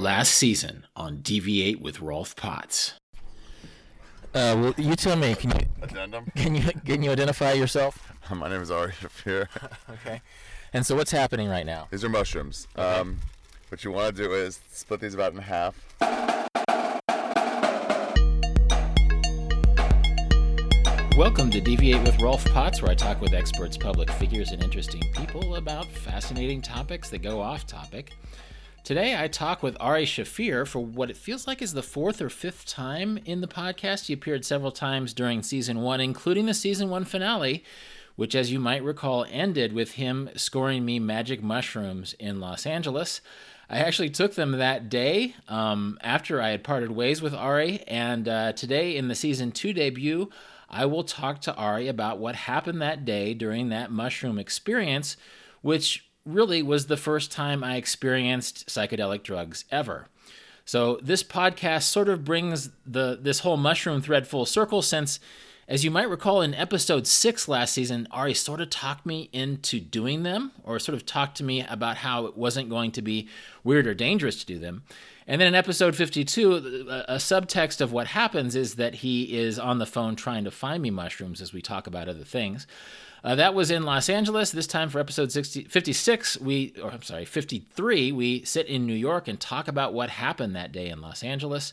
last season on Deviate with Rolf Potts. Uh, well, you tell me. Can you Addendum. can you can you identify yourself? My name is Ari Shaffir. Okay. And so, what's happening right now? These are mushrooms. Um, what you want to do is split these about in half. Welcome to Deviate with Rolf Potts, where I talk with experts, public figures, and interesting people about fascinating topics that go off topic. Today, I talk with Ari Shaffir for what it feels like is the fourth or fifth time in the podcast. He appeared several times during season one, including the season one finale, which, as you might recall, ended with him scoring me magic mushrooms in Los Angeles. I actually took them that day um, after I had parted ways with Ari, and uh, today in the season two debut, I will talk to Ari about what happened that day during that mushroom experience, which really was the first time I experienced psychedelic drugs ever. So this podcast sort of brings the this whole mushroom thread full circle since as you might recall in episode 6 last season Ari sort of talked me into doing them or sort of talked to me about how it wasn't going to be weird or dangerous to do them. And then in episode 52, a subtext of what happens is that he is on the phone trying to find me mushrooms as we talk about other things. Uh, that was in Los Angeles. This time for episode 60, 56, we, or I'm sorry, 53, we sit in New York and talk about what happened that day in Los Angeles.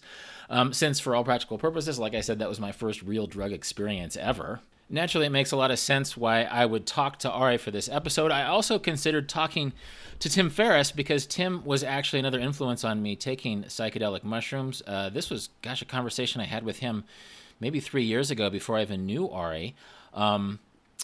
Um, since, for all practical purposes, like I said, that was my first real drug experience ever. Naturally, it makes a lot of sense why I would talk to Ari for this episode. I also considered talking to Tim Ferriss because Tim was actually another influence on me taking psychedelic mushrooms. Uh, this was, gosh, a conversation I had with him maybe three years ago before I even knew Ari. Um,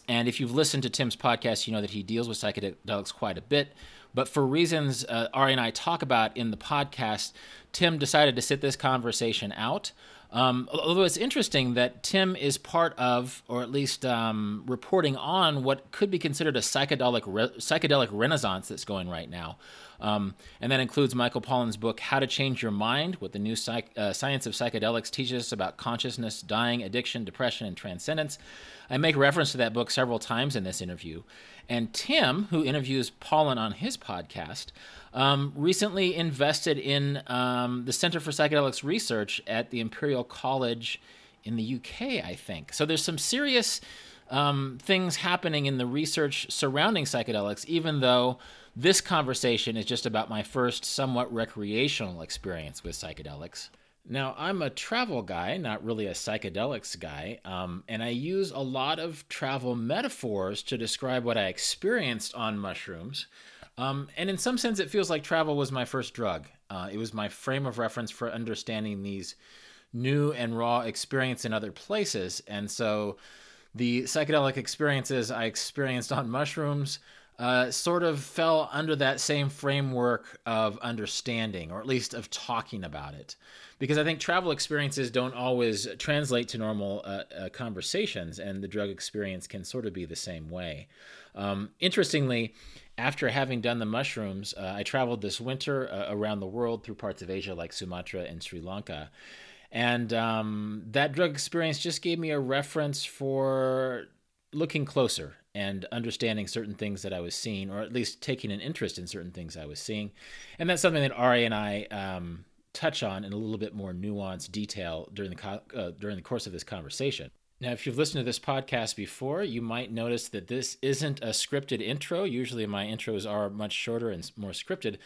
and if you've listened to Tim's podcast, you know that he deals with psychedelics quite a bit. But for reasons uh, Ari and I talk about in the podcast, Tim decided to sit this conversation out. Um, although it's interesting that Tim is part of, or at least um, reporting on, what could be considered a psychedelic re- psychedelic renaissance that's going right now, um, and that includes Michael Pollan's book "How to Change Your Mind: What the New Psych- uh, Science of Psychedelics Teaches Us About Consciousness, Dying, Addiction, Depression, and Transcendence." I make reference to that book several times in this interview, and Tim, who interviews Pollan on his podcast, um, recently invested in um, the Center for Psychedelics Research at the Imperial College in the UK, I think. So there's some serious um, things happening in the research surrounding psychedelics, even though this conversation is just about my first somewhat recreational experience with psychedelics. Now, I'm a travel guy, not really a psychedelics guy, um, and I use a lot of travel metaphors to describe what I experienced on mushrooms. Um, and in some sense, it feels like travel was my first drug. Uh, it was my frame of reference for understanding these new and raw experience in other places. And so the psychedelic experiences I experienced on mushrooms uh, sort of fell under that same framework of understanding, or at least of talking about it. Because I think travel experiences don't always translate to normal uh, uh, conversations, and the drug experience can sort of be the same way. Um, interestingly, after having done the mushrooms, uh, I traveled this winter uh, around the world through parts of Asia like Sumatra and Sri Lanka. And um, that drug experience just gave me a reference for looking closer and understanding certain things that I was seeing, or at least taking an interest in certain things I was seeing. And that's something that Ari and I um, touch on in a little bit more nuanced detail during the co- uh, during the course of this conversation. Now, if you've listened to this podcast before, you might notice that this isn't a scripted intro. Usually, my intros are much shorter and more scripted.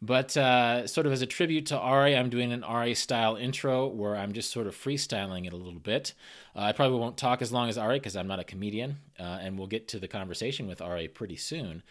But uh, sort of as a tribute to Ari, I'm doing an Ari style intro where I'm just sort of freestyling it a little bit. Uh, I probably won't talk as long as Ari because I'm not a comedian, uh, and we'll get to the conversation with Ari pretty soon.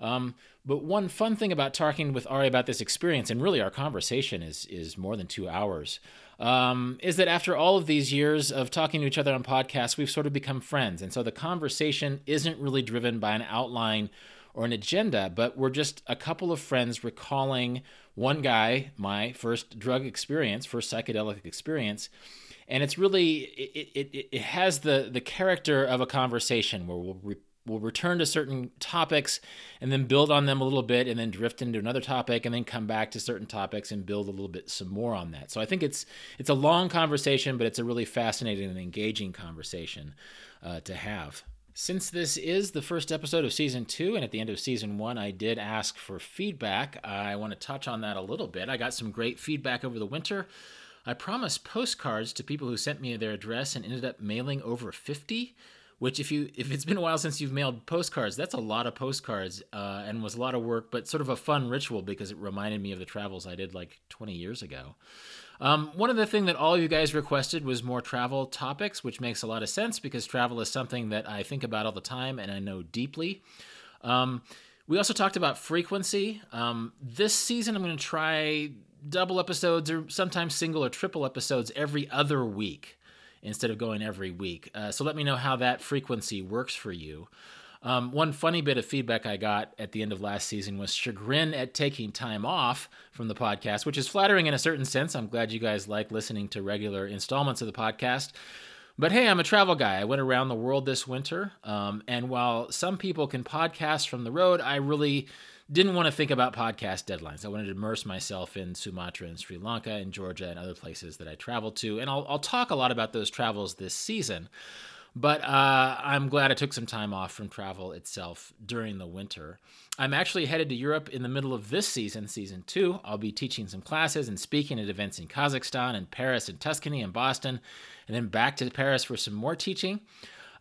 Um, but one fun thing about talking with Ari about this experience, and really our conversation is is more than two hours, um, is that after all of these years of talking to each other on podcasts, we've sort of become friends, and so the conversation isn't really driven by an outline or an agenda, but we're just a couple of friends recalling one guy, my first drug experience, first psychedelic experience. And it's really, it, it, it has the, the character of a conversation where we'll, re, we'll return to certain topics and then build on them a little bit and then drift into another topic and then come back to certain topics and build a little bit some more on that. So I think it's, it's a long conversation, but it's a really fascinating and engaging conversation uh, to have. Since this is the first episode of season two, and at the end of season one, I did ask for feedback. I want to touch on that a little bit. I got some great feedback over the winter. I promised postcards to people who sent me their address and ended up mailing over 50 which if you if it's been a while since you've mailed postcards that's a lot of postcards uh, and was a lot of work but sort of a fun ritual because it reminded me of the travels i did like 20 years ago um, one of the things that all you guys requested was more travel topics which makes a lot of sense because travel is something that i think about all the time and i know deeply um, we also talked about frequency um, this season i'm going to try double episodes or sometimes single or triple episodes every other week instead of going every week. Uh, so let me know how that frequency works for you. Um, one funny bit of feedback I got at the end of last season was chagrin at taking time off from the podcast, which is flattering in a certain sense. I'm glad you guys like listening to regular installments of the podcast. But hey, I'm a travel guy. I went around the world this winter. Um, and while some people can podcast from the road, I really didn't want to think about podcast deadlines. I wanted to immerse myself in Sumatra and Sri Lanka and Georgia and other places that I traveled to. And I'll, I'll talk a lot about those travels this season. But uh, I'm glad I took some time off from travel itself during the winter. I'm actually headed to Europe in the middle of this season, season two. I'll be teaching some classes and speaking at events in Kazakhstan and Paris and Tuscany and Boston, and then back to Paris for some more teaching.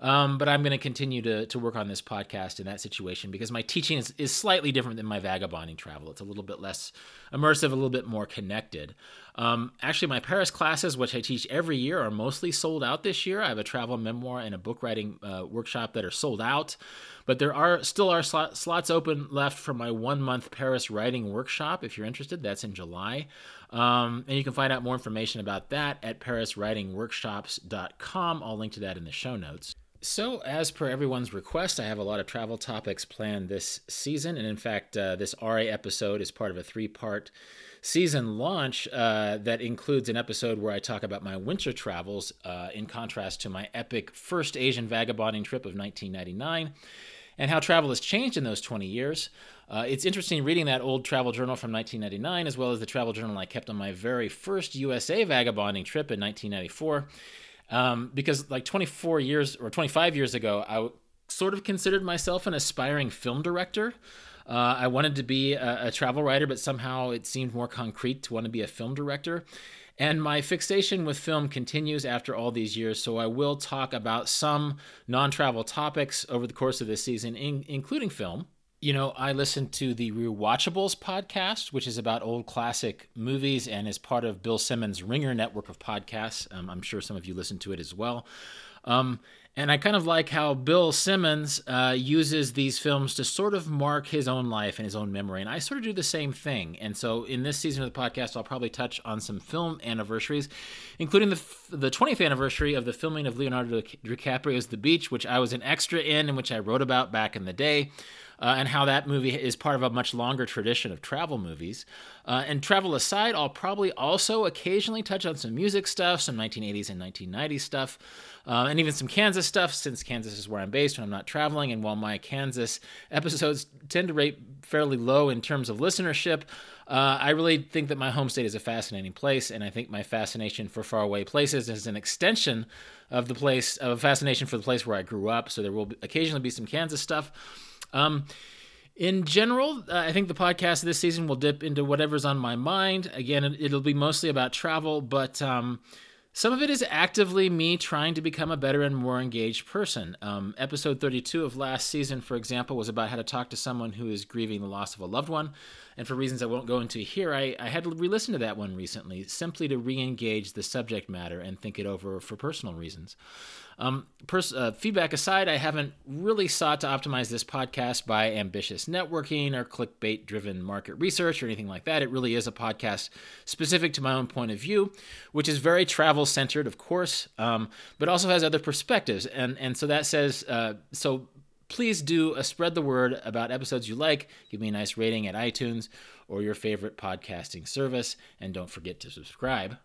Um, but I'm going to continue to, to work on this podcast in that situation because my teaching is, is slightly different than my vagabonding travel. It's a little bit less immersive, a little bit more connected. Um, actually, my Paris classes, which I teach every year, are mostly sold out this year. I have a travel memoir and a book writing uh, workshop that are sold out, but there are still are slot, slots open left for my one month Paris writing workshop. If you're interested, that's in July. Um, and you can find out more information about that at pariswritingworkshops.com. I'll link to that in the show notes. So, as per everyone's request, I have a lot of travel topics planned this season. And in fact, uh, this Ari episode is part of a three part season launch uh, that includes an episode where I talk about my winter travels uh, in contrast to my epic first Asian vagabonding trip of 1999 and how travel has changed in those 20 years. Uh, it's interesting reading that old travel journal from 1999 as well as the travel journal I kept on my very first USA vagabonding trip in 1994 um, because like 24 years or 25 years ago, I sort of considered myself an aspiring film director. Uh, I wanted to be a, a, travel writer, but somehow it seemed more concrete to want to be a film director. And my fixation with film continues after all these years, so I will talk about some non travel topics over the course of this season, in, including film you know, I listen to the Rewatchables podcast, which is about old classic movies and is part of Bill Simmons' Ringer network of podcasts. Um, I'm sure some of you listen to it as well. Um, and I kind of like how Bill Simmons uh, uses these films to sort of mark his own life and his own memory. And I sort of do the same thing. And so in this season of the podcast, I'll probably touch on some film anniversaries, including the, the 20th anniversary of the filming of Leonardo DiCaprio's The Beach, which I was an extra in and which I wrote about back in the day uh, and how that movie is part of a much longer tradition of travel movies. Uh, and travel aside, I'll probably also occasionally touch on some music stuff, some 1980s and 1990s stuff, uh, and even some Kansas stuff, since Kansas is where I'm based when I'm not traveling. And while my Kansas episodes tend to rate fairly low in terms of listenership, uh, I really think that my home state is a fascinating place, and I think my fascination for faraway places is an extension of the place, of a fascination for the place where I grew up. So there will occasionally be some Kansas stuff. Um, in general, uh, I think the podcast this season will dip into whatever's on my mind. Again, it, will be mostly about travel, but um, some of it is actively me trying to become a better and more engaged person. Um, episode 32 of last season, for example, was about how to talk to someone who is grieving the loss of a loved one. And for reasons I won't go into here, I, I had to re listen to that one recently simply to re engage the subject matter and think it over for personal reasons. Um, pers- uh, feedback aside, I haven't really sought to optimize this podcast by ambitious networking or clickbait driven market research or anything like that. It really is a podcast specific to my own point of view, which is very travel centered, of course, um, but also has other perspectives. And, and so that says, uh, so please do uh, spread the word about episodes you like. Give me a nice rating at iTunes or your favorite podcasting service. And don't forget to subscribe.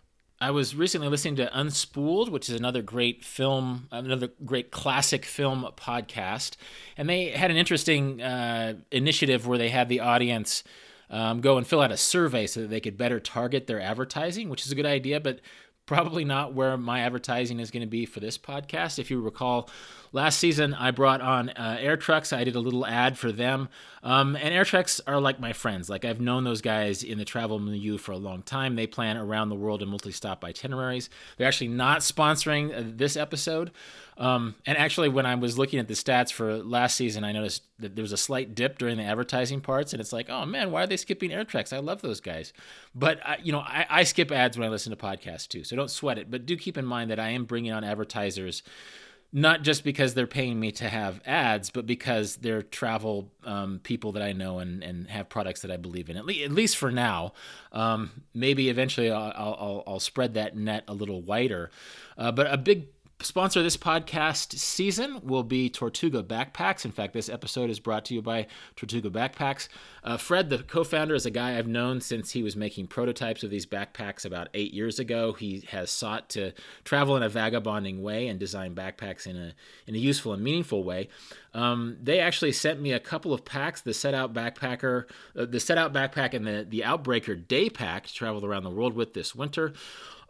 I was recently listening to Unspooled, which is another great film, another great classic film podcast, and they had an interesting uh, initiative where they had the audience um, go and fill out a survey so that they could better target their advertising, which is a good idea, but probably not where my advertising is going to be for this podcast. If you recall, Last season, I brought on uh, AirTreks. I did a little ad for them. Um, and AirTreks are like my friends. Like, I've known those guys in the travel milieu for a long time. They plan around the world in multi stop itineraries. They're actually not sponsoring uh, this episode. Um, and actually, when I was looking at the stats for last season, I noticed that there was a slight dip during the advertising parts, and it's like, oh man, why are they skipping AirTreks? I love those guys, but I, you know, I, I skip ads when I listen to podcasts too, so don't sweat it. But do keep in mind that I am bringing on advertisers not just because they're paying me to have ads, but because they're travel um, people that I know and, and have products that I believe in. At, le- at least for now. Um, maybe eventually I'll, I'll, I'll, spread that net a little wider. Uh, but a big sponsor this podcast season will be Tortuga Backpacks. In fact, this episode is brought to you by Tortuga Backpacks. Uh, Fred, the co founder, is a guy I've known since he was making prototypes of these backpacks about eight years ago. He has sought to travel in a vagabonding way and design backpacks in a, in a useful and meaningful way. Um, they actually sent me a couple of packs the Setout backpacker, uh, the Setout backpack, and the, the Outbreaker Day Pack to travel around the world with this winter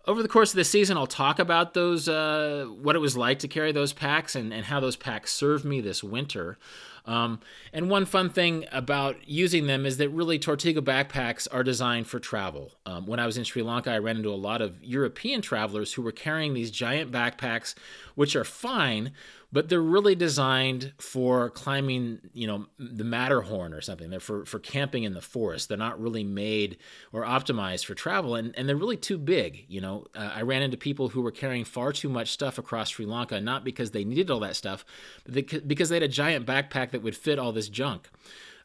over the course of the season, I'll talk about those, uh, what it was like to carry those packs and, and how those packs served me this winter. Um, and one fun thing about using them is that really Tortuga backpacks are designed for travel. Um, when I was in Sri Lanka, I ran into a lot of European travelers who were carrying these giant backpacks, which are fine, but they're really designed for climbing, you know, the Matterhorn or something. They're for, for camping in the forest. They're not really made or optimized for travel, and, and they're really too big. You know, uh, I ran into people who were carrying far too much stuff across Sri Lanka, not because they needed all that stuff, but they, because they had a giant backpack that would fit all this junk.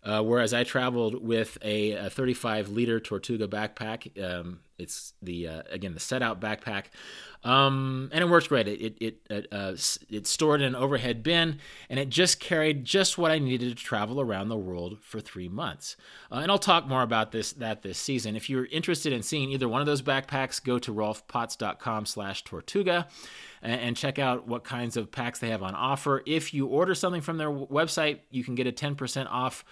Uh, whereas I traveled with a, a 35 liter Tortuga backpack. Um, it's the uh, again the Setout backpack, um, and it works great. It it it, uh, it stored in an overhead bin, and it just carried just what I needed to travel around the world for three months. Uh, and I'll talk more about this that this season. If you're interested in seeing either one of those backpacks, go to rolfpotts.com/tortuga and check out what kinds of packs they have on offer. If you order something from their website, you can get a 10% off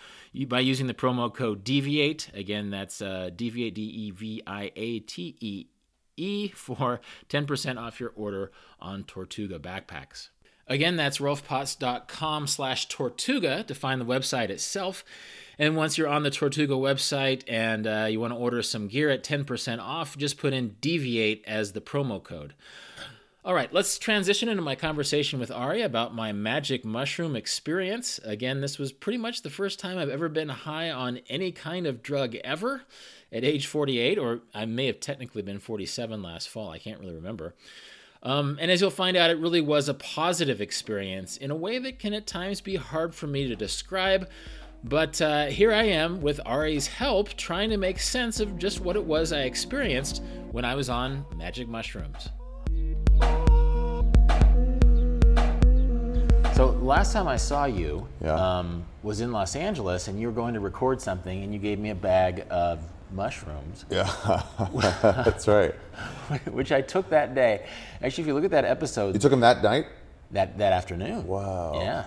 by using the promo code DEVIATE. Again, that's uh, DEVIATE, D E V I A T E E, for 10% off your order on Tortuga backpacks. Again, that's rolfpotts.com slash Tortuga to find the website itself. And once you're on the Tortuga website and uh, you want to order some gear at 10% off, just put in DEVIATE as the promo code. All right, let's transition into my conversation with Ari about my magic mushroom experience. Again, this was pretty much the first time I've ever been high on any kind of drug ever at age 48, or I may have technically been 47 last fall. I can't really remember. Um, and as you'll find out, it really was a positive experience in a way that can at times be hard for me to describe. But uh, here I am with Ari's help trying to make sense of just what it was I experienced when I was on magic mushrooms. So last time I saw you Yeah. um, was in Los Angeles, and you were going to record something, and you gave me a bag of mushrooms, Yeah, that's right. which I took that day. Actually, if you look at that episode, You took him that night? that that afternoon. Wow. Yeah,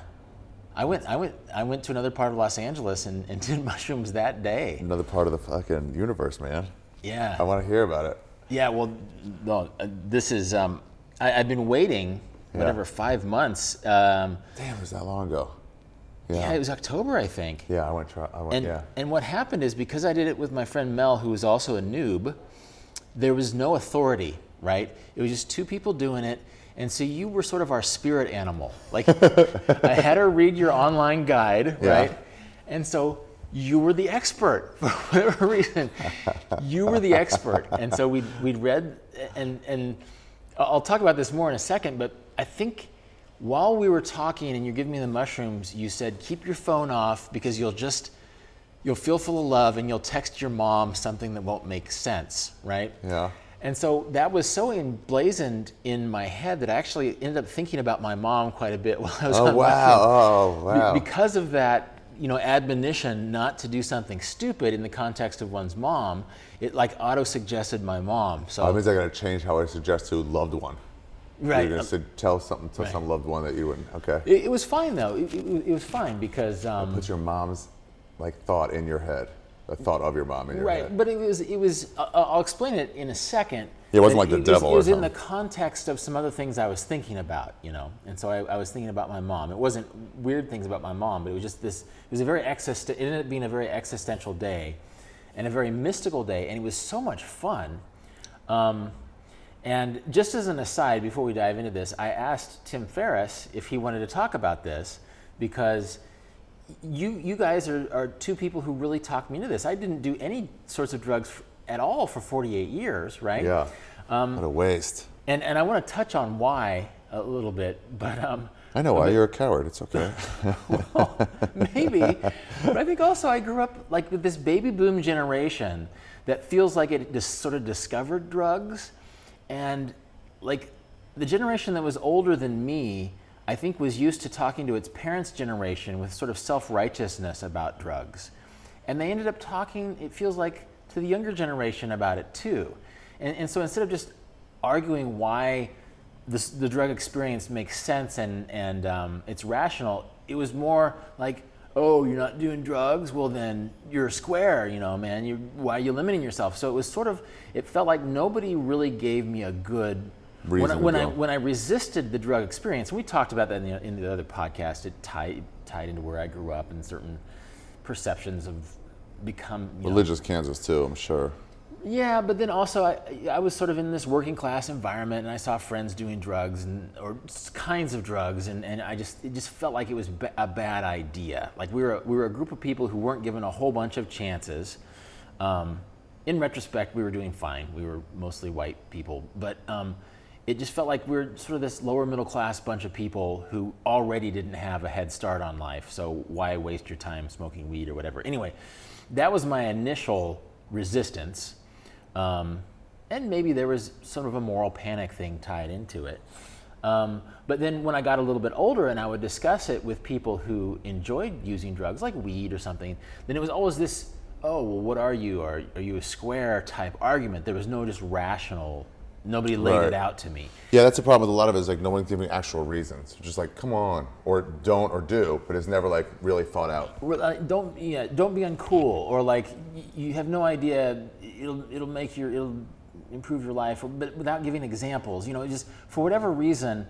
I went. I went. I went to another part of Los Angeles and, and did mushrooms that day. Another part of the fucking universe, man. Yeah. I want to hear about it. Yeah, well, no, uh, this is. Um, I, I've been waiting, whatever, Yeah. five months. Um, Damn, it was that long ago. yeah. it was October, I think. Yeah, I went. Try, I went. And yeah. and what happened is because I did it with my friend Mel, who was also a noob, there was no authority, right? It was just two people doing it. And so you were sort of our spirit animal. Like I had her read your online guide, Yeah. right? And so you were the expert for whatever reason. You were the expert. And so we'd, we'd read, and, and I'll talk about this more in a second, but I think while we were talking and you're giving me the mushrooms, you said, keep your phone off because you'll just, you'll feel full of love and you'll text your mom something that won't make sense, right? Yeah. And so that was so emblazoned in my head that I actually ended up thinking about my mom quite a bit while I was Oh on wow. Oh wow. Because of that, you know, admonition not to do something stupid in the context of one's mom, it like auto suggested my mom. So that means I got to change how I suggest to loved one. right, You're gonna um, say, tell something to right. some loved one that you wouldn't. Okay. it, it was fine though. It, it, it was fine because um, Put your mom's like thought in your head. A thought of your mom in your Right, head. but it was it was. Uh, I'll explain it in a second. It wasn't like the it was- devil It or was in the context of some other things I was thinking about, you know, and so I, I was thinking about my mom. It wasn't weird things about my mom, but it was just this. It was a very exist. It ended up being a very existential day, and a very mystical day, and it was so much fun. Um, and just as an aside, before we dive into this, I asked Tim Ferriss if he wanted to talk about this because you you guys are, are two people who really talked me into this. I didn't do any sorts of drugs f- at all for 48 years, right? yeah. Um, what a waste. And and I want to touch on why a little bit, but um, I know why you're a coward. It's okay. Well, maybe. but I think also I grew up like with this baby boom generation that feels like it just sort of discovered drugs, and like the generation that was older than me, I think was used to talking to its parents' generation with sort of self righteousness about drugs, and they ended up talking. It feels like to the younger generation about it too, and, and so instead of just arguing why this, the drug experience makes sense and, and um, it's rational. It was more like, oh, you're not doing drugs? Well, then you're square, you know, man. You, why are you limiting yourself? So it was sort of, it felt like nobody really gave me a good when, I, when, I, when I resisted the drug experience, and we talked about that in the, in the other podcast, it tied, tied into where I grew up and certain perceptions of become you know, Religious Kansas too, I'm sure. yeah, but then also I, I was sort of in this working class environment, and I saw friends doing drugs and or kinds of drugs, and, and I just it just felt like it was ba- a bad idea. Like we were a, we were a group of people who weren't given a whole bunch of chances. Um, in retrospect, we were doing fine. We were mostly white people, but um, it just felt like we're sort of this lower middle class bunch of people who already didn't have a head start on life. So why waste your time smoking weed or whatever? Anyway, that was my initial resistance. Um, and maybe there was sort of a moral panic thing tied into it. Um, but then when I got a little bit older and I would discuss it with people who enjoyed using drugs, like weed or something, then it was always this, oh, well, what are you? Are, are you a square type argument? There was no just rational, nobody laid Right. it out to me. Yeah, that's the problem with a lot of it is like no one's giving actual reasons. Just like, come on, or don't, or do, but it's never like really thought out. Uh, don't yeah, don't be uncool or like you have no idea it'll it'll make your it'll improve your life or, but without giving examples you know just for whatever reason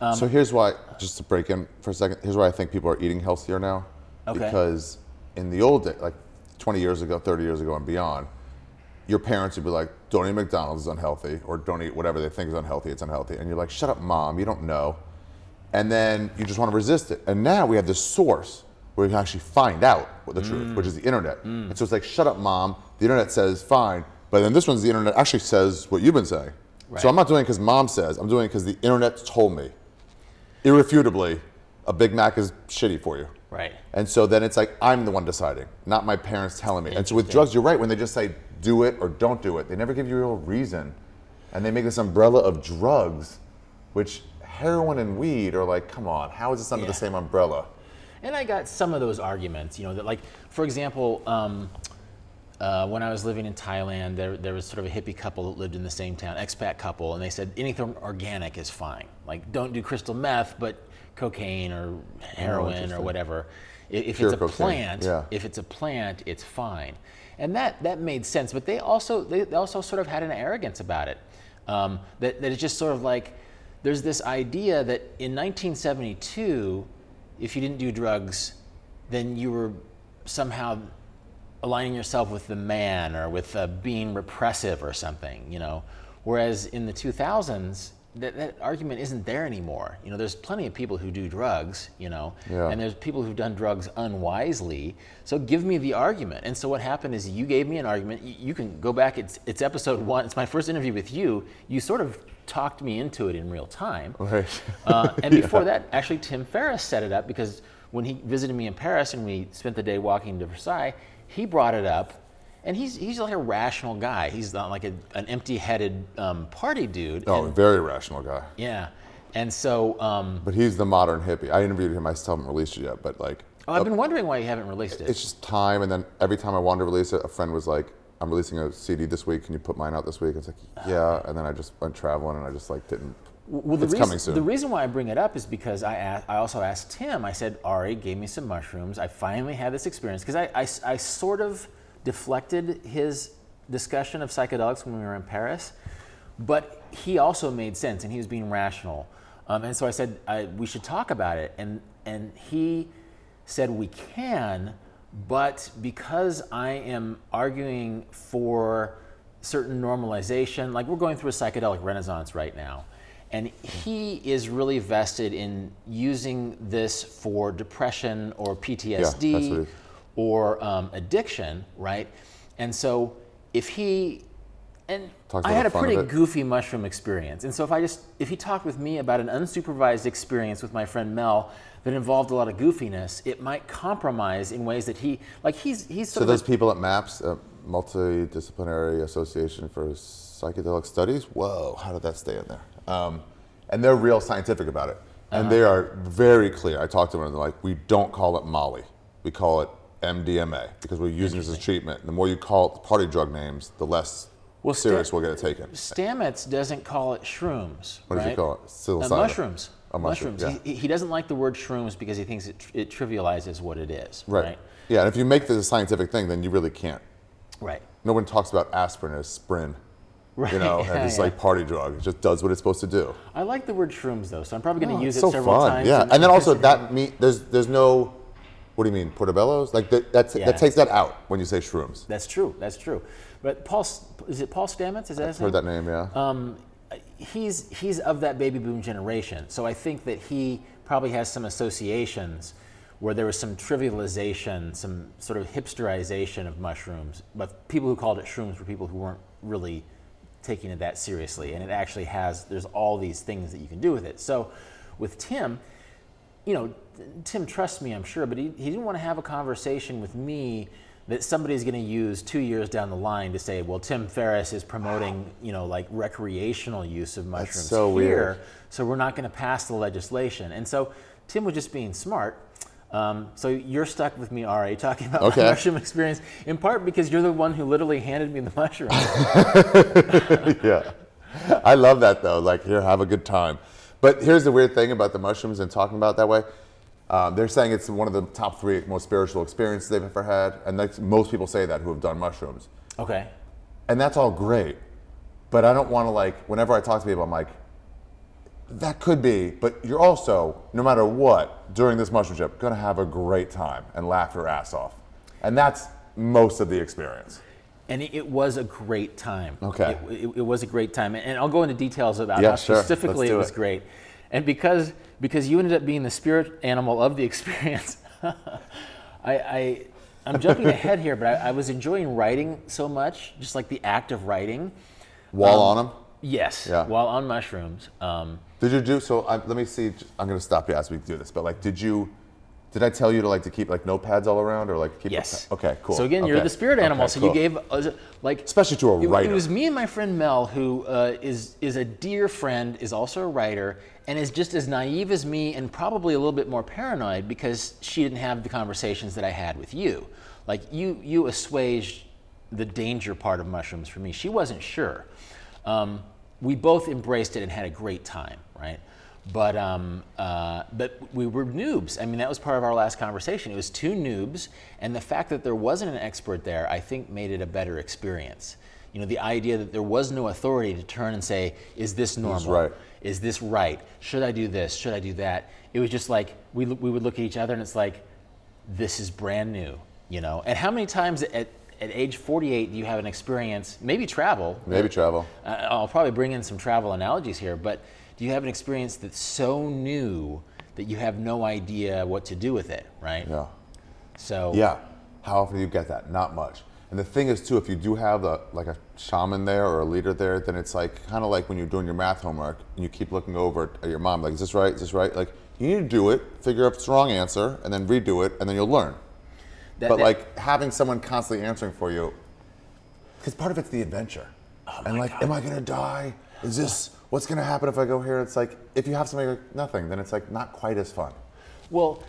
Um, so here's why, just to break in for a second, here's why I think people are eating healthier now. Okay. Because in the old day, like 20 years ago, 30 years ago, and beyond, your parents would be like, don't eat McDonald's, it's unhealthy, or don't eat whatever they think is unhealthy, it's unhealthy. And you're like, shut up, mom, you don't know. And then you just want to resist it. And now we have this source where you can actually find out what the truth, mm. which is the internet. Mm. And so it's like, shut up, mom. The internet says fine. But then this one's the internet actually says what you've been saying. Right. So I'm not doing it because mom says, I'm doing it because the internet told me. Irrefutably, a Big Mac is shitty for you. right And so then it's like I'm the one deciding, not my parents telling me. And so with drugs, you're right. When they just say do it or don't do it, they never give you a real reason. And they make this umbrella of drugs, which heroin and weed are like, come on, how is this under Yeah. the same umbrella? and i got some of those arguments you know that like for example um, uh, when I was living in Thailand, there, there was sort of a hippie couple that lived in the same town, expat couple, and they said anything organic is fine. Like, don't do crystal meth, but cocaine or heroin or Oh, interesting. whatever. I- If it's a cocaine, plant, yeah. if it's a plant, it's fine. And that, that made sense. But they also, they, also sort of had an arrogance about it. Um, that, that it's just sort of like, there's this idea that in 1972, if you didn't do drugs, then you were somehow aligning yourself with the man or with uh, being repressive or something, you know. Whereas in the 2000s, that, that argument isn't there anymore. You know, there's plenty of people who do drugs, you know, Yeah. and there's people who've done drugs unwisely. So give me the argument. And so what happened is you gave me an argument. You, you can go back. It's it's episode one. It's my first interview with you. You sort of talked me into it in real time. Right. Uh, and before that, actually, Tim Ferriss set it up because when he visited me in Paris and we spent the day walking to Versailles, he brought it up. And he's, he's like a rational guy. He's not like a, an empty headed um, party dude. Oh, And- very rational guy. yeah. And so um, But he's the modern hippie. I interviewed him. I still haven't released it yet, but like, oh, I've been wondering why you haven't released it. it's just time. And then every time I wanted to release it, a friend was like, I'm releasing a CD this week. Can you put mine out this week? It's like, yeah. And then I just went traveling and I just like didn't. Well, the it's reason, coming soon. The reason why I bring it up is because I asked, I also asked Tim. I said Ari gave me some mushrooms. I finally had this experience because I, I, I sort of deflected his discussion of psychedelics when we were in Paris, but he also made sense and he was being rational. Um, and so I said I, we should talk about it, and and he said we can, but because I am arguing for certain normalization, like we're going through a psychedelic renaissance right now, and he is really vested in using this for depression or PTSD is. Or um, addiction, right? And so if he and I had a pretty goofy mushroom experience, and so if I just if he talked with me about an unsupervised experience with my friend Mel that involved a lot of goofiness, it might compromise in ways that he like he's he's So those of people at MAPS, uh, Multidisciplinary Association for Psychedelic Studies, whoa, how did that stay in there? Um, and they're real scientific about it. And they are very clear. I talked to them and they're like, we don't call it Molly. We call it MDMA because we're using this as treatment. The more you call it the party drug names, the less Well, serious sta- we'll get it taken. Stamets doesn't call it shrooms. What does he call it? Uh, mushrooms. Oh, mushroom, mushrooms. yeah. He, he doesn't like the word shrooms because he thinks it, tr- it trivializes what it is. Right. Right. Yeah, and if you make this a scientific thing, then you really can't. Right. No one talks about aspirin as Sprin, Right. you know, and it's yeah. like party drug. It just does what it's supposed to do. I like the word shrooms though, so I'm probably going to Oh, use it so several fun. times. Yeah, in- and then also that mean there's there's no, what do you mean portobellos? Like that that's, Yeah. that takes that out when you say shrooms. That's true. That's true. But Paul, is it Paul Stamets? Is that his I've heard name? that name, yeah. Um, he's he's of that baby boom generation, so I think that he probably has some associations where there was some trivialization, some sort of hipsterization of mushrooms. But people who called it shrooms were people who weren't really taking it that seriously, and it actually has. There's all these things that you can do with it. So, with Tim, you know, Tim trusts me, I'm sure, but he, he didn't want to have a conversation with me that somebody's going to use two years down the line to say, well, Tim Ferriss is promoting, you know, like recreational use of mushrooms so here, weird. so we're not going to pass the legislation. And so Tim was just being smart. Um, so you're stuck with me, Ari, talking about Okay. my mushroom experience, in part because you're the one who literally handed me the mushrooms. yeah. I love that though. Like, here, have a good time. But here's the weird thing about the mushrooms and talking about it that way. Um, they're saying it's one of the top three most spiritual experiences they've ever had, and that's, most people say that who have done mushrooms, okay. and that's all great. But I don't want to like. Whenever I talk to people, I'm like, that could be, but you're also, no matter what, during this mushroom trip, gonna have a great time and laugh your ass off, and that's most of the experience. And it, was a great time. Okay. It, it, it was a great time, and I'll go into details about Yeah, how sure. Specifically it was great. And because because you ended up being the spirit animal of the experience, I, I I'm jumping ahead here, but I, I was enjoying writing so much, just like the act of writing. While on them, Yes. Yeah. While on mushrooms. Um, did you do so? I, let me see. I'm gonna stop you as we do this, but like, did you? Did I tell you to like to keep like notepads all around or like keep? a Yes. pa- okay, cool. So again, you're Okay. the spirit animal. Okay, so cool. you gave uh, like Especially to a it, writer. It was me and my friend Mel, who uh, is is a dear friend, is also a writer, and is just as naive as me, and probably a little bit more paranoid because she didn't have the conversations that I had with you. Like you, you assuaged the danger part of mushrooms for me. She wasn't sure. Um, we both embraced it and had a great time, right? But um, uh, but we were noobs. I mean, that was part of our last conversation. It was two noobs, and the fact that there wasn't an expert there, I think, made it a better experience. You know, the idea that there was no authority to turn and say, "Is this normal? right. Is this right? Should I do this? Should I do that?" It was just like we we would look at each other, and it's like, "This is brand new." You know, and how many times at at age 48 do you have an experience, maybe travel, Maybe travel. uh, I'll probably bring in some travel analogies here, but do you have an experience that's so new that you have no idea what to do with it, right? Yeah. So Yeah. How often do you get that? Not much. And the thing is too, if you do have a like a shaman there or a leader there, then it's like kind of like when you're doing your math homework and you keep looking over at your mom, like, is this right? Is this right? Like you need to do it, figure out if it's the wrong answer, and then redo it, and then you'll learn. that- but that- like having someone constantly answering for you, because part of it's the adventure. oh and like, am I gonna die? Is this what's gonna happen if I go here? It's like if you have something like nothing, then it's like not quite as fun. well,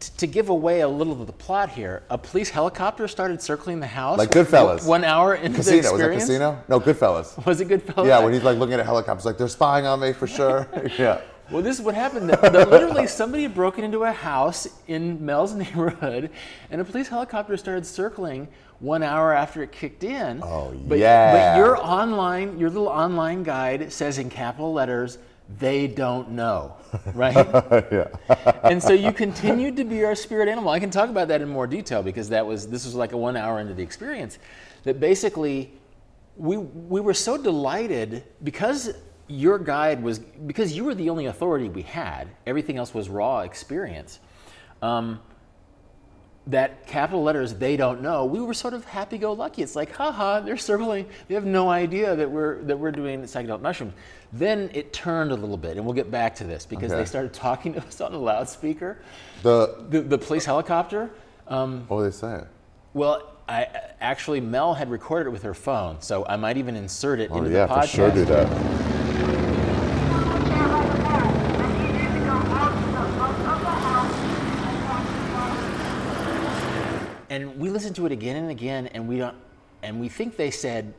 t- to give away a little of the plot here, a police helicopter started circling the house. Like Goodfellas. One hour into the Casino was that experience. Casino? No, Goodfellas. Was it Goodfellas? Yeah, when he's like looking at helicopters, like they're spying on me for sure. yeah. Well, this is what happened. That, that literally, somebody had broken into a house in Mel's neighborhood, and a police helicopter started circling one hour after it kicked in. Oh, but, yeah. But your online, your little online guide says in capital letters, "They don't know," right? yeah. and so you continued to be our spirit animal. I can talk about that in more detail because that was this was like a one hour into the experience. That basically, we we were so delighted because your guide was because you were the only authority we had. Everything else was raw experience. Um, that capital letters they don't know we were sort of happy-go-lucky it's like haha they're circling they have no idea that we're that we're doing psychedelic mushrooms then it turned a little bit and we'll get back to this because Okay. they started talking to us on a loudspeaker The the, the police helicopter um, what were they saying? well I actually Mel had recorded it with her phone so I might even insert it Oh into yeah, the for sure do that. Listened to it again and again and we don't and we think they said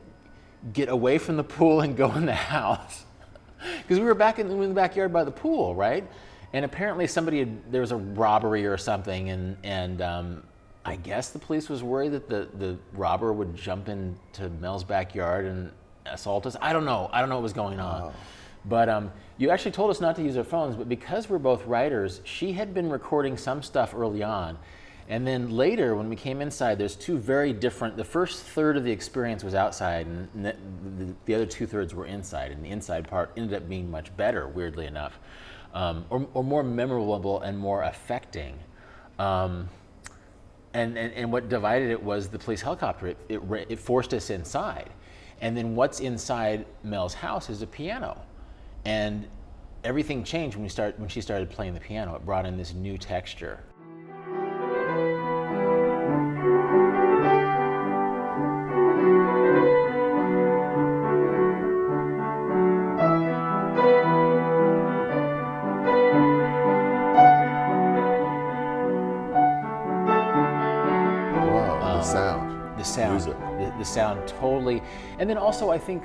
get away from the pool and go in the house. Because we were back in, in the backyard by the pool right? And apparently somebody had, there was a robbery or something and and um, i guess the police was worried that the, the robber would jump into mel's backyard and assault us. I don't know. I don't know what was going on. But um, you actually told us not to use our phones, but because we're both writers, she had been recording some stuff early on. And then later, when we came inside, there's two very different. The first third of the experience was outside, and the, the, the other two thirds were inside. And the inside part ended up being much better, weirdly enough, um, or, or more memorable and more affecting. Um, and, and, and what divided it was the police helicopter. It, it, it forced us inside. And then what's inside Mel's house is a piano. And everything changed when, we start, when she started playing the piano. It brought in this new texture. And then also, I think,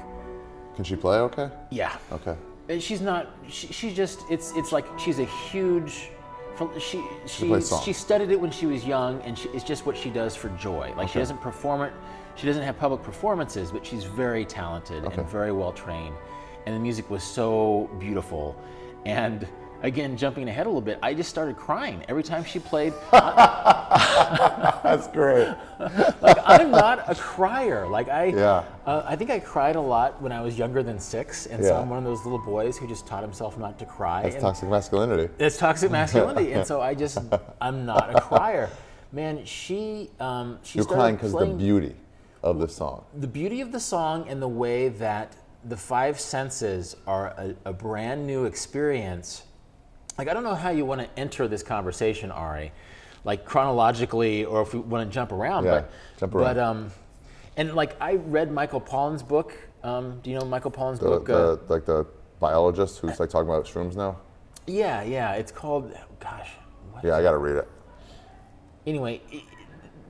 Can she play okay? yeah, Okay. And she's not. She, she's just. It's. It's like she's a huge. from- She she plays songs. she studied it when she was young, and she, it's just what she does for joy. Like she doesn't perform it. She doesn't have public performances, but she's very talented Okay. and very well trained. And the music was so beautiful. And again, jumping ahead a little bit, I just started crying every time she played. That's great. like I'm not a crier. Like I, Yeah. uh, I think I cried a lot when I was younger than six, and so I'm one of those little boys who just taught himself not to cry. That's and toxic masculinity. It's toxic masculinity, and so I just I'm not a crier. Man, she um, she You're crying because the beauty of the song. the beauty of the song and the way that the five senses are a, a brand new experience. Like I don't know how you want to enter this conversation, Ari, like chronologically, or if we want to jump around. Yeah, but jump around. but um, and like I read Michael Pollan's book. Um, do you know Michael Pollan's The, book? uh, the, like the biologist who's like talking about shrooms now. yeah, yeah. It's called. Gosh. What Yeah, I gotta read it. anyway,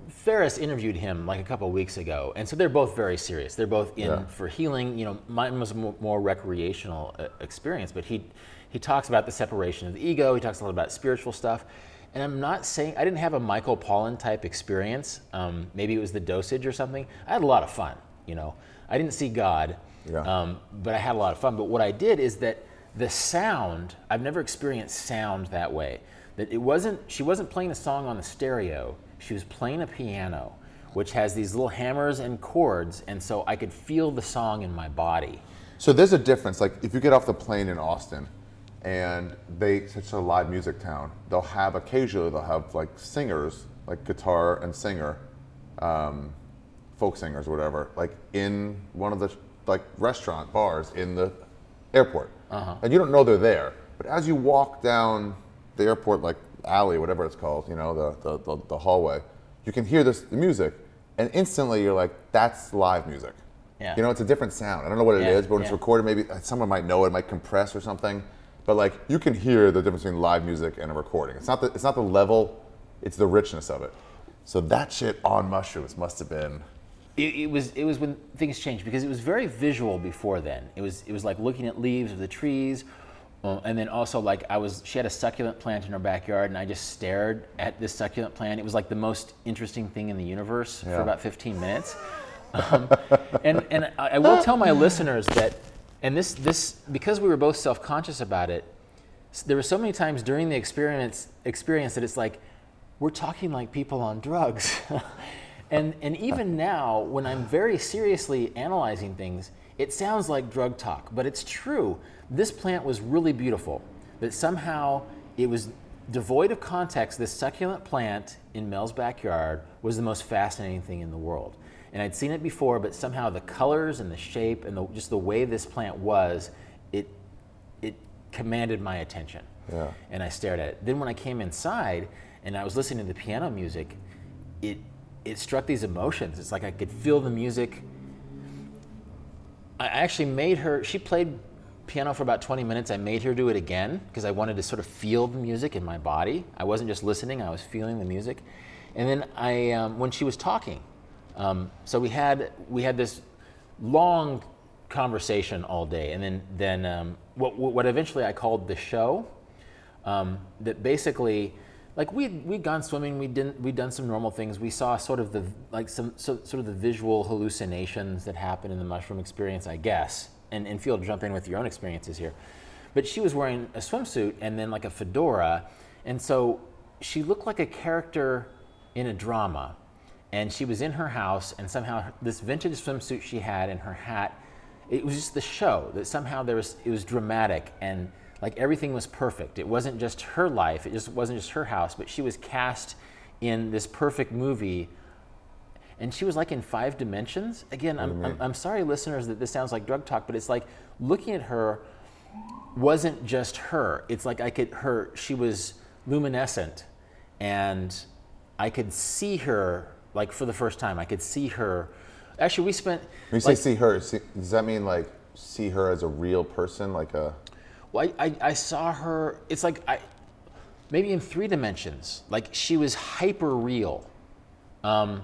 Ferriss interviewed him like a couple weeks ago, and so they're both very serious. They're both in Yeah. for healing. You know, mine was a more recreational uh, experience, but he he talks about the separation of the ego. He talks a lot about spiritual stuff, and I'm not saying I didn't have a Michael Pollan type experience. Um, maybe it was the dosage or something. I had a lot of fun. You know, I didn't see God, Yeah. um, but I had a lot of fun. But what I did is that the sound, I've never experienced sound that way. That it wasn't, she wasn't playing a song on the stereo, she was playing a piano, which has these little hammers and chords, and so I could feel the song in my body. So there's a difference. Like if you get off the plane in Austin, and they such a live music town, they'll have occasionally they'll have like singers, like guitar and singer, um, folk singers or whatever, like in one of the like restaurant bars in the airport, and you don't know they're there. But as you walk down the airport like alley, whatever it's called, you know, the the, the, the hallway, you can hear this the music, and instantly you're like, that's live music. Yeah. You know, it's a different sound. I don't know what it is, Yeah, but when it's recorded, maybe uh, someone might know it, might compress or something. But like, you can hear the difference between live music and a recording. It's not the it's not the level, it's the richness of it. So that shit on mushrooms must have been. It, it was it was when things changed because it was very visual before then. It was it was like looking at leaves of the trees, Uh, and then also like I was, she had a succulent plant in her backyard, and I just stared at this succulent plant. It was like the most interesting thing in the universe Yeah. for about 15 minutes. Um, and and I, I will tell my listeners that, and this this because we were both self-conscious about it, there were so many times during the experience experience that it's like we're talking like people on drugs. and and even now when I'm very seriously analyzing things, it sounds like drug talk, but it's true. This plant was really beautiful, but somehow it was devoid of context. This succulent plant in Mel's backyard was the most fascinating thing in the world. And I'd seen it before, but somehow the colors and the shape and the, just the way this plant was, it it commanded my attention. Yeah. And I stared at it. Then when I came inside and I was listening to the piano music, it it struck these emotions. It's like I could feel the music. I actually made her. She played piano for about 20 minutes. I made her do it again because I wanted to sort of feel the music in my body. I wasn't just listening; I was feeling the music. And then I, um, when she was talking, um, so we had we had this long conversation all day, and then then um, what what eventually I called the show. Um, that basically, like we we'd gone swimming, we didn't we'd done some normal things. We saw sort of the like some so, sort of the visual hallucinations that happen in the mushroom experience, I guess. And and feel jump in with your own experiences here. But she was wearing a swimsuit and then like a fedora, and so she looked like a character in a drama. And she was in her house, and somehow this vintage swimsuit she had and her hat, it was just the show that somehow there was it was dramatic and like everything was perfect. It wasn't just her life, it just wasn't just her house, but she was cast in this perfect movie. And she was like in five dimensions. Again, I'm, I'm, mm-hmm. I'm sorry, listeners, that this sounds like drug talk, but it's like looking at her wasn't just her. It's like I could her she was luminescent and I could see her like for the first time. I could see her. Actually, we spent When you say see her, see, does that mean like see her as a real person, like a? Well, I, I, I saw her. It's like I, maybe in three dimensions. Like she was hyper real, um,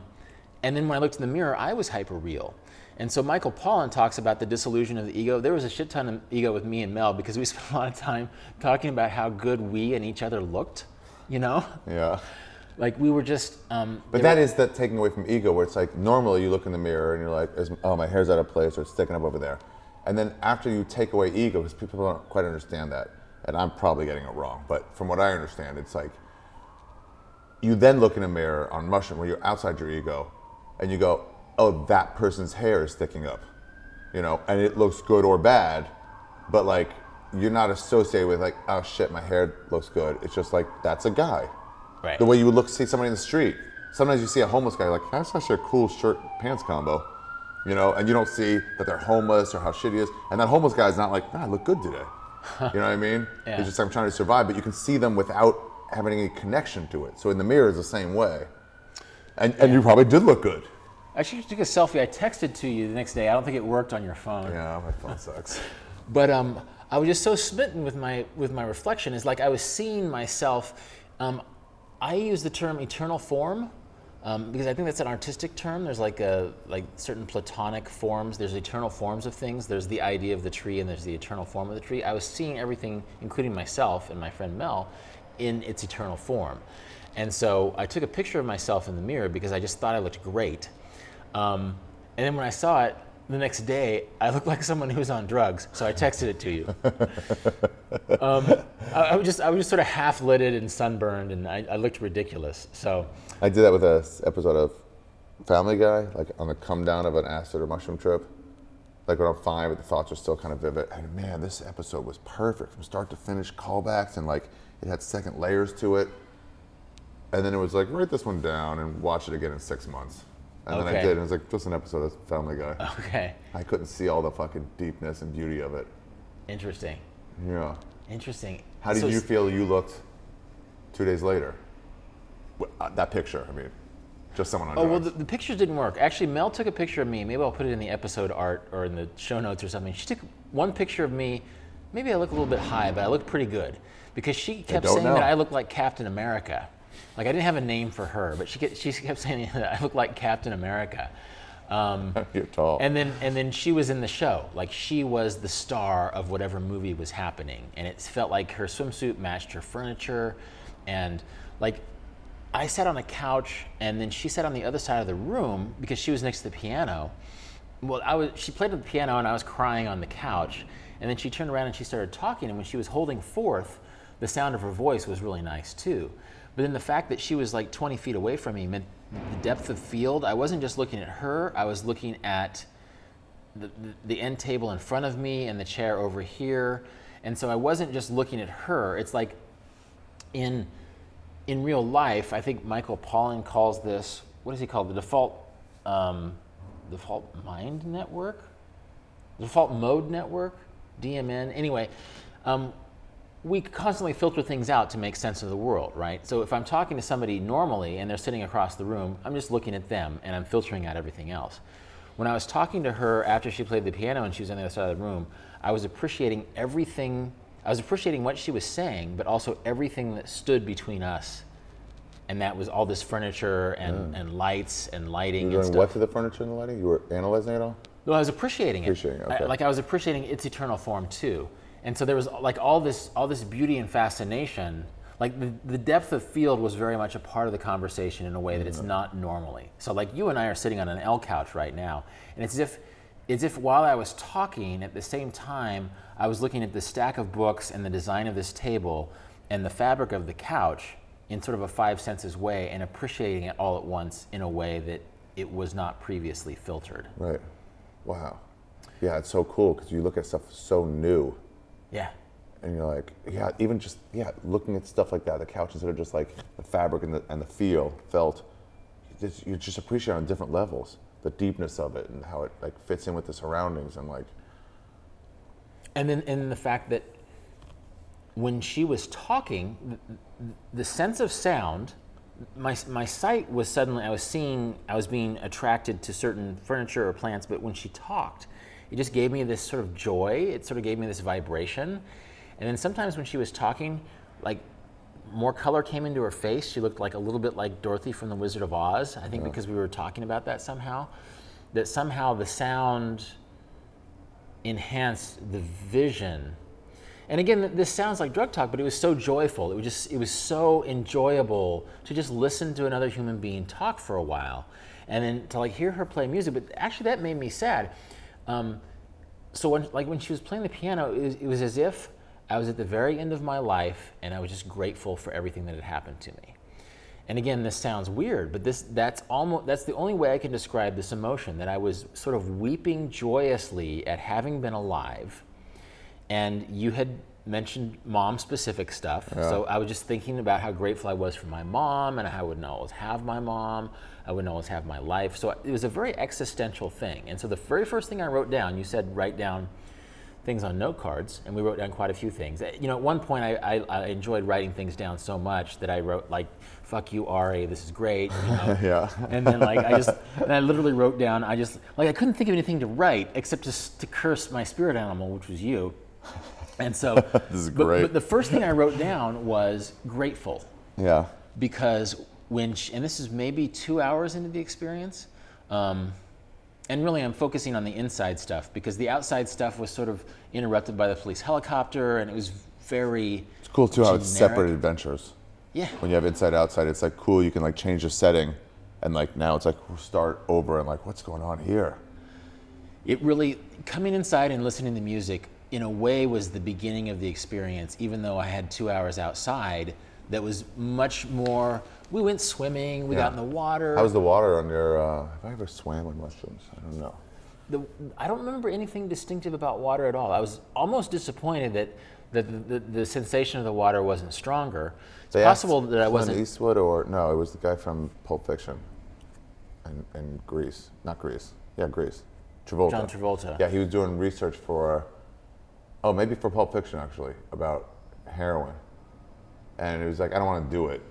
and then when I looked in the mirror, I was hyper real. And so Michael Pollan talks about the disillusion of the ego. There was a shit ton of ego with me and Mel because we spent a lot of time talking about how good we and each other looked. You know, Yeah. Like we were just. Um, But that is that taking away from ego, where it's like normally you look in the mirror and you're like, oh, my hair's out of place or it's sticking up over there. And then after you take away ego, because people don't quite understand that, and I'm probably getting it wrong, but from what I understand, it's like you then look in a mirror on mushroom where you're outside your ego and you go, oh, that person's hair is sticking up, you know, and it looks good or bad, but like you're not associated with like, oh shit, my hair looks good. It's just like, that's a guy right. the way you would look to see somebody in the street. Sometimes you see a homeless guy like that's actually a cool shirt pants combo, you know, and you don't see that they're homeless or how shitty he is. And that homeless guy's not like, nah, I look good today. You know what I mean? Yeah. He's just like, I'm trying to survive, but you can see them without having any connection to it. So in the mirror is the same way. And, and you probably did look good. I actually took a selfie. I texted to you the next day. I don't think it worked on your phone. Yeah, my phone sucks. But um, I was just so smitten with my with my reflection. It's like I was seeing myself. Um, I use the term eternal form um, because I think that's an artistic term. There's like a like certain platonic forms. There's eternal forms of things. There's the idea of the tree, and there's the eternal form of the tree. I was seeing everything, including myself and my friend Mel, in its eternal form. And so I took a picture of myself in the mirror because I just thought I looked great. Um, and then when I saw it the next day, I looked like someone who was on drugs. So I texted it to you. um, I, I was just I was just sort of half lidded and sunburned, and I, I looked ridiculous. So I did that with a s- episode of Family Guy, like on the come down of an acid or mushroom trip. Like when I'm fine, but the thoughts are still kind of vivid. And man, this episode was perfect from start to finish, callbacks, and like it had second layers to it. And then it was like, write this one down and watch it again in six months. And then I did, and it was like just an episode of Family Guy. okay, I couldn't see all the fucking deepness and beauty of it. interesting, Yeah. interesting. How did So you feel you looked two days later? Uh, That picture, I mean, just someone on Oh well, the, the pictures didn't work. Actually, Mel took a picture of me. Maybe I'll put it in the episode art or in the show notes or something. She took one picture of me. Maybe I look a little bit high, but I look pretty good because she kept saying know. that I look like Captain America. Like I didn't have a name for her, but she kept, she kept saying that I look like Captain America. Um, You're tall. and then and then she was in the show. Like she was the star of whatever movie was happening, and it felt like her swimsuit matched her furniture, and like I sat on a couch, and then she sat on the other side of the room because she was next to the piano. Well, I was. She played the piano, and I was crying on the couch. And then she turned around and she started talking. And when she was holding forth, the sound of her voice was really nice too. But then the fact that she was like 20 feet away from me meant the depth of field. I wasn't just looking at her. I was looking at the, the, end table in front of me and the chair over here. And so I wasn't just looking at her. It's like in in real life, I think Michael Pollan calls this what does he call it? the default um, default mind network, default mode network, DMN. Anyway, um, we constantly filter things out to make sense of the world, right? So if I'm talking to somebody normally and they're sitting across the room, I'm just looking at them and I'm filtering out everything else. When I was talking to her after she played the piano and she was on the other side of the room, I was appreciating everything. I was appreciating what she was saying, but also everything that stood between us. And that was all this furniture and, and lights and lighting you were doing what to the furniture and the lighting? You were analyzing it all? No, I was appreciating it. Appreciating I- okay. like I was appreciating its eternal form too. And so there was like all this, all this beauty and fascination. Like the, the depth of field was very much a part of the conversation in a way that it's mm-hmm. not normally. So like you and I are sitting on an L couch right now, and it's as if, it's as if while I was talking at the same time, I was looking at the stack of books and the design of this table and the fabric of the couch in sort of a five senses way and appreciating it all at once in a way that it was not previously filtered. Right. Wow. Yeah, it's so cool because you look at stuff so new Yeah. and you're like, yeah, even just, yeah, looking at stuff like that, the couches that are just like the fabric and the, and the feel, felt, you just, appreciate on different levels the deepness of it and how it like fits in with the surroundings and like, And then and the fact that when she was talking, the, the sense of sound, my, my sight was suddenly, I was seeing, I was being attracted to certain furniture or plants, but when she talked, it just gave me this sort of joy. It sort of gave me this vibration. And then sometimes when she was talking, like more color came into her face. She looked like a little bit like Dorothy from The Wizard of Oz. I think because we were talking about that somehow. That somehow the sound enhanced the vision. And again, this sounds like drug talk, but it was so joyful. It was just it was so enjoyable to just listen to another human being talk for a while, and then to like hear her play music. But actually, that made me sad. Um, so when like when she was playing the piano, it was, it was as if I was at the very end of my life, and I was just grateful for everything that had happened to me. And again, this sounds weird, but this that's almost that's the only way I can describe this emotion that I was sort of weeping joyously at having been alive. And you had mentioned mom specific stuff. So I was just thinking about how grateful I was for my mom and how I wouldn't always have my mom. I wouldn't always have my life. So it was a very existential thing. And so the very first thing I wrote down, you said write down things on note cards, and we wrote down quite a few things. Uh, You know, at one point I, I, I enjoyed writing things down so much that I wrote like, "Fuck you, Ari, this is great." You know? Yeah. And then like I just, and I literally wrote down. I just like I couldn't think of anything to write except to, to curse my spirit animal, which was you. And so, This is but, great. But the first thing I wrote down was grateful yeah. because when she, and this is maybe two hours into the experience um, and really i'm focusing on the inside stuff because the outside stuff was sort of interrupted by the police helicopter and it was very It's cool too how it's generic. separate adventures. yeah When you have inside outside, it's like cool. You can like change the setting, and like now it's like we'll start over and like what's going on here. it really coming inside and listening to music in a way was the beginning of the experience even though i had two hours outside that was much more we went swimming we got in the water How's the water on your? Uh, have I ever swam with mushrooms? I don't know. the, I don't remember anything distinctive about water at all. I was almost disappointed that, that the, the, the sensation of the water wasn't stronger. It's They possible asked that I Clint wasn't. Eastwood or no, it was the guy from Pulp Fiction, and and Grease, not Greece. Yeah, Greece. Travolta. John Travolta. Yeah, he was doing research for, oh, maybe for Pulp Fiction actually about heroin, and he was like, I don't want to do it,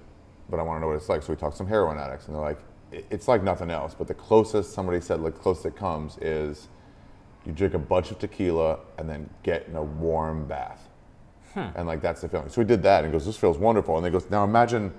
but I want to know what it's like. So we talked to some heroin addicts, and they're like, it's like nothing else. But the closest somebody said, like closest it comes is, you drink a bunch of tequila and then get in a warm bath, hmm. and like that's the feeling. So we did that, and goes, this feels wonderful. And he goes, now imagine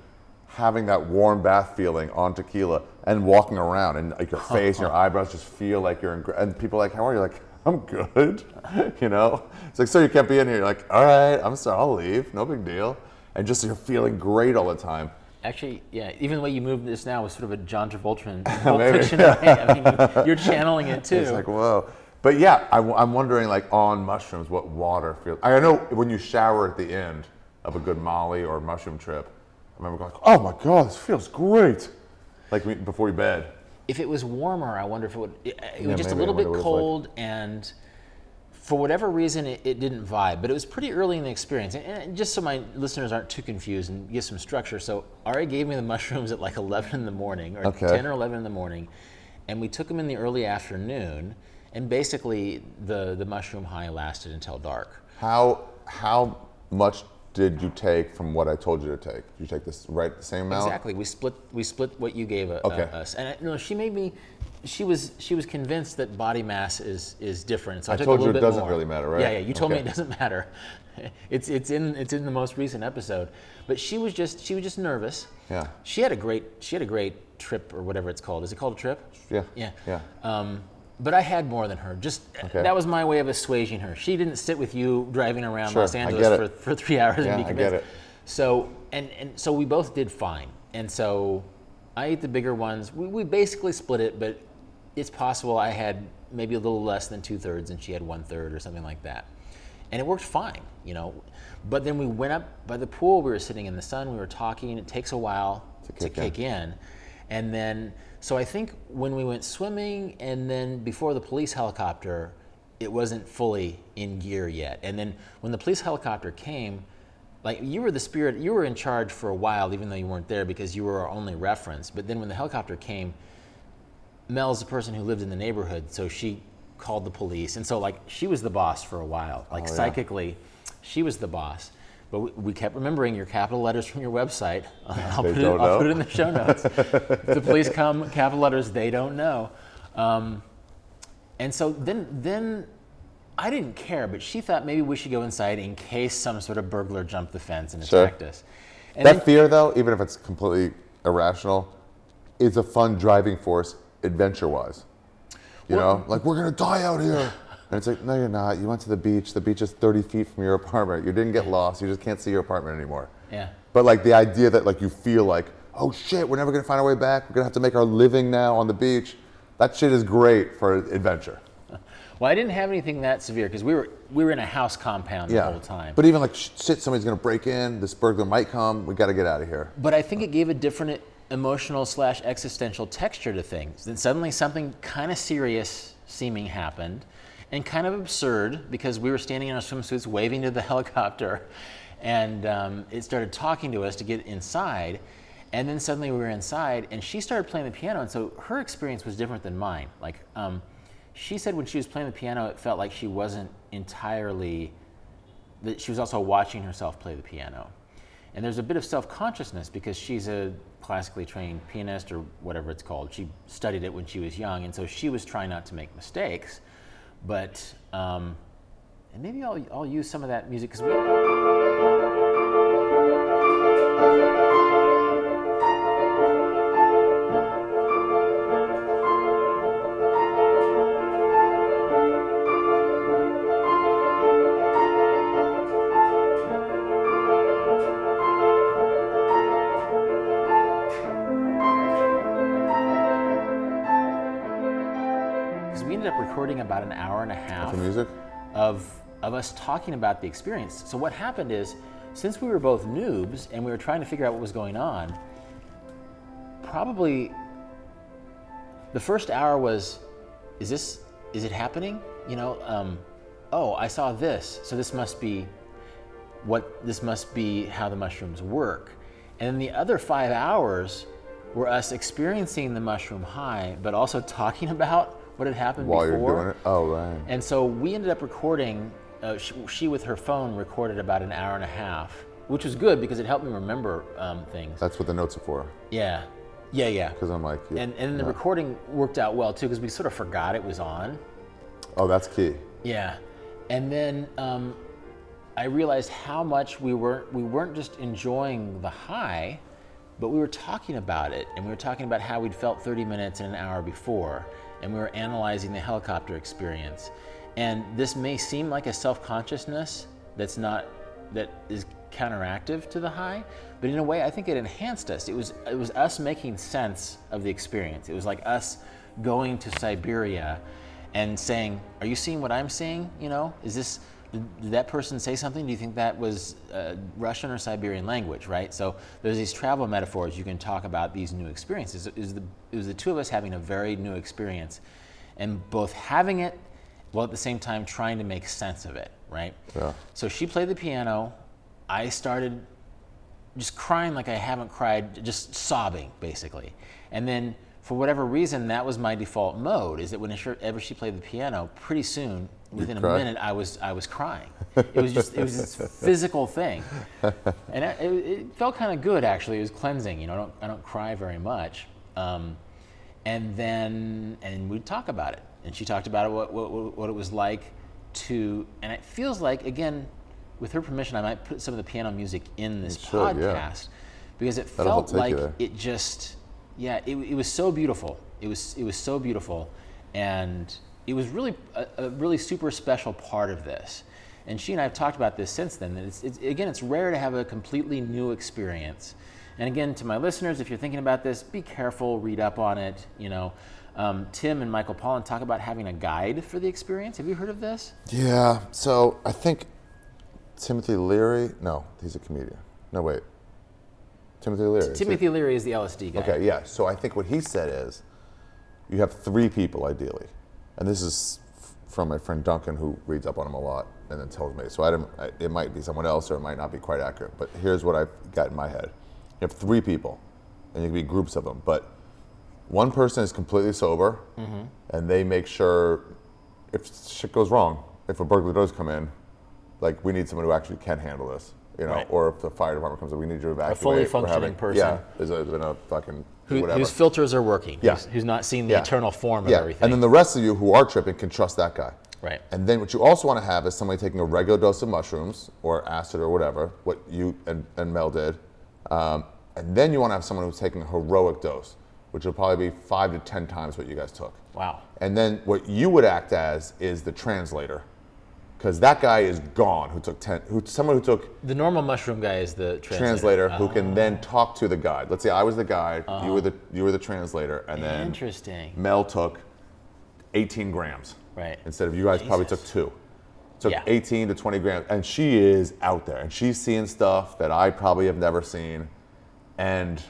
having that warm bath feeling on tequila and walking around and like your face and your eyebrows just feel like you're in. And people are like, how are you? Like, I'm good. you know, it's like, so you can't be in here. You're like, all right, I'm sorry, I'll leave. No big deal. And just you're feeling great all the time. Actually, yeah. Even the way you move this now is sort of a John Travolta. Fiction. I mean, you're channeling it too. It's like whoa. But yeah, I, am wondering like on mushrooms what water feels. I know when you shower at the end of a good Molly or mushroom trip, I remember going, oh my god, this feels great. Like before you bed. if it was warmer, I wonder if it would. It, it Yeah, was just a little bit it's like. cold, and for whatever reason, it, it didn't vibe. But it was pretty early in the experience, and, and just so my listeners aren't too confused and get some structure. So Ari gave me the mushrooms at like 11 in the morning, or Okay. 10 or 11 in the morning, and we took them in the early afternoon. And basically, the the mushroom high lasted until dark. How how much did you take from what I told you to take? Did you take this right the same amount? Exactly. We split we split what you gave uh, Okay. us, and I, no, she made me. She was she was convinced that body mass is is different. So I, I told a you it doesn't more. really matter, right? Yeah, yeah. You told Okay. me it doesn't matter. It's it's in it's in the most recent episode, but she was just she was just nervous. Yeah. She had a great she had a great trip or whatever it's called. Is it called a trip? Yeah. Yeah. Yeah. Um, but I had more than her. Just Okay. that was my way of assuaging her. She didn't sit with you driving around Sure, Los Angeles for, for three hours Yeah, and be I get convinced. it. So and and so we both did fine. And so I ate the bigger ones. We, we basically split it, but it's possible I had maybe a little less than two thirds and she had one third or something like that. And it worked fine, you know. But then we went up by the pool. We were sitting in the sun. We were talking. It takes a while to, kick in. kick in. And then, so I think when we went swimming and then before the police helicopter, it wasn't fully in gear yet. And then when the police helicopter came, like you were the spirit, you were in charge for a while, even though you weren't there because you were our only reference. But then when the helicopter came, Mel's the person who lived in the neighborhood, so she called the police. And so, like, she was the boss for a while. Like, Oh, yeah. psychically, she was the boss. But we, we kept remembering your capital letters from your website. I'll, They put it, I'll put it in the show notes. if the police come, capital letters, they don't know. Um, and so then, then I didn't care, but she thought maybe we should go inside in case some sort of burglar jumped the fence and Sure. attacked us. And that then- fear, though, even if it's completely irrational, is a fun driving force adventure-wise. You know, like we're gonna die out here, and it's like, no, you're not. You went to the beach. The beach is 30 feet from your apartment. You didn't get lost. You just can't see your apartment anymore. yeah. But like the idea that like you feel like, oh shit, we're never gonna find our way back. We're gonna have to make our living now on the beach. That shit is great for adventure. Well, I didn't have anything that severe because we were we were in a house compound the whole time. But even like shit, somebody's gonna break in. This burglar might come. We got to get out of here. But I think it gave a different emotional slash existential texture to things. Then suddenly something kind of serious seeming happened and kind of absurd because we were standing in our swimsuits waving to the helicopter and um, it started talking to us to get inside. And then suddenly we were inside and she started playing the piano. And so her experience was different than mine. Like, um, she said when she was playing the piano, it felt like she wasn't entirely that she was also watching herself play the piano. And there's a bit of self consciousness because she's a classically trained pianist or whatever it's called. She studied it when she was young, and so she was trying not to make mistakes. But, um, and maybe I'll, I'll use some of that music because we. Recording about an hour and a half The music. of of us talking about the experience. So what happened is, since we were both noobs and we were trying to figure out what was going on, probably the first hour was, is this is it happening? You know, um, oh, I saw this, so this must be what this must be how the mushrooms work. And then the other five hours were us experiencing the mushroom high, but also talking about what had happened While before. you're doing it. Oh right. And so we ended up recording, uh, she, she with her phone recorded about an hour and a half, which was good because it helped me remember um, things. That's what the notes are for. Yeah, yeah, yeah. Because I'm like, yeah, And, and the recording worked out well too because we sort of forgot it was on. oh, that's key. Yeah, and then um, I realized how much we weren't we weren't just enjoying the high, but we were talking about it, and we were talking about how we'd felt 30 minutes and an hour before, and we were analyzing the helicopter experience. And this may seem like a self consciousness that's not, that is counteractive to the high, but in a way, I think it enhanced us. It was, it was us making sense of the experience. It was like us going to Siberia and saying, Are you seeing what I'm seeing? You know, is this, did, that person say something? Do you think that was uh, Russian or Siberian language, right? So there's these travel metaphors you can talk about these new experiences. It was the, it was the two of us having a very new experience and both having it while at the same time trying to make sense of it, right? Yeah. So she played the piano. I started just crying like I haven't cried, just sobbing basically. And then for whatever reason, that was my default mode. Is that whenever she played the piano, pretty soon, within a minute, I was I was crying. It was just it was this physical thing, and it, it, it felt kind of good actually. It was cleansing. You know, I don't I don't cry very much. Um, and then and we'd talk about it, and she talked about it, what what, what it was like to, and it feels like again, with her permission, I might put some of the piano music in this should, yeah. podcast because it That'll felt like it just yeah it, it was so beautiful it was it was so beautiful and it was really a, a really super special part of this and she and i have talked about this since then that it's, it's again it's rare to have a completely new experience and again to my listeners if you're thinking about this be careful read up on it you know um, tim and michael pollan talk about having a guide for the experience have you heard of this Yeah. So I think Timothy Leary. No, he's a comedian. No, wait. Timothy Leary. is timothy leary is the lsd guy Okay, yeah. So I think what he said is you have three people ideally. And this is f- from my friend Duncan who reads up on him a lot and then tells me. So I don't, I, it might be someone else or it might not be quite accurate. But here's what I've got in my head you have three people, and you can be groups of them. But one person is completely sober mm-hmm. and they make sure if shit goes wrong, if a burglar does come in, like we need someone who actually can handle this. You know, Right. or if the fire department comes in, we need you to evacuate. A fully functioning having- person. Yeah, there's, a, there's been a fucking Who, whatever. whose filters are working Yeah. who's, who's not seeing the Yeah. eternal form of yeah, everything and then the rest of you who are tripping can trust that guy. Right. And then what you also want to have is somebody taking a regular dose of mushrooms or acid or whatever, what you and, and Mel did. Um, and then you want to have someone who's taking a heroic dose, which will probably be five to 10 times what you guys took. wow And then what you would act as is the translator. Because that guy is gone who took 10, who, someone who took The normal mushroom guy is the translator. translator who can oh. then talk to the guide. Let's say I was the guide, you uh-huh. were the you were the translator, and then Interesting. Mel took 18 grams. Right. Instead of you guys probably took two. Took Yeah. 18 to 20 grams. And she is out there and she's seeing stuff that I probably have never seen. And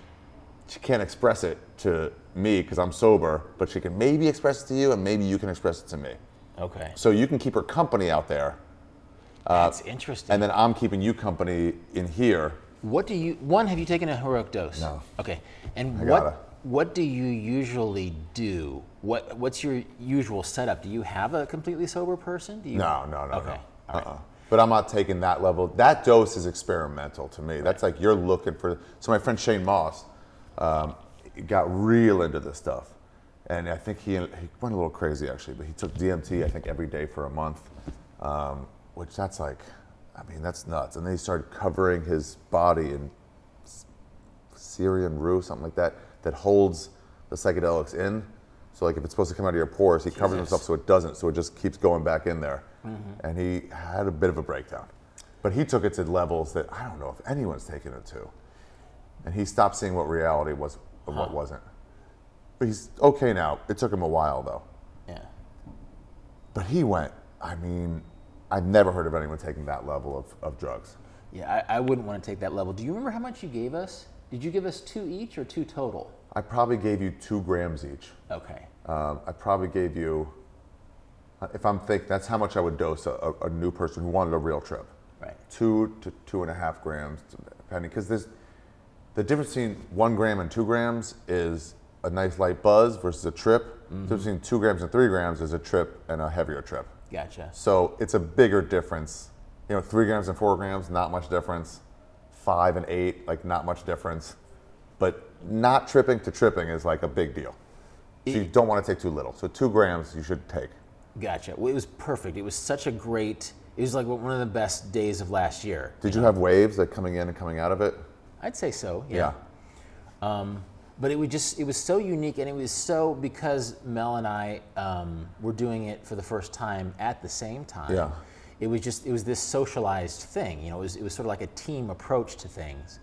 she can't express it to me because I'm sober, but she can maybe express it to you and maybe you can express it to me. Okay. So you can keep her company out there. That's interesting. And then I'm keeping you company in here. what do you? One, have you taken a heroic dose? No. Okay. And I what? gotta. What do you usually do? What What's your usual setup? Do you have a completely sober person? Do you? No, no, no, Okay. no. All right. Uh-uh. But I'm not taking that level. That dose is experimental to me. That's like you're looking for. So my friend Shane Moss um, got real into this stuff, and I think he he went a little crazy actually. But he took DMT I think every day for a month, um, which that's like, I mean that's nuts. And then he started covering his body in Syrian rue, something like that, that holds the psychedelics in. So like if it's supposed to come out of your pores, he covers himself so it doesn't, so it just keeps going back in there. And he had a bit of a breakdown. But he took it to levels that I don't know if anyone's taken it to. And he stopped seeing what reality was and what wasn't. But he's okay now. It took him a while though. Yeah. But he went, I mean, I've never heard of anyone taking that level of, of drugs. Yeah. I, I wouldn't want to take that level. Do you remember how much you gave us? Did you give us two each or two total? I probably gave you two grams each. Okay. Um, I probably gave you, if I'm thinking, that's how much I would dose a, a, new person who wanted a real trip. Right. Two to two and a half grams, depending, because there's the difference between one gram and two grams is a nice light buzz versus a trip. The difference between two grams and three grams is a trip and a heavier trip. Gotcha. So it's a bigger difference. You know, three grams and four grams, not much difference. Five and eight, like not much difference. But not tripping to tripping is like a big deal. So you don't want to take too little. So two grams you should take. Gotcha. Well, it was perfect. It was such a great. It was like one of the best days of last year. Did you have waves like coming in and coming out of it? I'd say so. Yeah. Yeah. Um, but it was just it was so unique, and it was so because Mel and I um, were doing it for the first time at the same time. Yeah. It was just it was this socialized thing. You know, it was it was sort of like a team approach to things.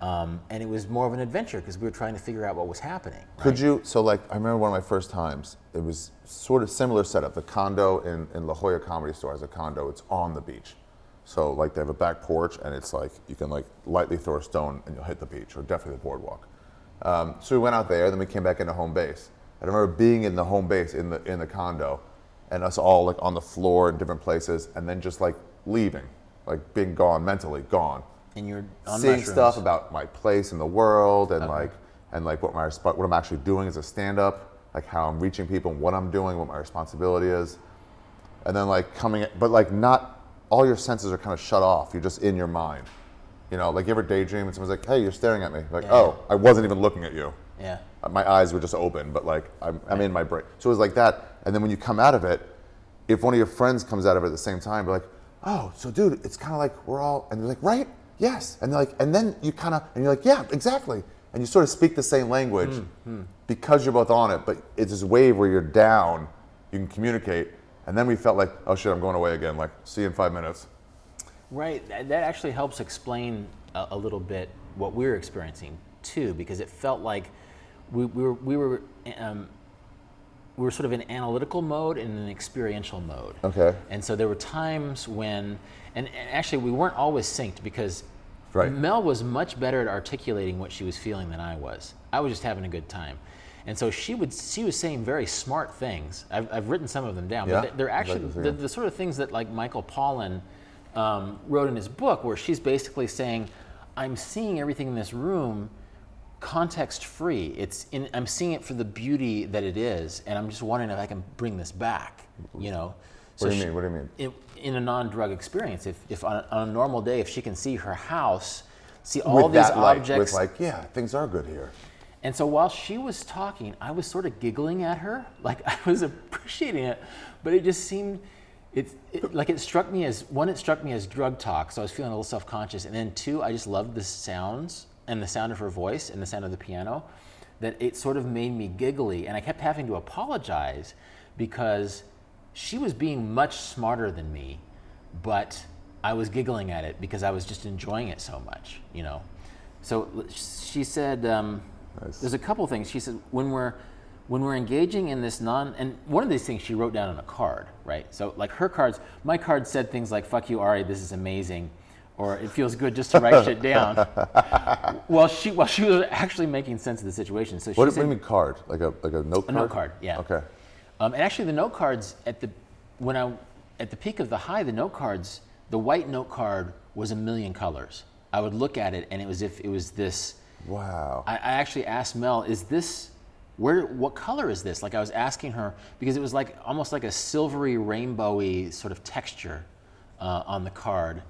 Um, and it was more of an adventure because we were trying to figure out what was happening. Could you? So, like, I remember one of my first times. It was sort of similar setup. The condo in, in La Jolla Comedy Store has a condo. It's on the beach. So, like, they have a back porch, and it's like you can like lightly throw a stone and you'll hit the beach, or definitely the boardwalk. Um, so we went out there, then we came back into home base. I remember being in the home base in the in the condo, and us all like on the floor in different places, and then just like leaving, like being gone mentally, gone And you're on seeing mushrooms. stuff about my place in the world and like and like what my what I'm actually doing as a stand up, like how I'm reaching people, and what I'm doing, what my responsibility is, and then like coming, but like not all your senses are kind of shut off. You're just in your mind, you know. Like you ever daydream and someone's like, "Hey, you're staring at me," like, Yeah. "Oh, I wasn't even looking at you." Yeah. Uh, My eyes were just open, but like I'm, I'm in my brain. So it was like that. And then when you come out of it, if one of your friends comes out of it at the same time, they're like, "Oh, so dude, it's kind of like we're all," and they're like, "Right? Yes." And they're like, and then you kind of, and you're like, "Yeah, exactly." And you sort of speak the same language because you're both on it, but it's this wave where you're down, you can communicate. And then we felt like, "Oh shit, I'm going away again." Like, see you in five minutes. Right. That that actually helps explain a, little bit what we were experiencing too, because it felt like we, we were we were um, we were sort of in analytical mode and in experiential mode. Okay. And so there were times when, and, and actually we weren't always synced because Right. Mel was much better at articulating what she was feeling than I was. I was just having a good time. And so she would, she was saying very smart things. I've, I've written some of them down, Yeah? but they're actually the, the sort of things that like Michael Pollan um, wrote in his book, where she's basically saying, "I'm seeing everything in this room context free. It's in, I'm seeing it for the beauty that it is, and I'm just wondering if I can bring this back." You know. What do you mean? What do you mean? in, in a non-drug experience, if, if on, a, on a normal day, if she can see her house, see all with these that light, objects, with like, yeah, things are good here. and so while she was talking, I was sort of giggling at her, like I was appreciating it, but it just seemed, it, it like it struck me as one, it struck me as drug talk, so I was feeling a little self-conscious, and then two, I just loved the sounds and the sound of her voice and the sound of the piano, that it sort of made me giggly, and I kept having to apologize because she was being much smarter than me, but I was giggling at it because I was just enjoying it so much, you know. So she said, um, Nice. there's a couple things. She said when we're when we're engaging in this non and one of these things she wrote down on a card, right? So like her cards, my card said things like "fuck you, Ari, this is amazing," or "it feels good just to write shit down." Well, she while she was actually making sense of the situation. So she What, do- said, you mean card? Like a like a note a card? note card, yeah. Okay. Um, and actually, the note cards at the when I at the peak of the high, the note cards, the white note card was a million colors. I would look at it, and it was if it was this. Wow. I, I actually asked Mel, "Is this where? What color is this?" Like I was asking her because it was like almost like a silvery, rainbowy sort of texture uh, on the card,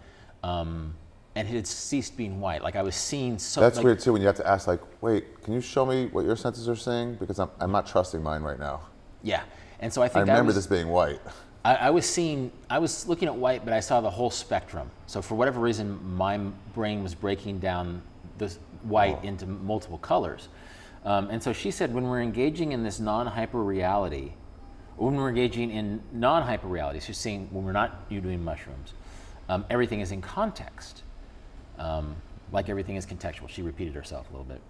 um, and it had ceased being white. Like I was seeing so. That's like, weird too when you have to ask like, wait, can you show me what your senses are saying? Because I'm, I'm not trusting mine right now. Yeah, and so I think I remember was, this being white. I, I was seeing, I was looking at white, but I saw the whole spectrum. So for whatever reason, my brain was breaking down this white into multiple colors. Um, and so she said, when we're engaging in this non-hyper reality, when we're engaging in non-hyper reality, she's saying when we're not you doing mushrooms, um, everything is in context. Um, like everything is contextual. She repeated herself a little bit.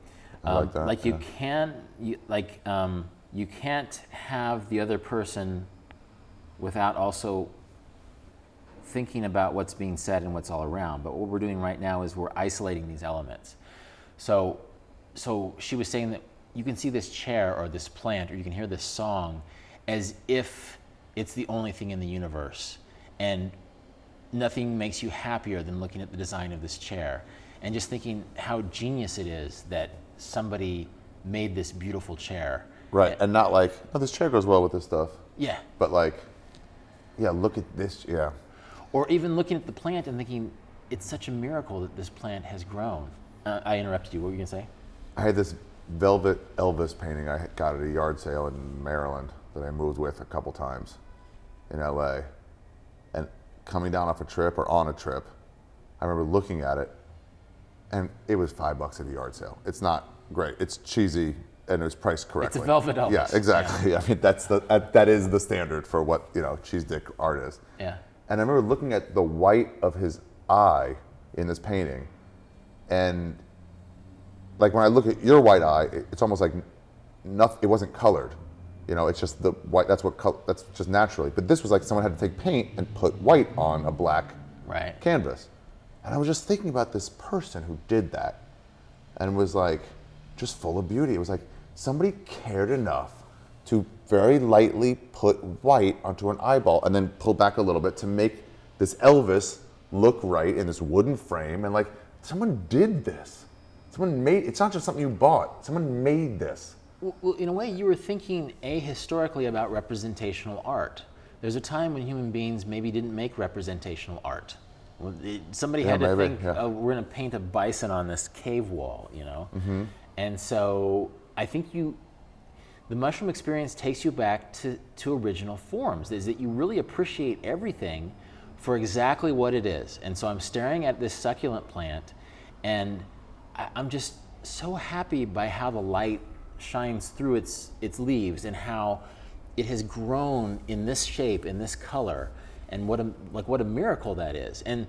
I Um, like that, Like you yeah. can, you, like um, you can't have the other person without also thinking about what's being said and what's all around. But what we're doing right now is we're isolating these elements. So, so she was saying that you can see this chair or this plant or you can hear this song as if it's the only thing in the universe. And nothing makes you happier than looking at the design of this chair and just thinking how genius it is that somebody made this beautiful chair. Right. And not like, oh, this chair goes well with this stuff. Yeah. But like, yeah, look at this. Yeah. Or even looking at the plant and thinking, it's such a miracle that this plant has grown. Uh, I interrupted you. What were you going to say? I had this velvet Elvis painting I got at a yard sale in Maryland that I moved with a couple times in LA. And coming down off a trip or on a trip, I remember looking at it and it was five bucks at a yard sale. It's not great. It's cheesy and it was priced correctly. It's velvet Elvis. Yeah, exactly. I mean, that's the that is the standard for what you know cheese dick art is. Yeah. And I remember looking at the white of his eye in this painting, and like when I look at your white eye, it- it's almost like nothing. It wasn't colored. You know, it's just the white. That's what col- that's just naturally. But this was like someone had to take paint and put white on a black Right. canvas. And I was just thinking about this person who did that and was like just full of beauty. It was like somebody cared enough to very lightly put white onto an eyeball and then pull back a little bit to make this Elvis look right in this wooden frame. And like someone did this. Someone made it's not just something you bought, someone made this. Well, in a way, you were thinking ahistorically about representational art. There's a time when human beings maybe didn't make representational art. Somebody Yeah, had to maybe, think, yeah. oh, we're going to paint a bison on this cave wall, you know? Mm-hmm. And so I think you, the mushroom experience takes you back to, to original forms, is that you really appreciate everything for exactly what it is. And so I'm staring at this succulent plant, and I, I'm just so happy by how the light shines through its, its leaves and how it has grown in this shape, in this color, and what a, like what a miracle that is. And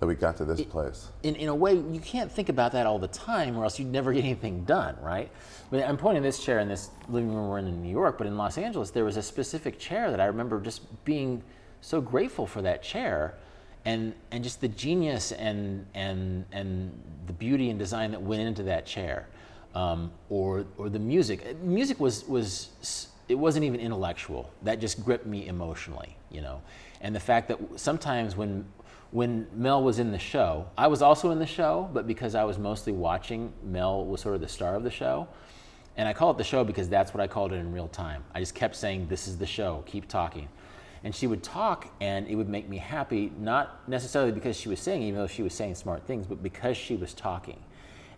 That we got to this place. in, in a way, you can't think about that all the time, or else you'd never get anything done, right? But I'm pointing this chair in this living room we're in in New York, but in Los Angeles, there was a specific chair that I remember just being so grateful for that chair, and and just the genius and and and the beauty and design that went into that chair, um, or or the music. Music was was it wasn't even intellectual. That just gripped me emotionally, you know. And the fact that sometimes when when Mel was in the show, I was also in the show, but because I was mostly watching, Mel was sort of the star of the show. And I call it the show because that's what I called it in real time. I just kept saying, This is the show, keep talking. And she would talk, and it would make me happy, not necessarily because she was saying, even though she was saying smart things, but because she was talking.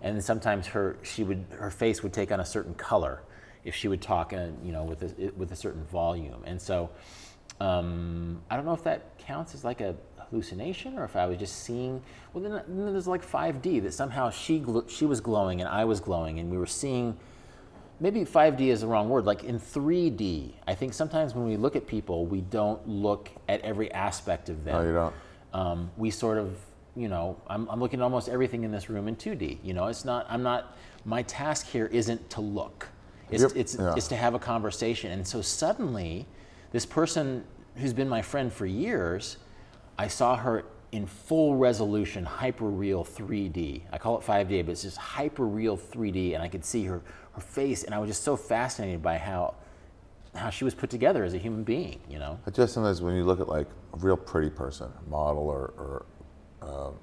And sometimes her, she would, her face would take on a certain color if she would talk, and you know, with a, with a certain volume. And so um, I don't know if that counts as like a hallucination or if I was just seeing. Well, then, then there's like 5D that somehow she she was glowing and I was glowing and we were seeing. Maybe 5D is the wrong word. Like in 3D, I think sometimes when we look at people, we don't look at every aspect of them. No, you don't. Um, we sort of, you know, I'm, I'm looking at almost everything in this room in 2D. You know, it's not. I'm not. My task here isn't to look. It's, Yep. it's, Yeah. it's to have a conversation. And so suddenly, this person who's been my friend for years, I saw her in full resolution, hyper real 3D. I call it 5D, but it's just hyper real 3D, and I could see her, her face, and I was just so fascinated by how how she was put together as a human being. You know, I just sometimes when you look at like a real pretty person, model or, or um,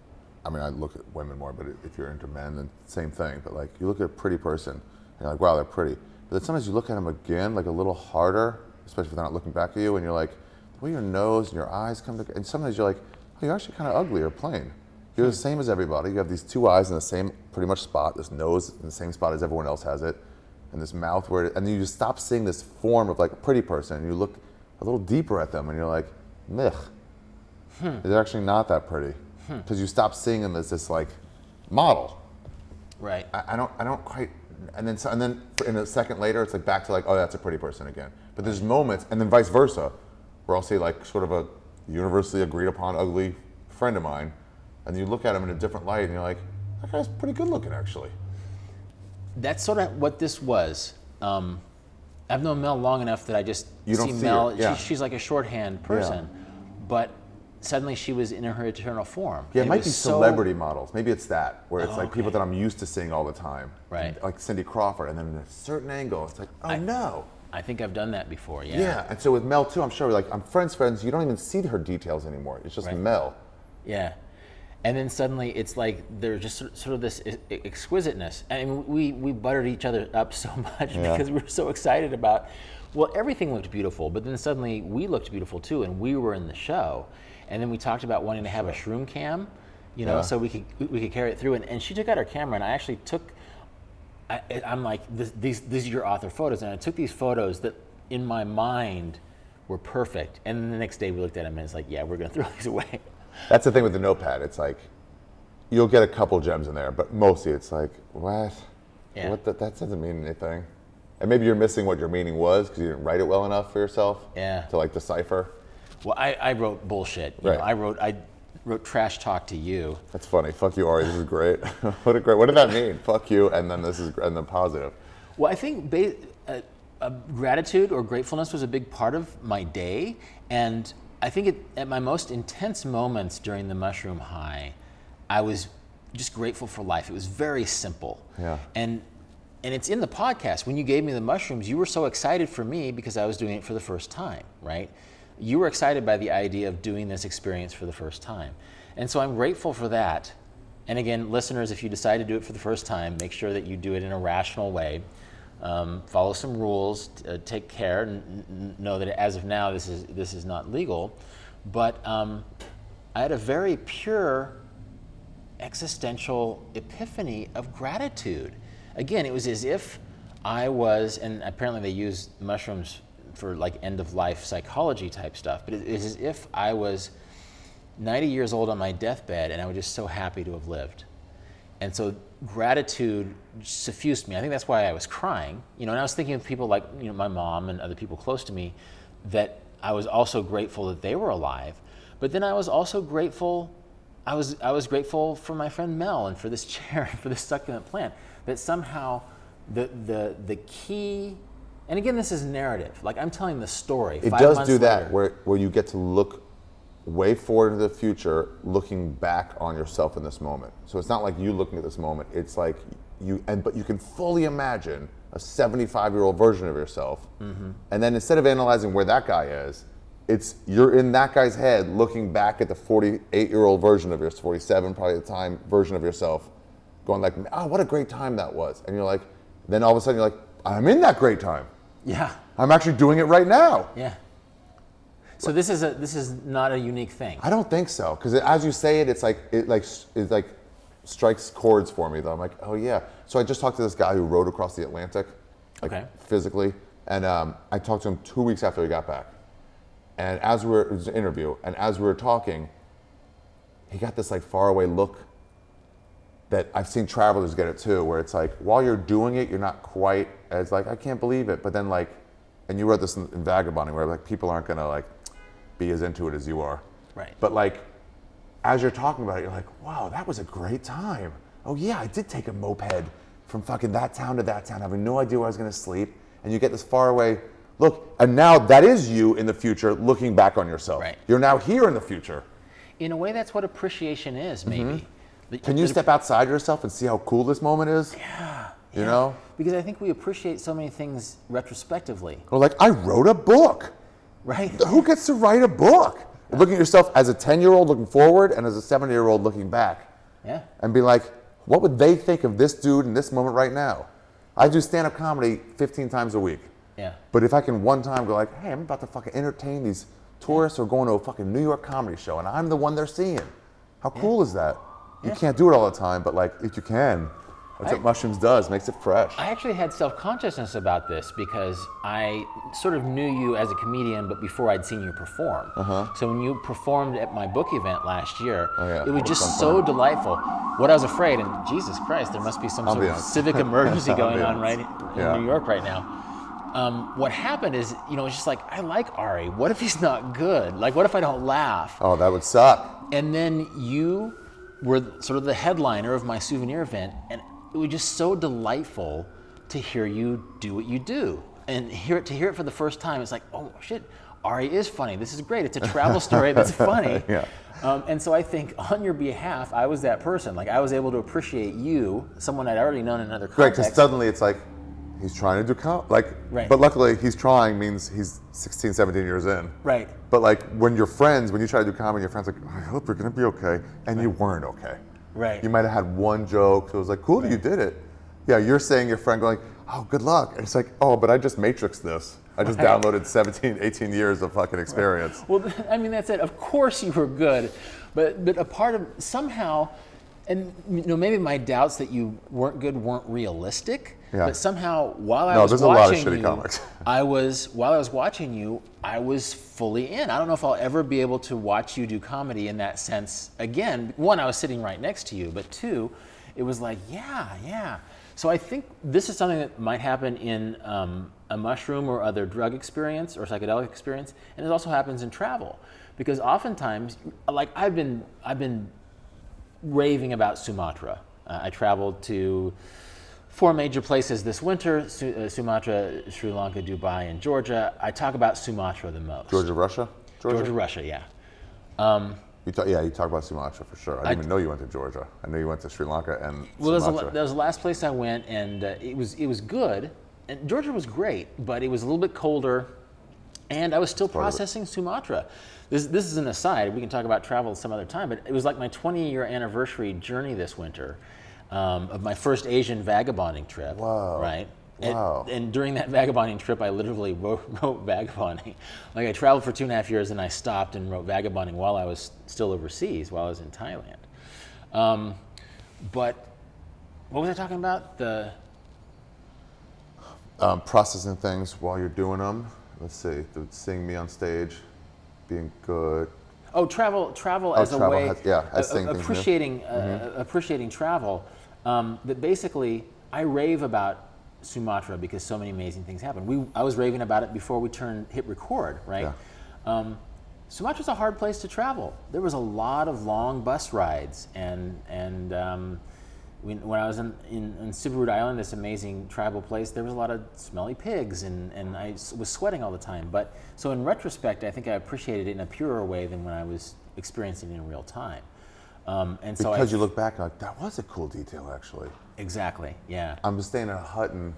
I mean, I look at women more, but if you're into men, then same thing. But like you look at a pretty person, and you're like, wow, they're pretty. But then sometimes you look at them again, like a little harder, especially if they're not looking back at you, and you're like, the way your nose and your eyes come together, and sometimes you're like, oh, you're actually kind of ugly or plain. You're the same as everybody. You have these two eyes and the same pretty much spot, this nose in the same spot as everyone else has it, and this mouth where, it, and then you just stop seeing this form of like a pretty person, and you look a little deeper at them, and you're like, meh. Hmm. They're actually not that pretty hmm. because you stop seeing them as this like model. right? I, I don't, I don't quite, and then, so, and then for- in a second later, it's like back to like, oh, that's a pretty person again. But there's moments, and then vice versa, where I'll see like sort of a universally agreed upon ugly friend of mine, and you look at him in a different light, and you're like, that guy's pretty good looking actually. that's sort of what this was. Um, I've known Mel long enough that I just You see see Mel. yeah. she, she's like a shorthand person, but suddenly she was in her eternal form. Yeah, it And might be so- celebrity models. Maybe it's that, where it's Oh, like people that I'm used to seeing all the time. Right. Like Cindy Crawford, and then in a certain angle, it's like, oh no. I think I've done that before. Yeah. Yeah. and so with Mel too, I'm sure like I'm friends, friends. You don't even see her details anymore. It's just Right. Mel. Yeah. And then suddenly it's like there's just sort of this exquisiteness. I mean, we, we buttered each other up so much Yeah. because we were so excited about, well, everything looked beautiful, but then suddenly we looked beautiful too, and we were in the show. And then we talked about wanting to have a shroom cam, you know, Yeah. so we could we could carry it through. And, and she took out her camera, and I actually took, I, I'm like, this, these, these are your author photos. And I took these photos that in my mind were perfect. And then the next day we looked at them, and it's like, yeah, we're going to throw these away. That's the thing with the notepad. It's like you'll get a couple gems in there, but mostly it's like what? Yeah. What the, that doesn't mean anything. And maybe you're missing what your meaning was because you didn't write it well enough for yourself. Yeah. To like decipher. Well, I, I wrote bullshit. You Right. know, I wrote I wrote trash talk to you. That's funny. Fuck you, Ari. This is great. what a great. What did that mean? Fuck you, and then this is and then positive. Well, I think ba- uh, uh, gratitude or gratefulness was a big part of my day, and I think it, at my most intense moments during the mushroom high, I was just grateful for life. It was very simple. Yeah. And and it's in the podcast. When you gave me the mushrooms, you were so excited for me because I was doing it for the first time, right? You were excited by the idea of doing this experience for the first time. And so I'm grateful for that. And again, listeners, if you decide to do it for the first time, make sure that you do it in a rational way. Um, follow some rules, uh, take care, n- know that as of now, this is, this is not legal. But um, I had a very pure existential epiphany of gratitude. Again, it was as if I was, and apparently they use mushrooms for like end of life psychology type stuff, but it is as if I was 90 years old on my deathbed and I was just so happy to have lived. And so gratitude suffused me. I think that's why I was crying. You know, and I was thinking of people like, you know, my mom and other people close to me that I was also grateful that they were alive. But then I was also grateful I was I was grateful for my friend Mel and for this chair and for this succulent plant that somehow the the the key and again this is narrative. Like I'm telling the story. It does do that, where where you get to look way forward into the future, looking back on yourself in this moment. So it's not like you looking at this moment. It's like you and but you can fully imagine a 75 year old version of yourself, Mm-hmm. and then instead of analyzing where that guy is. It's you're in that guy's head looking back at the 48 year old version of yourself, 47 probably at the time version of yourself, going like, oh, what a great time that was. And you're like, then all of a sudden you're like, I'm in that great time. Yeah. I'm actually doing it right now. Yeah. So this is a this is not a unique thing. I don't think so, because as you say it, it's like it like it like strikes chords for me. Though I'm like, oh yeah. So I just talked to this guy who rode across the Atlantic, like Okay. physically, and um, I talked to him two weeks after he got back. And as we were, it was an interview, and as we were talking, he got this like faraway look that I've seen travelers get it too, where it's like while you're doing it, you're not quite as like I can't believe it, but then like, and you wrote this in, in Vagabonding, where like people aren't gonna like be as into it as you are. Right. But like, as you're talking about it, you're like, wow, that was a great time. Oh yeah, I did take a moped from fucking that town to that town, having no idea where I was gonna sleep, and you get this far away look, and now that is you in the future looking back on yourself. Right. You're now here in the future. In a way, that's what appreciation is, maybe. Mm-hmm. Can you step outside yourself and see how cool this moment is? Yeah. You yeah. know? Because I think we appreciate so many things retrospectively, Or like, I wrote a book. Right? Who gets to write a book? Looking at yourself as a 10 year old looking forward and as a 70 year old looking back. Yeah. and be like, what would they think of this dude in this moment right now? I do stand up comedy 15 times a week. Yeah. But if I can one time go like, hey, I'm about to fucking entertain these tourists who are going to a fucking New York comedy show and I'm the one they're seeing. How cool is that? You Yeah. can't do it all the time, but like if you can, that's I- what mushrooms does, makes it fresh. I actually had self consciousness about this because I sort of knew you as a comedian, but before I'd seen you perform. Uh-huh. So when you performed at my book event last year. Oh, yeah. it was just fun. so delightful. What I was afraid, and Jesus Christ, there must be some sort of civic emergency going on right Ambiance. in Yeah. New York right now. Um, what happened is, you know, it's just like, I like Ari. What if he's not good? Like, what if I don't laugh? oh, that would suck. And then you were sort of the headliner of my souvenir event, and it was just so delightful to hear you do what you do. And hear it to hear it for the first time, it's like, oh shit, Ari is funny. This is great. It's a travel story that's funny. Yeah. Um, and so I think on your behalf, I was that person. Like I was able to appreciate you, someone I'd already known in another context. Right, because suddenly it's like, he's trying to do com like, Right. but luckily he's trying means he's 16, 17 years in. Right. But like when you're friends, when you try to do comedy, your friends are like, I hope you're gonna be okay, and you weren't okay. Right. You might have had one joke, so it was like, cool, you did it. Yeah, you're saying your friend going, oh, good luck. And it's like, oh, but I just matrixed this. I just Right. downloaded 17, 18 years of fucking experience. Well, I mean, that's it. Of course you were good, but but a part of somehow, and you know, maybe my doubts that you weren't good weren't realistic. Yeah. But somehow, while I No, was there's a lot of watching shitty you, comics. I was while I was watching you, I was fully in. I don't know if I'll ever be able to watch you do comedy in that sense again. One, I was sitting right next to you, but two, it was like, yeah, yeah. So I think this is something that might happen in um, a mushroom or other drug experience or psychedelic experience, and it also happens in travel, because oftentimes, like I've been, I've been raving about Sumatra. Uh, I traveled to four major places this winter: Su- uh, Sumatra, Sri Lanka, Dubai, and Georgia. I talk about Sumatra the most. Georgia, Russia. Georgia, Russia, yeah. Um, You talk, yeah, you talk about Sumatra for sure. I didn't even know you went to Georgia. I knew you went to Sri Lanka and Well, that was, the, that was the last place I went, and uh, it was it was good. And Georgia was great, but it was a little bit colder, and I was still processing Sumatra. This this is an aside. We can talk about travel some other time, but it was like my 20 year anniversary journey this winter um, of my first Asian vagabonding trip. Whoa. Right. And, Wow. and during that vagabonding trip, I literally wrote, wrote vagabonding. Like I traveled for two and a half years, and I stopped and wrote vagabonding while I was still overseas, while I was in Thailand. Um, but what was I talking about? The um, processing things while you're doing them. Let's see, the, seeing me on stage, being good. oh, travel, travel as travel a way, has- yeah, as a- seeing a- things new. appreciating, uh, appreciating travel. Um, that basically, I rave about Sumatra because so many amazing things happen. We, I was raving about it before we turned hit record, right? Yeah. Um, Sumatra's a hard place to travel. There was a lot of long bus rides, and and um, when, when I was in, in, in Siberut Island, this amazing tribal place, there was a lot of smelly pigs, and, and I was sweating all the time. But so in retrospect, I think I appreciated it in a purer way than when I was experiencing it in real time. Um, and so Because I, you look back, like that was a cool detail actually. exactly, yeah, I was staying in a hut in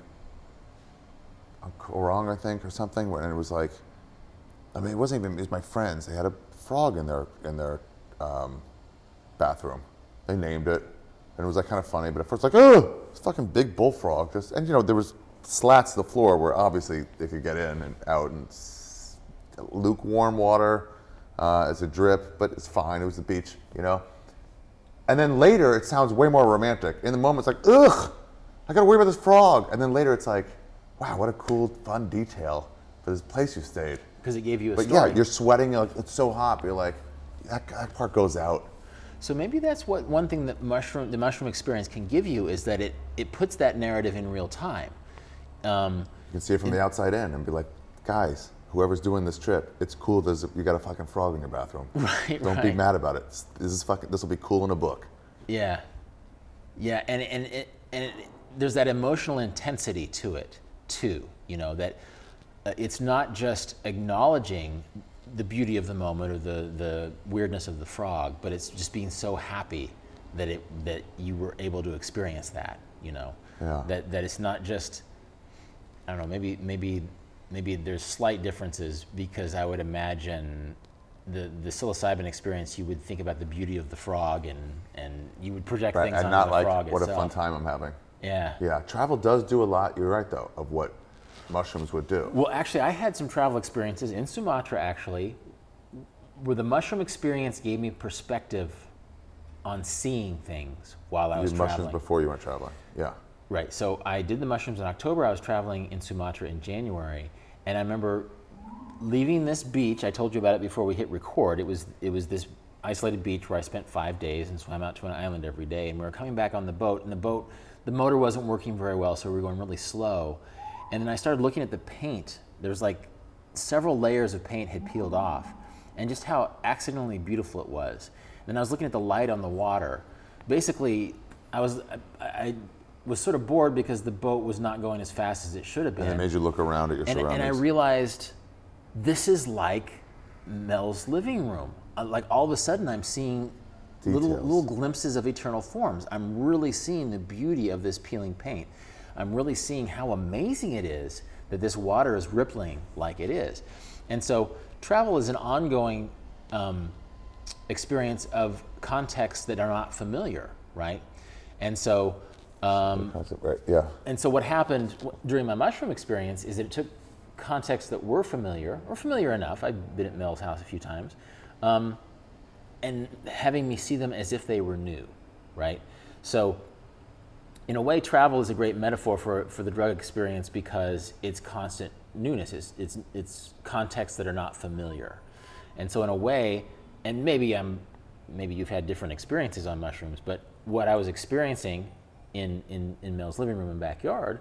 Korong, I think, or something, and it was like, I mean, it wasn't even. It was my friends. They had a frog in their in their um, bathroom. They named it, and it was like kind of funny. But at first, like, oh, it's a fucking big bullfrog. Just and you know there was slats to the floor where obviously they could get in and out, and lukewarm water uh, as a drip, but it's fine. It was the beach, you know. And then later, it sounds way more romantic. In the moment, it's like, ugh, I gotta worry about this frog. And then later, it's like, wow, what a cool, fun detail for this place you stayed. because it gave you a But story. yeah, you're sweating, like, it's so hot, but you're like, that, that part goes out. So maybe that's what one thing that mushroom, the mushroom experience can give you is that it, it puts that narrative in real time. Um, You can see it from the outside in and be like, guys, whoever's doing this trip, it's cool. There's a, you got a fucking frog in your bathroom. Right, Don't be mad about it. This is fucking. This will be cool in a book. yeah, yeah, and and it, and it, there's that emotional intensity to it too. You know that uh, it's not just acknowledging the beauty of the moment or the the weirdness of the frog, but it's just being so happy that it that you were able to experience that. You know, Yeah. that that it's not just I don't know, maybe maybe maybe there's slight differences because I would imagine the the psilocybin experience you would think about the beauty of the frog and and you would project Right? things And on not the like frog what itself. a fun time I'm having. Yeah. Yeah, travel does do a lot. You're right though of what mushrooms would do. Well, actually, I had some travel experiences in Sumatra actually, where the mushroom experience gave me perspective on seeing things while I You was did traveling. mushrooms before you went traveling. Yeah. Right. So I did the mushrooms in October. I was traveling in Sumatra in January, and I remember leaving this beach. I told you about it before we hit record. It was it was this isolated beach where I spent five days and swam out to an island every day. And we were coming back on the boat, and the boat the motor wasn't working very well, so we were going really slow. And then I started looking at the paint. There was like several layers of paint had peeled off, and just how accidentally beautiful it was. And then I was looking at the light on the water. Basically, I was I, I was sort of bored because the boat was not going as fast as it should have been. And it made you look around at your and, surroundings. and I realized this is like Mel's living room. Uh, Like all of a sudden, I'm seeing little little glimpses of eternal forms. I'm really seeing the beauty of this peeling paint. I'm really seeing how amazing it is that this water is rippling like it is. And so, travel is an ongoing um, experience of contexts that are not familiar, right? And so. Um, Concept, right? Yeah. and so what happened during my mushroom experience is that it took contexts that were familiar, or familiar enough. I've been at Mel's house a few times, um, and having me see them as if they were new, right? So, in a way, travel is a great metaphor for, for the drug experience because it's constant newness. It's, it's, it's contexts that are not familiar. And so, in a way, and maybe I'm, maybe you've had different experiences on mushrooms, but what I was experiencing in, in, in Mel's living room and backyard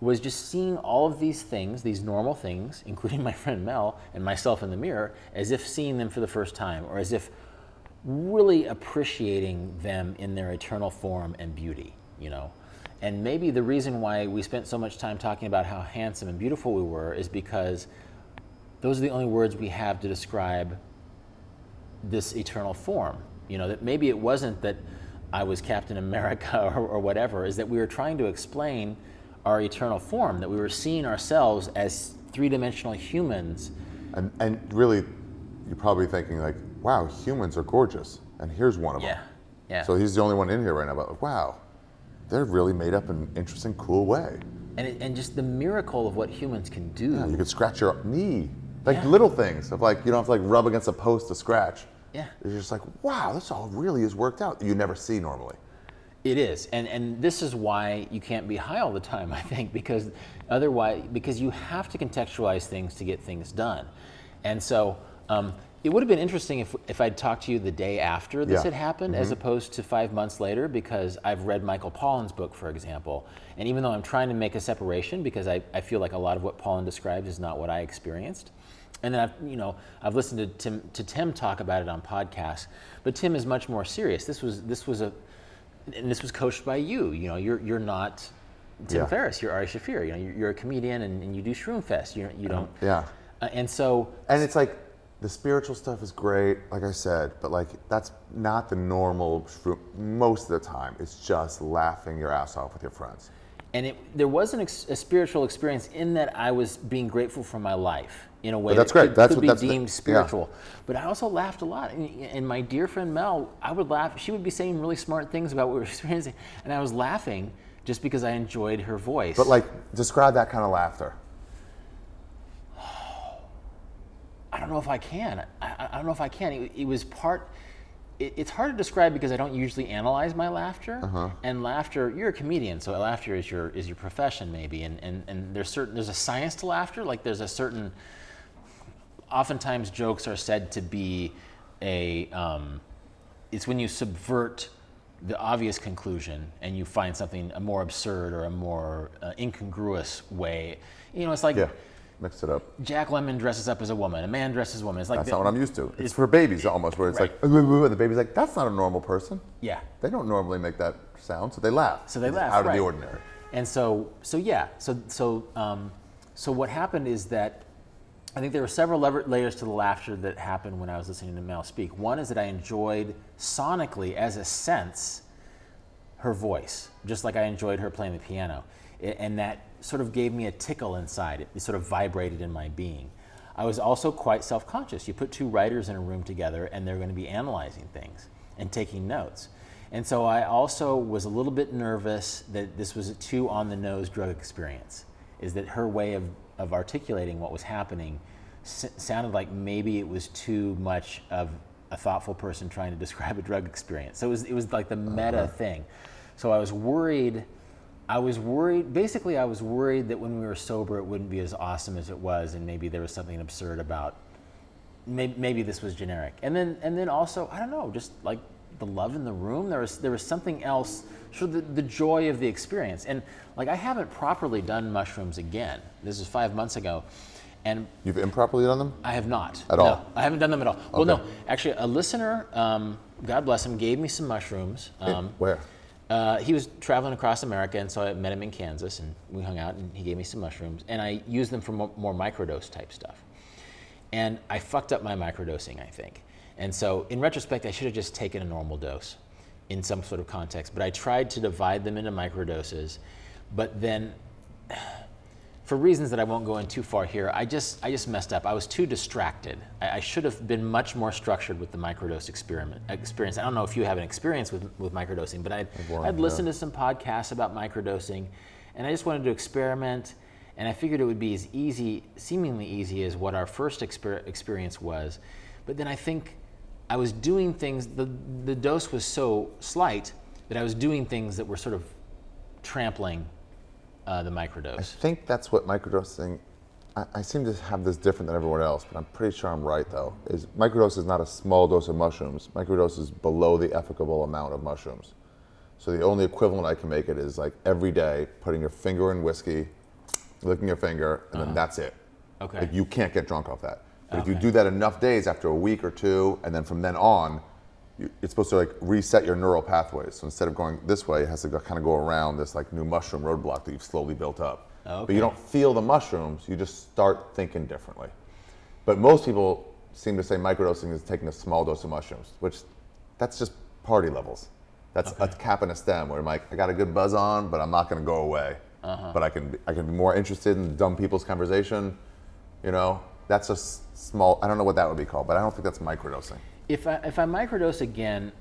was just seeing all of these things, these normal things, including my friend Mel and myself in the mirror, as if seeing them for the first time, or as if really appreciating them in their eternal form and beauty, you know. And maybe the reason why we spent so much time talking about how handsome and beautiful we were is because those are the only words we have to describe this eternal form. You know, that maybe it wasn't that I was Captain America or, or whatever, is that we were trying to explain our eternal form, that we were seeing ourselves as three dimensional humans. And, and really, you're probably thinking like, wow, humans are gorgeous. And here's one of Yeah. them. Yeah. So he's the only one in here right now, but like, wow, they're really made up in an interesting, cool way. and, it, and just the miracle of what humans can do. Yeah, you could scratch your knee. Like Yeah. little things of like, you don't have to like rub against a post to scratch. Yeah. It's just like, wow, this all really is worked out. You never see normally. It is, and and this is why you can't be high all the time. I think because otherwise, because you have to contextualize things to get things done, and so um, it would have been interesting if if I'd talked to you the day after this Yeah. had happened, as opposed to five months later, because I've read Michael Pollan's book, for example, and even though I'm trying to make a separation, because I, I feel like a lot of what Pollan describes is not what I experienced. And then I've, you know, I've listened to Tim, to Tim talk about it on podcasts, but Tim is much more serious. This was, this was a, and this was coached by you. You know, you're you're not Tim Yeah. Ferriss. You're Ari Shaffir. You know, you're, you're a comedian and, and you do Shroomfest. You you don't. Yeah. Uh, and so And it's like the spiritual stuff is great, like I said, but like that's not the normal shroom- most of the time. It's just laughing your ass off with your friends. and it there was an ex, a spiritual experience in that I was being grateful for my life in a way But that's that great. could, That's could what- be that's the- deemed yeah. spiritual. But I also laughed a lot. And, and my dear friend Mel, I would laugh. She would be saying really smart things about what we were experiencing, and I was laughing just because I enjoyed her voice. But like, describe that kind of laughter. I don't know if I can. I, I- I don't know if I can. It, it was part. It, it's hard to describe because I don't usually analyze my laughter. Uh-huh. And laughter, you're a comedian, so laughter is your is your profession maybe. And, and and there's certain there's a science to laughter. Like there's a certain. Oftentimes, jokes are said to be a. Um, it's when you subvert the obvious conclusion and you find something a more absurd or a more uh, incongruous way. You know, it's like. Yeah, mix it up. Jack Lemmon dresses up as a woman. A man dresses as a woman. It's like That's the- not what I'm used to. It's for babies almost, where it's Right. like, and the baby's like, that's not a normal person. Yeah. They don't normally make that sound, so they laugh. So they It's laugh. Out of the ordinary. And so, so yeah. So, so, um, so what happened is that I think there were several layers to the laughter that happened when I was listening to Mel speak. One is that I enjoyed sonically, as a sense, her voice, just like I enjoyed her playing the piano. I- And that sort of gave me a tickle inside. It, it sort of vibrated in my being. I was also quite self conscious. You put two writers in a room together and they're going to be analyzing things and taking notes. And so I also was a little bit nervous that this was a too on the nose drug experience, is that her way of, of articulating what was happening s- sounded like maybe it was too much of a thoughtful person trying to describe a drug experience. So it was, it was like the uh-huh. meta thing. So I was worried. I was worried. Basically, I was worried that when we were sober, it wouldn't be as awesome as it was, and maybe there was something absurd about. Maybe, maybe this was generic, and then and then also I don't know, just like the love in the room. There was there was something else. Sort of the, the joy of the experience, and like I haven't properly done mushrooms again. This is five months ago, and You've improperly done them? I have not. At No, all? I haven't done them at all. Well, no, actually, a listener, um, God bless him, gave me some mushrooms. Um, Where? uh, he was traveling across America, and so I met him in Kansas, and we hung out, and he gave me some mushrooms, and I used them for more, more microdose type stuff. And I fucked up my microdosing, I think. And so, in retrospect, I should have just taken a normal dose in some sort of context. But I tried to divide them into microdoses, but then for reasons that I won't go in too far here, I just I just messed up. I was too distracted. I, I should have been much more structured with the microdose experiment experience. I don't know if you have an experience with with microdosing, but I'd, I'd listened to some podcasts about microdosing, and I just wanted to experiment. And I figured it would be as easy, seemingly easy, as what our first exper- experience was. But then I think I was doing things. The the dose was so slight that I was doing things that were sort of trampling uh, the microdose. I think that's what microdosing. I, I seem to have this different than everyone else, but I'm pretty sure I'm right though. Is microdose is not a small dose of mushrooms. Microdose is below the efficable amount of mushrooms. So the only equivalent I can make it is like every day putting your finger in whiskey, licking your finger, and then that's it. Okay. Like you can't get drunk off that. But if you do that enough days after a week or two, and then from then on, you, it's supposed to like reset your neural pathways. So instead of going this way, it has to go, kind of go around this like new mushroom roadblock that you've slowly built up. Oh, but you don't feel the mushrooms. You just start thinking differently. But most people seem to say microdosing is taking a small dose of mushrooms, which that's just party levels. That's a cap and a stem where I'm like, I got a good buzz on, but I'm not going to go away. Uh-huh. But I can, be- I can be more interested in dumb people's conversation. You know, that's a s- small. I don't know what that would be called, but I don't think that's microdosing. If I if I microdose again,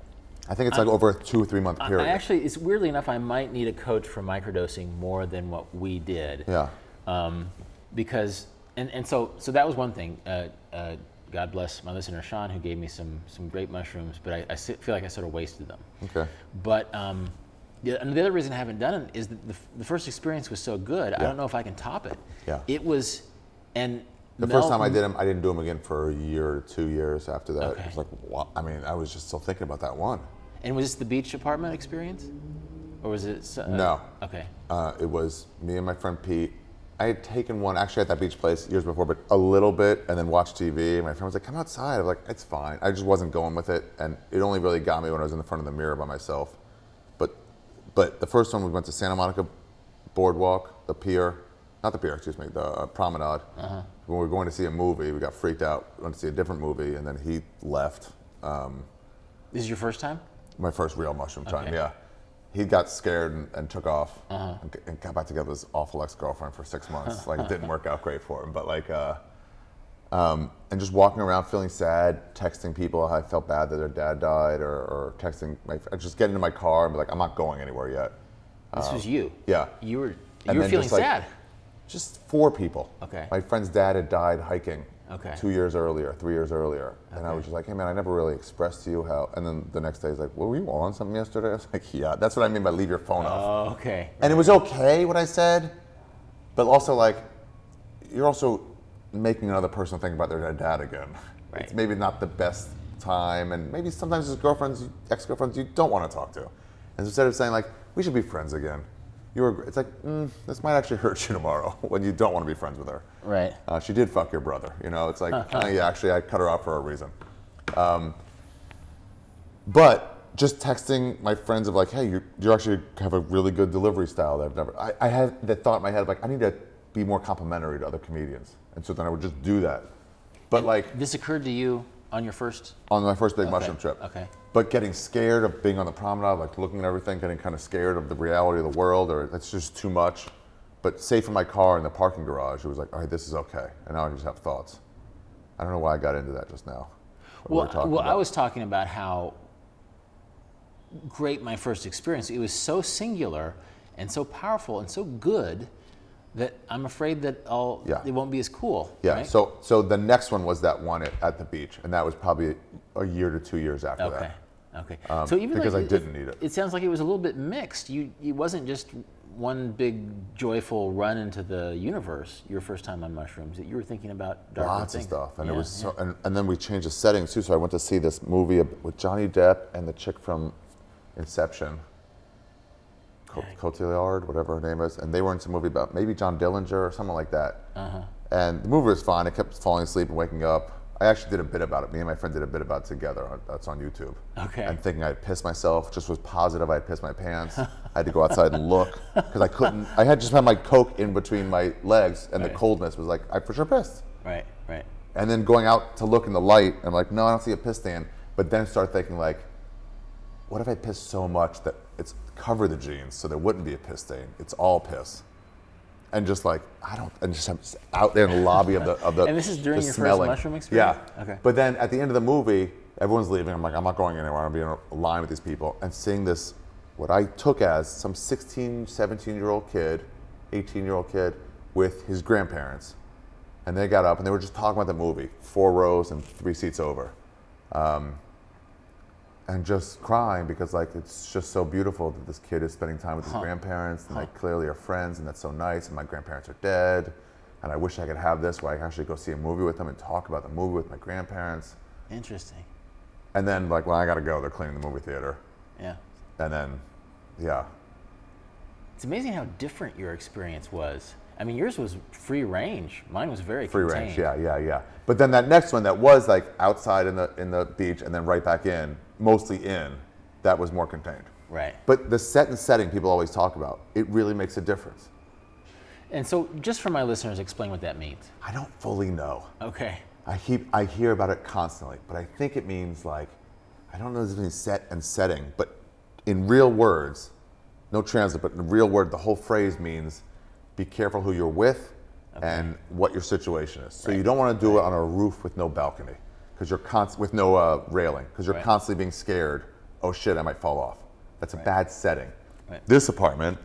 I think it's like over a two or three month I period. actually it's weirdly enough I might need a coach for microdosing more than what we did. yeah. um, because and, and so so that was one thing. Uh, uh, God bless my listener Sean, who gave me some some great mushrooms, but I, I si- feel like I sort of wasted them. Okay. But um, the, and the other reason I haven't done it is that the, f- the first experience was so good. I Yeah. don't know if I can top it. Yeah. It was, and The Mel- first time I did them, I didn't do them again for a year or two years after that. Okay. It was like, wow. I mean, I was just still thinking about that one. And was this the beach apartment experience, or was it? Uh, No. Okay. Uh, it was me and my friend Pete. I had taken one actually at that beach place years before, but a little bit, and then watched TV. My friend was like, "Come outside." I'm like, "It's fine." I just wasn't going with it, and it only really got me when I was in the front of the mirror by myself. But, but the first one we went to Santa Monica Boardwalk, the pier, not the pier, excuse me, the uh, promenade. When we were going to see a movie, we got freaked out. We went to see a different movie, and then he left. Um, This is your first time. my first real mushroom time, Okay. yeah. He got scared and, and took off and, g- and got back together with his awful ex-girlfriend for six months. like it didn't work out great for him, but like, uh, um, and just walking around feeling sad, texting people how I felt bad that their dad died, or, or texting my, just getting into my car and be like, I'm not going anywhere yet. This was you. yeah. You were you were feeling like, sad. Just four people. Okay. My friend's dad had died hiking. Okay. Two years earlier, three years earlier, and I was just like, "Hey man, I never really expressed to you how." And then the next day, he's like, "Well, were you on something yesterday?" I was like, "Yeah." That's what I mean by leave your phone off. Oh, okay. And it was okay what I said, but also like, you're also making another person think about their dad again. Right. It's maybe not the best time, and maybe sometimes his girlfriends, ex-girlfriends, you don't want to talk to. And instead of saying like, "We should be friends again," you were. It's like, mm, this might actually hurt you tomorrow when you don't want to be friends with her. Right. Uh, she did fuck your brother. You know, it's like, uh, yeah, actually, I cut her off for a reason. Um, but just texting my friends of like, hey, you you actually have a really good delivery style that I've never. I, I had the thought in my head of like, I need to be more complimentary to other comedians, and so then I would just do that. But like This occurred to you on your first. on my first big mushroom trip. okay. But getting scared of being on the promenade, like looking at everything, getting kind of scared of the reality of the world, or it's just too much. But safe in my car in the parking garage, it was like, all right, this is okay. And now I just have thoughts. I don't know why I got into that just now. What we Well, well, I was talking about how great my first experience. It was so singular and so powerful and so good that I'm afraid that I'll Yeah. it won't be as cool. Yeah. right? So so the next one was that one at, at the beach, and that was probably a year to two years after Okay. that. Okay. Um, so even because though I didn't need it. It sounds like it was a little bit mixed. You it wasn't just one big joyful run into the universe your first time on mushrooms. That you were thinking about darker Lots things. of stuff, and it was yeah. so. And, and then we changed the settings too. So I went to see this movie with Johnny Depp and the chick from Inception, Co- Cotillard, whatever her name is, and they were in some movie about maybe John Dillinger or something like that. Uh-huh. And the movie was fine. I kept falling asleep and waking up. I actually did a bit about it. Me and my friend did a bit about it together. on- That's on YouTube. Okay. And thinking I'd piss myself, just was positive I'd piss my pants. I had to go outside and look because I couldn't. I had just had my Coke in between my legs, and Right. the coldness was like I for sure pissed. Right. Right. And then going out to look in the light, I'm like, no, I don't see a piss stain. But then start thinking like, what if I piss so much that it's cover the jeans so there wouldn't be a piss stain? It's all piss. And just like I don't, and just I'm out there in the lobby of the of the. And this is during your first mushroom experience? Yeah. Okay. But then at the end of the movie, everyone's leaving. I'm like, I'm not going anywhere. I'm being in a line with these people and seeing this, what I took as some 16, 17 year old kid, 18 year old kid with his grandparents and they got up and they were just talking about the movie, four rows and three seats over, um, and just crying because like it's just so beautiful that this kid is spending time with his grandparents and like clearly are friends and that's so nice. And my grandparents are dead, and I wish I could have this where I can actually go see a movie with them and talk about the movie with my grandparents. Interesting. And then like, well, I gotta go. They're cleaning the movie theater, Yeah. and then Yeah. It's amazing how different your experience was. I mean, yours was free range. Mine was very Free contained. range, yeah, yeah, yeah. But then that next one that was like outside in the in the beach and then right back in, mostly in, that was more contained. Right. But the set and setting people always talk about, it really makes a difference. And so, just for my listeners, explain what that means. I don't fully know. Okay. I keep I hear about it constantly, but I think it means like I don't know if it means set and setting, but in real words, no translate, but in the real word, the whole phrase means be careful who you're with and what your situation is. So you don't want to do it on a roof with no balcony, because you're const- with no uh, railing, because you're Right. constantly being scared. Oh shit, I might fall off. That's a bad setting. Right. This apartment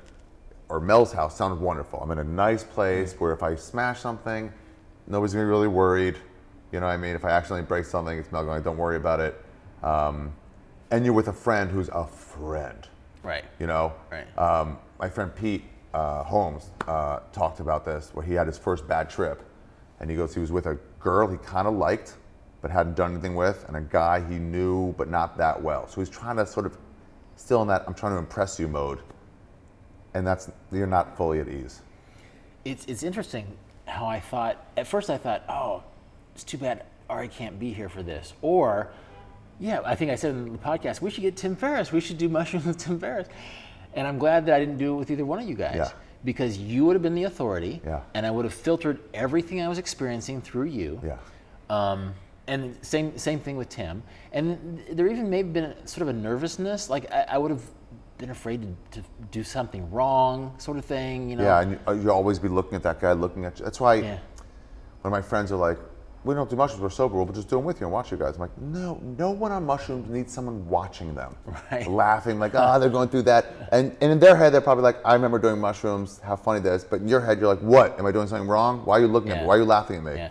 or Mel's house sounded wonderful. I'm in a nice place where if I smash something, nobody's gonna be really worried. You know what I mean? If I accidentally break something, it's Mel going, don't worry about it. Um, and you're with a friend who's a friend, Right. you know? Right. Um, my friend Pete uh, Holmes uh, talked about this where he had his first bad trip. And he goes, he was with a girl he kind of liked, but hadn't done anything with, and a guy he knew, but not that well. So he's trying to sort of, still in that I'm trying to impress you mode. And that's, you're not fully at ease. It's it's interesting how I thought at first I thought, oh, it's too bad Ari can't be here for this. Or, yeah, I think I said in the podcast, we should get Tim Ferriss. We should do mushrooms with Tim Ferriss. And I'm glad that I didn't do it with either one of you guys. Yeah. Because you would have been the authority, Yeah. and I would have filtered everything I was experiencing through you. Yeah. Um, and same same thing with Tim. And there even may have been sort of a nervousness, like I, I would have been afraid to, to do something wrong, sort of thing. You know. Yeah, and you, uh, you always be looking at that guy, looking at you. That's why Yeah. when my friends are like, we don't do mushrooms, we're sober, we'll just do them with you and watch you guys. I'm like, no, no one on mushrooms needs someone watching them. Right. Laughing, like, ah, they're going through that. And, and in their head, they're probably like, I remember doing mushrooms, how funny that is. But in your head, you're like, what? Am I doing something wrong? Why are you looking at me? Why are you laughing at me? Yeah.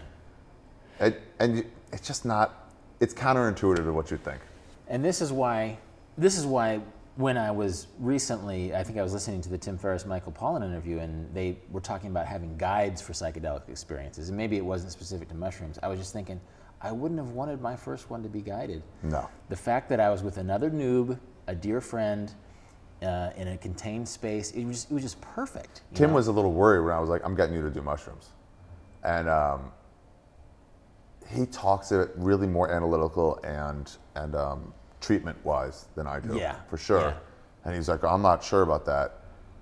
And, and you, it's just not, it's counterintuitive to what you think. And this is why, this is why when I was recently, I think I was listening to the Tim Ferriss Michael Pollan interview, and they were talking about having guides for psychedelic experiences, and maybe it wasn't specific to mushrooms. I was just thinking, I wouldn't have wanted my first one to be guided. No. The fact that I was with another noob, a dear friend, uh, in a contained space, it was, it was just perfect. Tim know? was a little worried when I was like, I'm getting you to do mushrooms. And um, he talks it really more analytical and, and um, treatment wise than I do, Yeah, for sure. yeah. And he's like, I'm not sure about that.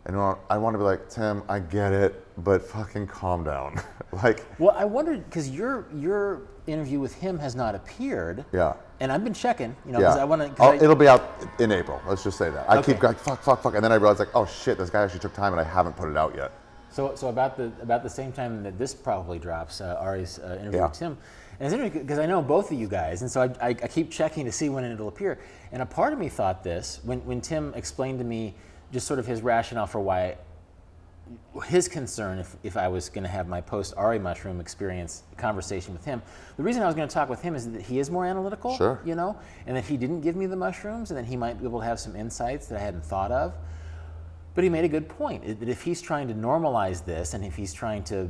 And I want to be like, Tim, I get it, but fucking calm down. like, Well, I wondered because your your interview with him has not appeared. Yeah. And I've been checking, you know, yeah, because I want Oh, to. it'll be out in April. Let's just say that. I keep going, fuck, fuck, fuck. And then I realized, like, oh shit, this guy actually took time and I haven't put it out yet. So, so about the about the same time that this probably drops, uh, Ari's uh, interview Yeah. with Tim, and it's interesting because I know both of you guys, and so I, I, I keep checking to see when it'll appear. And a part of me thought this when when Tim explained to me just sort of his rationale for why his concern if, if I was going to have my post Ari mushroom experience conversation with him. The reason I was going to talk with him is that he is more analytical, Sure. you know, and that he didn't give me the mushrooms, and that he might be able to have some insights that I hadn't thought of. But he made a good point that if he's trying to normalize this and if he's trying to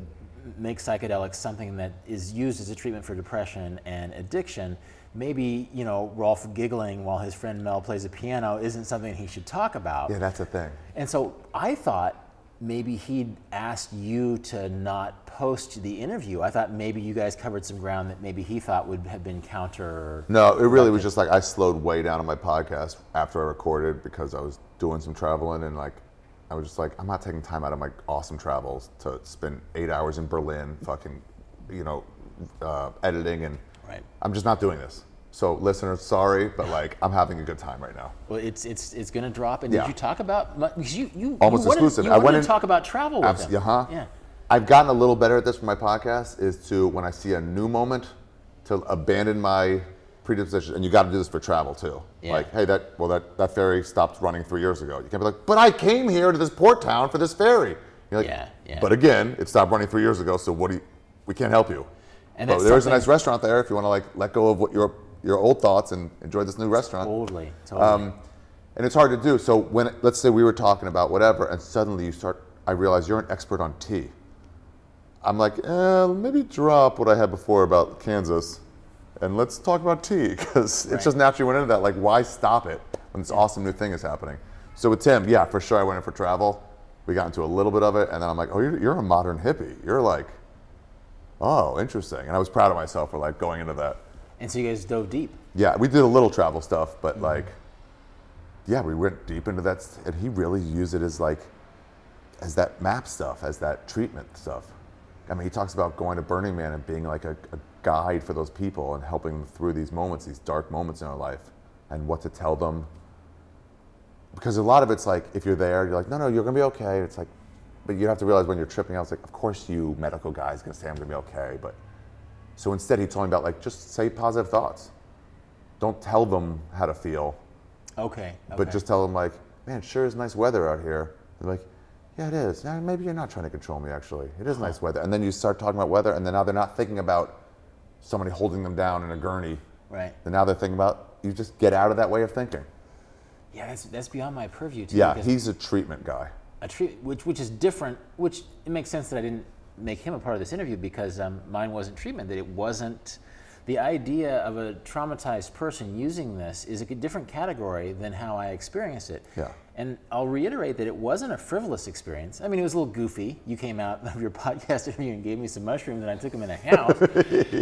make psychedelics something that is used as a treatment for depression and addiction, maybe, you know, Rolf giggling while his friend Mel plays the piano isn't something he should talk about. Yeah, that's a thing. And so I thought maybe he'd asked you to not post the interview. I thought maybe you guys covered some ground that maybe he thought would have been counter. No, it really was just like I slowed way down on my podcast after I recorded because I was doing some traveling and like I was just like I'm not taking time out of my awesome travels to spend eight hours in Berlin, fucking, you know, uh, editing and Right. I'm just not doing this. So listeners, sorry, but like I'm having a good time right now. Well, it's it's it's going to drop. And Yeah. did you talk about? Because you you Almost you wanted, exclusive. You I wanted went to talk about travel with Abs- him. uh-huh. Yeah. I've gotten a little better at this for my podcast is to when I see a new moment to abandon my predisposition and you got to do this for travel too. Yeah. Like, hey, that well that that ferry stopped running 3 years ago. You can't be like, "But I came here to this port town for this ferry." You're like, Yeah, yeah. "But again, it stopped running 3 years ago, so what do you we can't help you." And but there's a nice restaurant there if you want to like let go of what your your old thoughts and enjoy this new restaurant. Totally. Totally. Um, and it's hard to do. So when let's say we were talking about whatever, and suddenly you start, I realize you're an expert on tea. I'm like, eh, maybe drop what I had before about Kansas, and let's talk about tea because Right. it just naturally went into that. Like, why stop it when this awesome new thing is happening? So with Tim, yeah, for sure, I went in for travel. We got into a little bit of it, and then I'm like, oh, you're, you're a modern hippie. You're like, oh, interesting. And I was proud of myself for like going into that. And so you guys dove deep. Yeah, we did a little travel stuff, but mm-hmm. like, yeah, we went deep into that, and he really used it as like, as that map stuff, as that treatment stuff. I mean, he talks about going to Burning Man and being like a, a guide for those people and helping them through these moments, these dark moments in our life, and what to tell them. Because a lot of it's like, if you're there, you're like, no, no, you're gonna be okay. It's like, but you have to realize when you're tripping out, it's like, of course you medical guys gonna say I'm gonna be okay, but so instead he told me about like just say positive thoughts. Don't tell them how to feel, Okay. but just tell them like, man, sure is nice weather out here. They're like, yeah, it is. Yeah, maybe you're not trying to control me. Actually, it is nice weather. And then you start talking about weather, and then now they're not thinking about somebody holding them down in a gurney. right. And now they're thinking about you just get out of that way of thinking. Yeah, that's that's beyond my purview too. Yeah, he's a treatment guy. a treat, which which is different. Which it makes sense that I didn't make him a part of this interview because um, mine wasn't treatment. That it wasn't. The idea of a traumatized person using this is a different category than how I experienced it. Yeah. And I'll reiterate that it wasn't a frivolous experience. I mean, it was a little goofy. You came out of your podcast interview and gave me some mushrooms, and I took them in a house.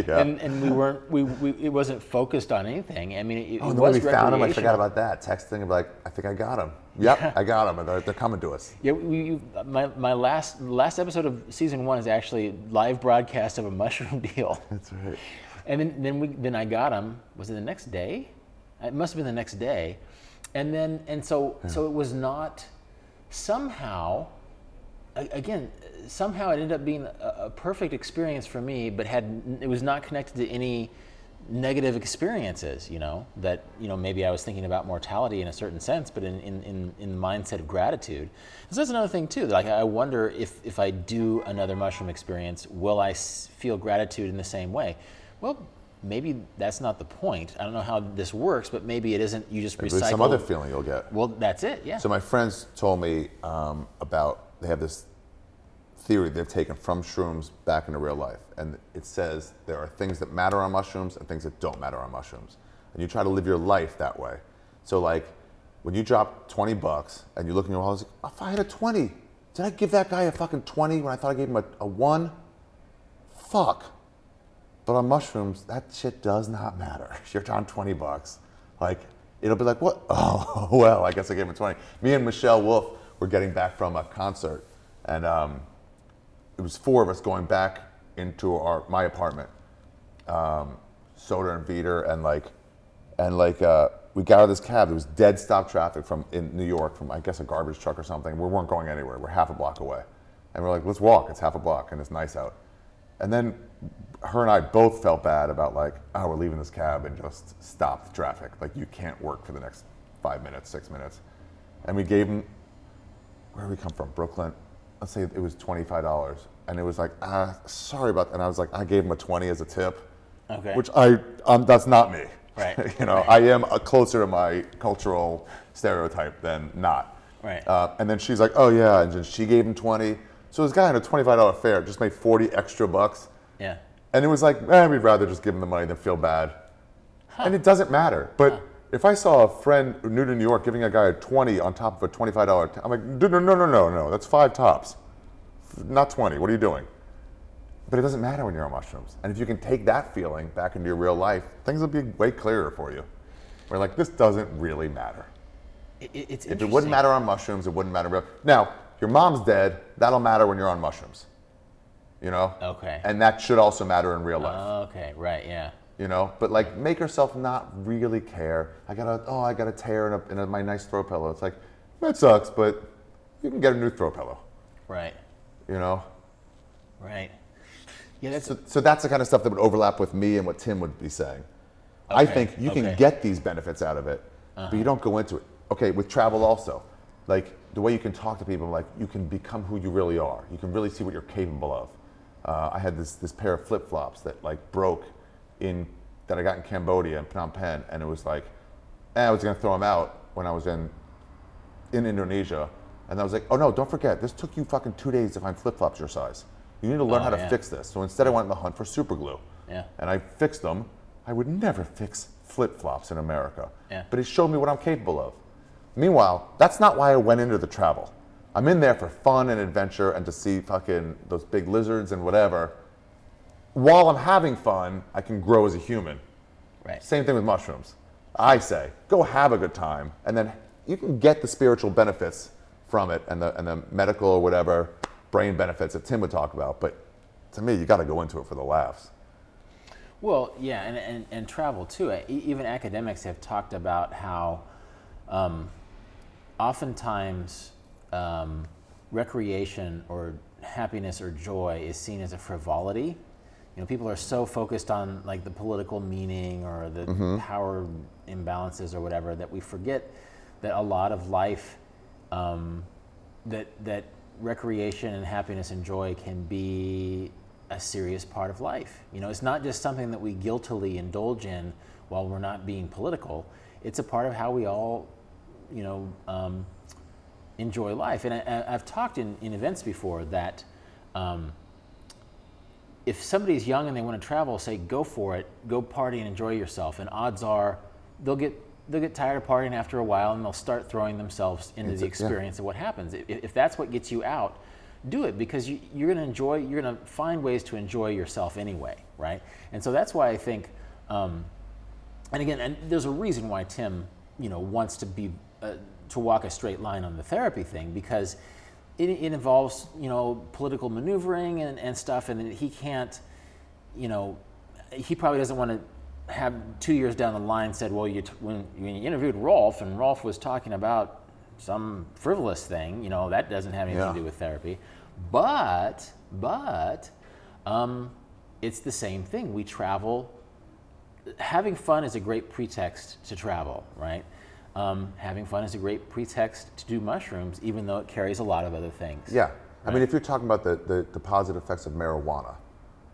Yeah. and, and we weren't. We, we it wasn't focused on anything. I mean, it, Oh, it was we found him, I forgot about that. Texting him like, I think I got them. Yep, I got them. they're, they're coming to us. Yeah, we, you, my, my last last episode of season one is actually live broadcast of a mushroom deal, That's right. And then then we then I got him. Was it the next day? It must have been the next day, and then and so so it was not somehow. Again, somehow it ended up being a, a perfect experience for me, but had it was not connected to any negative experiences. You know that you know maybe I was thinking about mortality in a certain sense, but in in, in, in the mindset of gratitude. So that's another thing too. Like I wonder if if I do another mushroom experience, will I s- feel gratitude in the same way? Well, maybe that's not the point. I don't know how this works, but maybe it isn't. You just recycle. some other feeling you'll get. well, that's it. Yeah. So my friends told me um, about they have this theory they've taken from shrooms back into real life, and it says there are things that matter on mushrooms and things that don't matter on mushrooms, and you try to live your life that way. So like when you drop 20 bucks and you look in your wallet, like, if I had a 20, did I give that guy a fucking 20 when I thought I gave him a, a one? Fuck. But on mushrooms, that shit does not matter. You're down 20 bucks. Like, it'll be like, what? Oh, well, I guess I gave him 20. Me and Michelle Wolf were getting back from a concert, and um, it was four of us going back into our my apartment. Um, Soda and Veter, and like, and like, uh, we got out of this cab. There was dead stop traffic from in New York from I guess a garbage truck or something. We weren't going anywhere. We're half a block away, and we're like, let's walk. It's half a block, and it's nice out. And then her and I both felt bad about like, oh, we're leaving this cab and just stop the traffic. Like you can't work for the next five minutes, six minutes. And we gave him, where we come from? Brooklyn. Let's say it was twenty-five dollars, and it was like, ah, sorry about. And I was like, I gave him a twenty as a tip, Okay. which I, um, that's not me. Right, you know, I am uh closer to my cultural stereotype than not. Right. Uh, and then she's like, oh yeah, and then she gave him twenty. So this guy on a twenty-five dollar fare just made forty extra bucks. And it was like, eh, we'd rather just give him the money than feel bad. And it doesn't matter. But if I saw a friend new to New York giving a guy a 20 on top of a $25, t- I'm like, no, no, no, no, no, no, that's five tops. Not 20. What are you doing? But it doesn't matter when you're on mushrooms. And if you can take that feeling back into your real life, things will be way clearer for you. Where like, this doesn't really matter. It, it- it's If it wouldn't matter on mushrooms, it wouldn't matter. Now, your mom's dead. That'll matter when you're on mushrooms. You know? Okay. And that should also matter in real life Okay. Right. Yeah. you know but like make yourself not really care i got a oh i got a tear in, a, in a, my nice throw pillow it's like that sucks but you can get a new throw pillow Right. you know Right. Yeah. That's. so, so that's the kind of stuff that would overlap with me and what tim would be saying i think you can get these benefits out of it but you uh-huh. don't go into it okay with travel also like the way you can talk to people like you can become who you really are you can really see what you're capable of uh, i had this this pair of flip-flops that like broke in that i got in cambodia and phnom penh and it was like eh, i was going to throw them out when i was in in indonesia and i was like oh no don't forget this took you fucking two days to find flip-flops your size you need to learn Oh, how to yeah. fix this so instead i went on the hunt for super glue Yeah. and I fixed them. I would never fix flip flops in America. Yeah. But it showed me what I'm capable of. Meanwhile, that's not why I went into the travel. I'm in there for fun and adventure and to see fucking those big lizards and whatever. While I'm having fun, I can grow as a human. Right. Same thing with mushrooms. I say, go have a good time, and then you can get the spiritual benefits from it and the, and the medical or whatever brain benefits that Tim would talk about. But to me, you got to go into it for the laughs. Well, yeah, and, and, and travel too. Even academics have talked about how um, oftentimes um, recreation or happiness or joy is seen as a frivolity. You know, people are so focused on like the political meaning or the power imbalances or whatever that we forget that a lot of life um, that that recreation and happiness and joy can be a serious part of life. You know, it's not just something that we guiltily indulge in while we're not being political. It's a part of how we all, you know, um, enjoy life. And I, I've talked in, in events before that um, if somebody's young and they want to travel, say go for it, go party and enjoy yourself. And odds are they'll get they'll get tired of partying after a while and they'll start throwing themselves into Into- the yeah. experience of what happens. If, if that's what gets you out, do it because you, you're going to enjoy. You're going to find ways to enjoy yourself anyway, right? And so that's why I think. Um, and again, and there's a reason why Tim, you know, wants to be uh, to walk a straight line on the therapy thing because it, it involves you know political maneuvering and, and stuff, and he can't, you know, he probably doesn't want to have two years down the line said, well, you t- when, when you interviewed Rolf and Rolf was talking about some frivolous thing, you know, that doesn't have anything Yeah. to do with therapy, but but um, it's the same thing. We travel having fun is a great pretext to travel, right? Um, having fun is a great pretext to do mushrooms, even though it carries a lot of other things. Yeah. I mean, if you're talking about the, the, the positive effects of marijuana,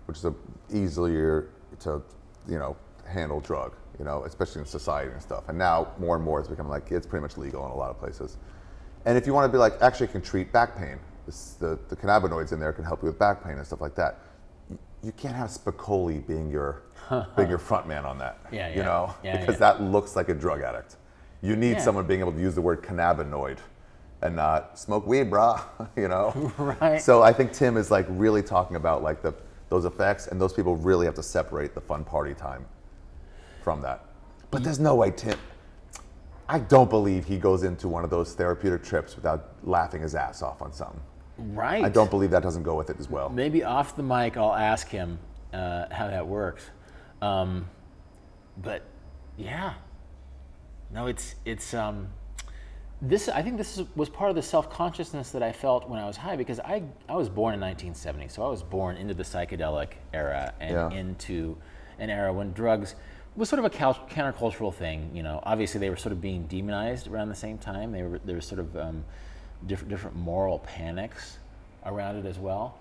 which is a easier to, you know, handle drug, you know, especially in society and stuff. And now more and more it's becoming like it's pretty much legal in a lot of places. And if you want to be like, actually it can treat back pain. This, the, the cannabinoids in there can help you with back pain and stuff like that. You, you can't have Spicoli being your being your front man on that. Yeah, You yeah. know, Yeah, because yeah. that looks like a drug addict. You need Yeah. someone being able to use the word cannabinoid and not smoke weed, brah. You know. Right. So I think Tim is like really talking about like the those effects, and those people really have to separate the fun party time from that. But there's no way Tim. I don't believe he goes into one of those therapeutic trips without laughing his ass off on something. Right. I don't believe that doesn't go with it as well. Maybe off the mic, I'll ask him uh, how that works. Um, but yeah, no, it's it's um, this. I think this is, was part of the self consciousness that I felt when I was high because I I was born in 1970, so I was born into the psychedelic era and Yeah. into an era when drugs was sort of a countercultural thing. You know, obviously they were sort of being demonized around the same time. They were there was sort of um, different different moral panics around it as well.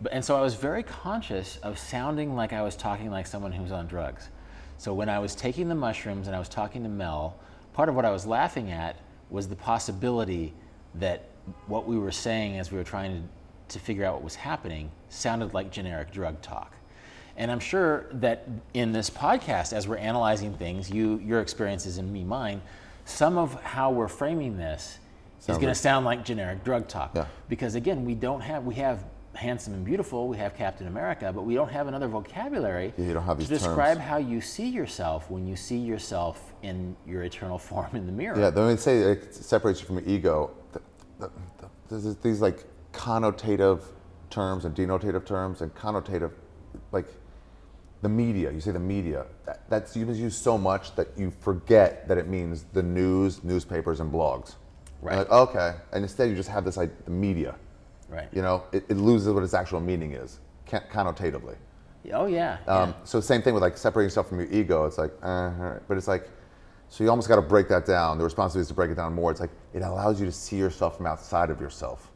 But, and so I was very conscious of sounding like I was talking like someone who was on drugs. So when I was taking the mushrooms and I was talking to Mel, part of what I was laughing at was the possibility that what we were saying as we were trying to, to figure out what was happening sounded like generic drug talk. And I'm sure that in this podcast, as we're analyzing things, you, your experiences and me, mine, some of how we're framing this is Sounds going to sound like generic drug talk. Yeah. Because again, we don't have, we have handsome and beautiful, we have Captain America, but we don't have another vocabulary Yeah, you don't have to describe terms. how you see yourself when you see yourself in your eternal form in the mirror. Yeah, they say it separates you from your ego, th th th there's these like connotative terms and denotative terms and connotative, like the media. You say the media. That, that's used so much that you forget that it means the news, newspapers, and blogs. Right. Like, okay, and instead you just have this like the media. Right. You know, it, it loses what its actual meaning is, con- connotatively. Oh, yeah. Um, yeah. So same thing with like separating yourself from your ego. It's like, uh, right. but it's like, so you almost got to break that down. The responsibility is to break it down more. It's like it allows you to see yourself from outside of yourself,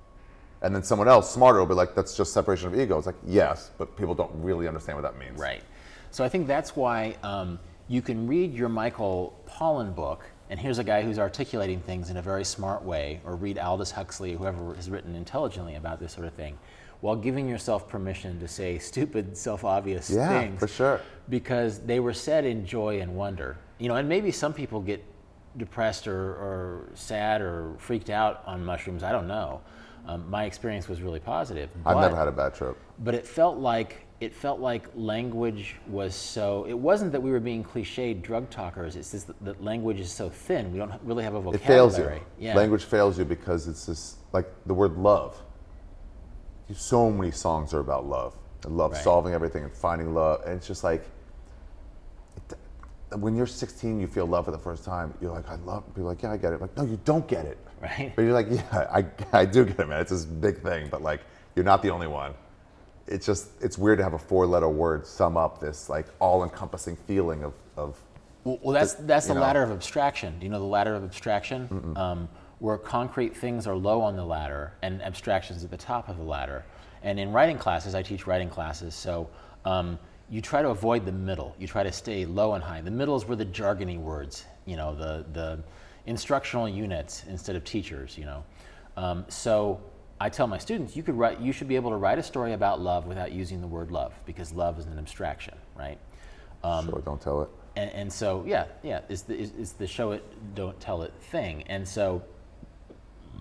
and then someone else smarter will be like, that's just separation of ego. It's like yes, but people don't really understand what that means. Right. So I think that's why um, you can read your Michael Pollan book, and here's a guy who's articulating things in a very smart way, or read Aldous Huxley, whoever has written intelligently about this sort of thing, while giving yourself permission to say stupid, self obvious Yeah, things. for sure. Because they were said in joy and wonder. You know, and maybe some people get depressed or, or sad or freaked out on mushrooms. I don't know. Um, my experience was really positive. I've never had a bad trip. but it felt like it felt like language was so it wasn't that we were being cliched drug talkers it's just that, that language is so thin we don't really have a vocabulary It fails you. yeah Language fails you because it's just like the word love. So many songs are about love. And love Right. solving everything and finding love. And it's just like when you're 16, you feel love for the first time. You're like, I love. People like, yeah, I get it. Like, no, you don't get it. Right. But you're like, yeah, I, I do get it, man. It's this big thing. But like, you're not the only one. It's just, it's weird to have a four-letter word sum up this like all-encompassing feeling of, of well, well that's that's the know. ladder of abstraction. Do you know the ladder of abstraction? Um, where concrete things are low on the ladder and abstractions at the top of the ladder. And in writing classes i teach writing classes so um, you try to avoid the middle. You try to stay low and high. The middle is where the jargony words you know the the instructional units instead of teachers you know. Um, so i tell my students you could write you should be able to write a story about love without using the word love because love is an abstraction right? Um, sure, don't tell it. and, and so yeah yeah it's the, the show it don't tell it thing. And so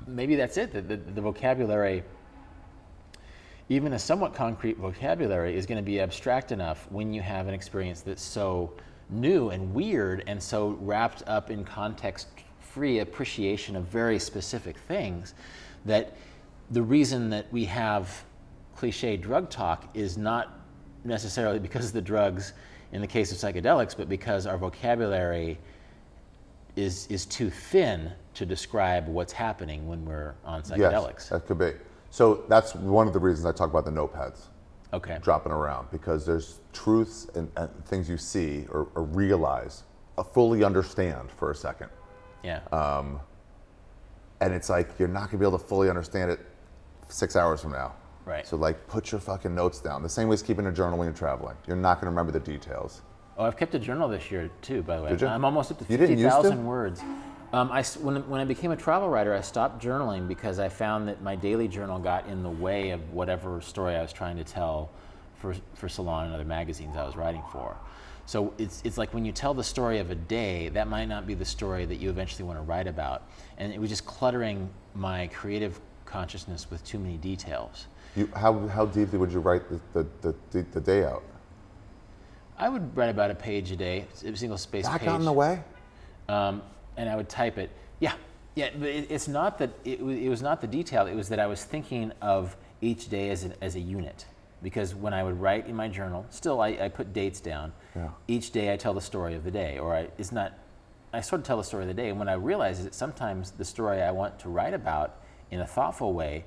maybe that's it. The, the, the vocabulary even a somewhat concrete vocabulary is going to be abstract enough when you have an experience that's so new and weird and so wrapped up in context free appreciation of very specific things that the reason that we have cliche drug talk is not necessarily because of the drugs in the case of psychedelics, but because our vocabulary is, is too thin to describe what's happening when we're on psychedelics. Yes, that could be. So that's one of the reasons I talk about the notepads Okay. dropping around because there's truths and, and things you see or, or realize, uh, fully understand for a second. Yeah. And it's like you're not gonna be able to fully understand it six hours from now. Right. So like put your fucking notes down. The same way as keeping a journal when you're traveling. You're not gonna remember the details. Oh, I've kept a journal this year too, by the way. Did you? I'm almost up to You didn't used to? 50,000 words. Um, I when, when I became a travel writer, I stopped journaling because I found that my daily journal got in the way of whatever story I was trying to tell for, for Salon and other magazines I was writing for. So it's, it's like when you tell the story of a day, that might not be the story that you eventually want to write about. And it was just cluttering my creative consciousness with too many details. You, how, how deeply would you write the, the, the, the, the day out? I would write about a page a day, a single space That page. got in the way? um, and I would type it. Yeah, yeah. But it, it's not that it, it was not the detail. It was that I was thinking of each day as a, as a unit. Because when I would write in my journal, still I, I put dates down. Yeah. Each day I tell the story of the day, or I, it's not. I sort of tell the story of the day. And when I realize is that sometimes the story I want to write about in a thoughtful way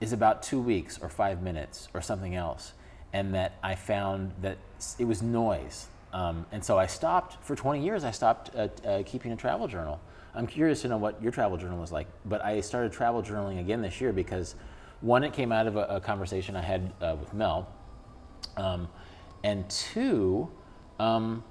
is about two weeks or five minutes or something else, and that I found that it was noise. Um, and so I stopped for 20 years. I stopped uh, uh, keeping a travel journal. I'm curious to know what your travel journal was like, but I started travel journaling again this year because one, it came out of a, a conversation I had uh, with Mel, um, and two, um,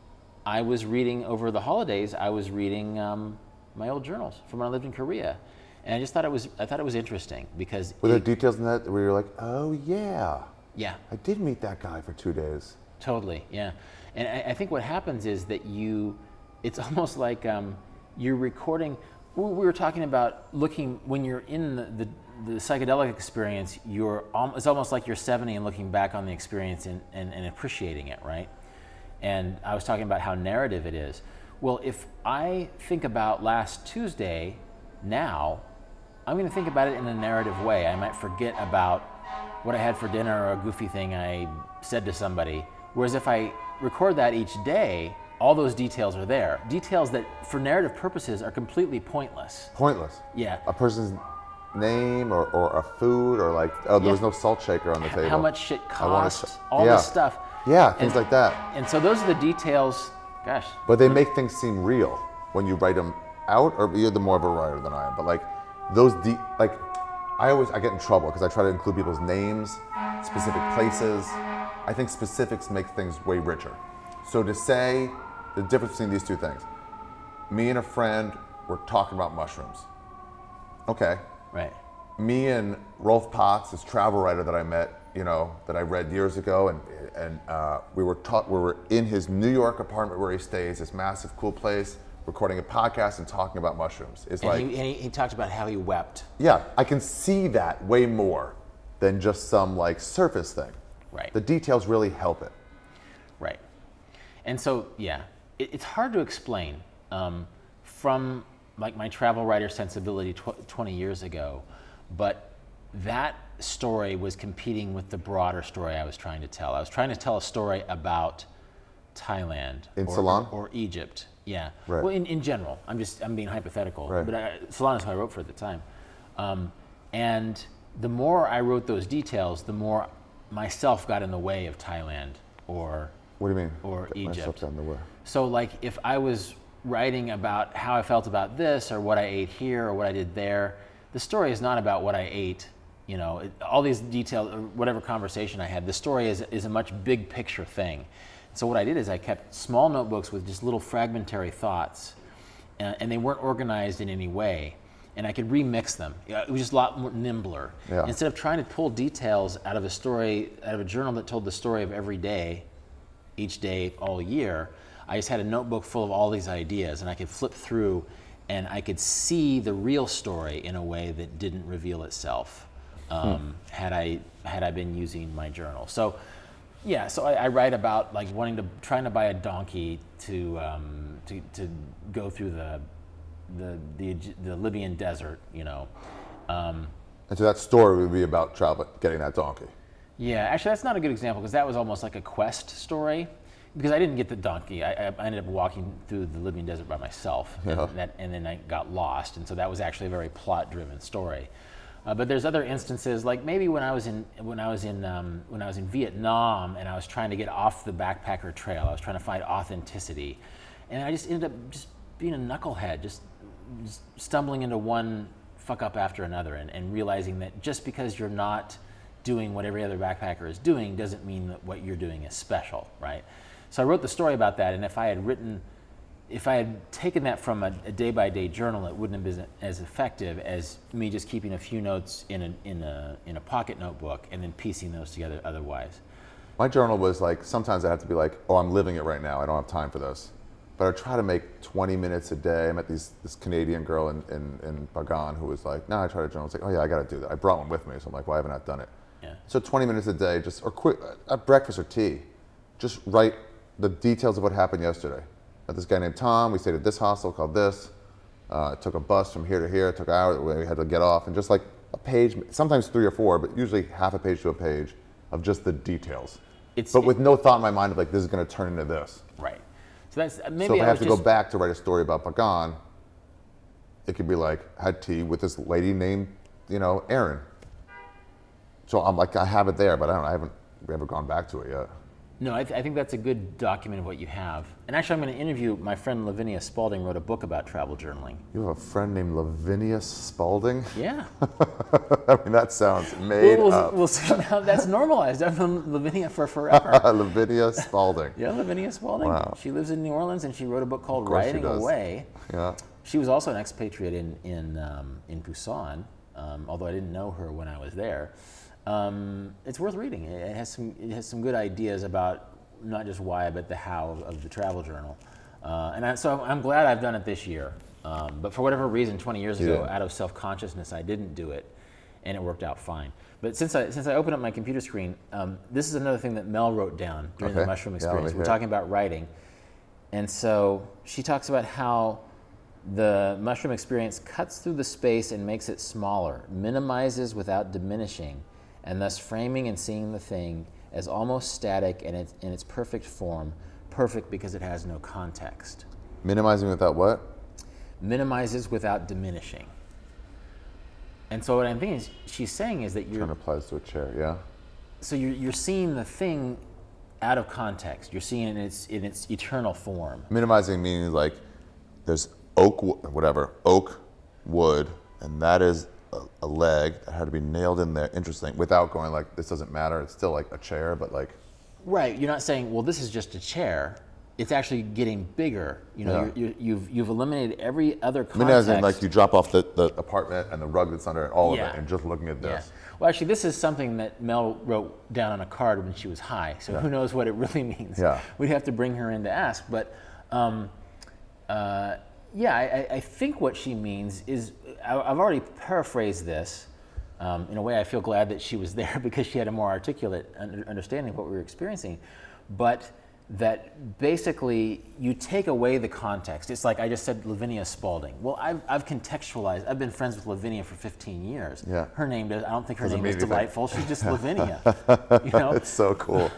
I was reading over the holidays. I was reading um, my old journals from when I lived in Korea, and I just thought it was I thought it was interesting because Were there it- details in that where you're like, oh yeah, yeah, I did meet that guy for two days? totally, yeah. And I, I think what happens is that you, it's almost like um, you're recording. We we were talking about looking when you're in the, the, the psychedelic experience. You're it's almost like you're 70 and looking back on the experience and, and, and appreciating it, right? And I was talking about how narrative it is. Well, if I think about last Tuesday now, I'm going to think about it in a narrative way. I might forget about what I had for dinner or a goofy thing I said to somebody. Whereas if I record that each day, all those details are there. Details that, for narrative purposes, are completely pointless. Pointless. Yeah. A person's name or, or a food or like, oh, there was no salt shaker on the table. How much shit I cost, sh- all yeah. this stuff. Yeah, things And- like that. And so those are the details. Gosh, But they make things seem real when you write them out, or you're the more of a writer than I am. But like those deep, like I always I get in trouble because I try to include people's names, specific places. I think specifics make things way richer. So to say the difference between these two things, me and a friend were talking about mushrooms. Okay, right. me and Rolf Potts, this travel writer that I met, you know, that I read years ago, and and uh, we were taught we were in his New York apartment where he stays, this massive, cool place, recording a podcast and talking about mushrooms. It's And, like, he, and he, he talked about how he wept. yeah, I can see that way more than just some like surface thing. Right. The details really help it. Right. And so, yeah, it, it's hard to explain um, from like my travel writer sensibility tw- 20 years ago, but that story was competing with the broader story I was trying to tell. I was trying to tell a story about Thailand In or, Salon? or Egypt. Yeah. Right. Well, in, in general, I'm just I'm being hypothetical, Right. but I, Salon is who I wrote for at the time. Um, and the more I wrote those details, the more myself got in the way of Thailand or What do you mean? or Get Egypt. down the way. So, like, if I was writing about how I felt about this, or what I ate here, or what I did there, the story is not about what I ate. You know, it, all these details, or whatever conversation I had. The story is is a much big picture thing. So what I did is I kept small notebooks with just little fragmentary thoughts, uh, and they weren't organized in any way. And I could remix them. It was just a lot more nimbler. Yeah. Instead of trying to pull details out of a story, out of a journal that told the story of every day, each day all year, I just had a notebook full of all these ideas, and I could flip through, and I could see the real story in a way that didn't reveal itself um, had I had I been using my journal. So, yeah, so I, I write about like wanting to trying to buy a donkey to um, to, to go through the the, the the Libyan desert, you know. Um, And so that story would be about traveling, getting that donkey. yeah, actually, that's not a good example because that was almost like a quest story. Because I didn't get the donkey, I, I ended up walking through the Libyan desert by myself, Yeah. and, that, and then I got lost, and so that was actually a very plot-driven story. Uh, but there's other instances, like maybe when I was in when I was in um, when I was in Vietnam, and I was trying to get off the backpacker trail. I was trying to find authenticity, and I just ended up just being a knucklehead, just, just stumbling into one fuck up after another, and, and realizing that just because you're not doing what every other backpacker is doing doesn't mean that what you're doing is special, right? So I wrote the story about that, and if I had written, if I had taken that from a, a day-by-day journal, it wouldn't have been as effective as me just keeping a few notes in a, in a, in a pocket notebook and then piecing those together otherwise. My journal was like, sometimes I have to be like, oh, I'm living it right now. I don't have time for this. But I try to make 20 minutes a day. I met these, this Canadian girl in, in, in Bagan who was like, no, I try to journal. It's like, oh yeah, I got to do that. I brought one with me. So I'm like, why haven't I done it? Yeah. So 20 minutes a day, just, or quick, at breakfast or tea, just write the details of what happened yesterday. Met this guy named Tom. We stayed at this hostel called this. Uh, took a bus from here to here. It took hours. We had to get off, and just like a page, sometimes three or four, but usually half a page to a page of just the details. It's- but with no thought in my mind of like this is going to turn into this. Right. So that's maybe so if I, I have to just, go back to write a story about Bagan, it could be like had tea with this lady named you know Erin. So I'm like I have it there, but I don't. I haven't. We haven't gone back to it yet. No, I, th- I think that's a good document of what you have. And actually, I'm going to interview my friend Lavinia Spalding. Wrote a book about travel journaling. You have a friend named Lavinia Spalding. Yeah. I mean, that sounds made we'll, we'll, up. we'll see now that's normalized. I've known Lavinia for forever. Lavinia Spalding. yeah, Lavinia Spalding. Wow. She lives in New Orleans, and she wrote a book called Writing. Away. Yeah. She was also an expatriate in in um, in Busan, um, although I didn't know her when I was there. Um, it's worth reading. It has some it has some good ideas about not just why but the how of, of the travel journal. Uh, and I, so I'm glad I've done it this year. Um, but for whatever reason, 20 years ago, Yeah. out of self consciousness, I didn't do it, and it worked out fine. But since I since I opened up my computer screen, um, this is another thing that Mel wrote down during the mushroom experience. me We're talking about writing. And so she talks about how the mushroom experience cuts through the space and makes it smaller, minimizes without diminishing, and thus framing and seeing the thing as almost static in its, in its perfect form, perfect because it has no context. Minimizing without what? Minimizes without diminishing. And so what I'm thinking is, she's saying is that you're of applies to a chair. Yeah. so you're, you're seeing the thing out of context. You're seeing it in its in its eternal form. Minimizing meaning like there's oak, whatever, oak wood, and that is a, a leg that had to be nailed in there. Interesting. Without going like this doesn't matter. It's still like a chair, but like Right. You're not saying, well, this is just a chair. It's actually getting bigger. You know, Yeah. you're, you're, you've you've eliminated every other context. minimizing like you drop off the, the apartment and the rug that's under it, all of it, and just looking at Yeah. this. Well, actually, this is something that Mel wrote down on a card when she was high. So who knows what it really means? Yeah. We'd have to bring her in to ask. But um, uh, Yeah, I, I- think what she means is I've already paraphrased this. Um, in a way, I feel glad that she was there because she had a more articulate understanding of what we were experiencing. But that basically you take away the context. It's like I just said Lavinia Spalding. Well, I've, I've contextualized. I've been friends with Lavinia for 15 years. Yeah. Her name does. I don't think her Doesn't name is delightful. She's just Lavinia. you know. It's so cool.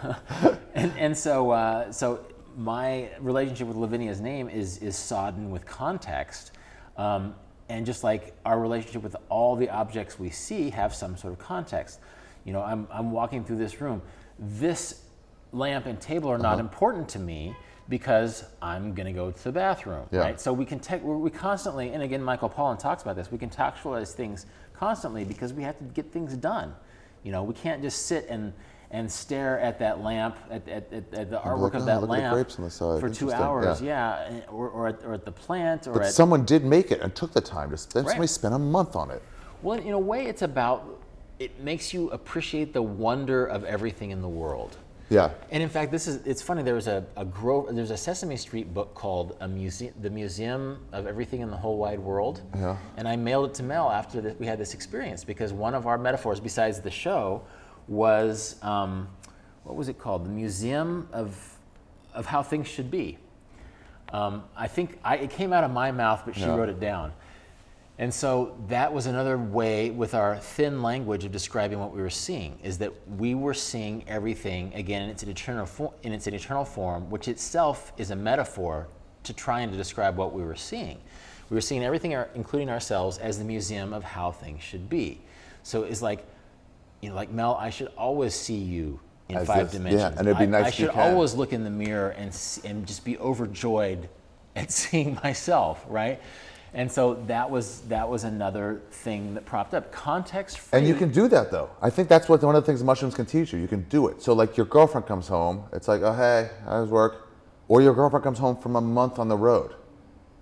and, and so uh, so my relationship with Lavinia's name is is sodden with context, um, and just like our relationship with all the objects we see have some sort of context. You know, I'm I'm walking through this room. This lamp and table are not Uh-huh. important to me because I'm going to go to the bathroom, Yeah. right? So we can we we constantly, and again, Michael Pollan talks about this. We contextualize things constantly because we have to get things done. You know, we can't just sit and and stare at that lamp, at, at, at, at the artwork like, of "Oh, that look at the lamp grapes on the side. for two hours, Yeah. yeah, eh, or, or, at, or at the plant, or But at someone did make it and took the time to spend. Right. Somebody spent a month on it. well, in a way, it's about it makes you appreciate the wonder of everything in the world. Yeah. And in fact, this is it's funny. There was a, a Gro- there's a Sesame Street book called a museum, the Museum of Everything in the Whole Wide World. Yeah. And I mailed it to Mel after that we had this experience because one of our metaphors, besides the show, was um, what was it called? The Museum of of How Things Should Be. Um, I think I, it came out of my mouth, but she wrote it down. And so that was another way with our thin language of describing what we were seeing is that we were seeing everything again in its eternal in its eternal form, which itself is a metaphor to trying to describe what we were seeing. We were seeing everything, including ourselves, as the museum of how things should be. So it's like, you know, like Mel, I should always see you in As five this- yeah, dimensions. and it'd be nice I you should can. always look in the mirror and and just be overjoyed at seeing myself, right? And so that was that was another thing that propped up context free. And you can do that though. I think that's what one of the things mushrooms can teach you. You can do it. So like your girlfriend comes home, it's like, oh hey, how's work? Or your girlfriend comes home from a month on the road.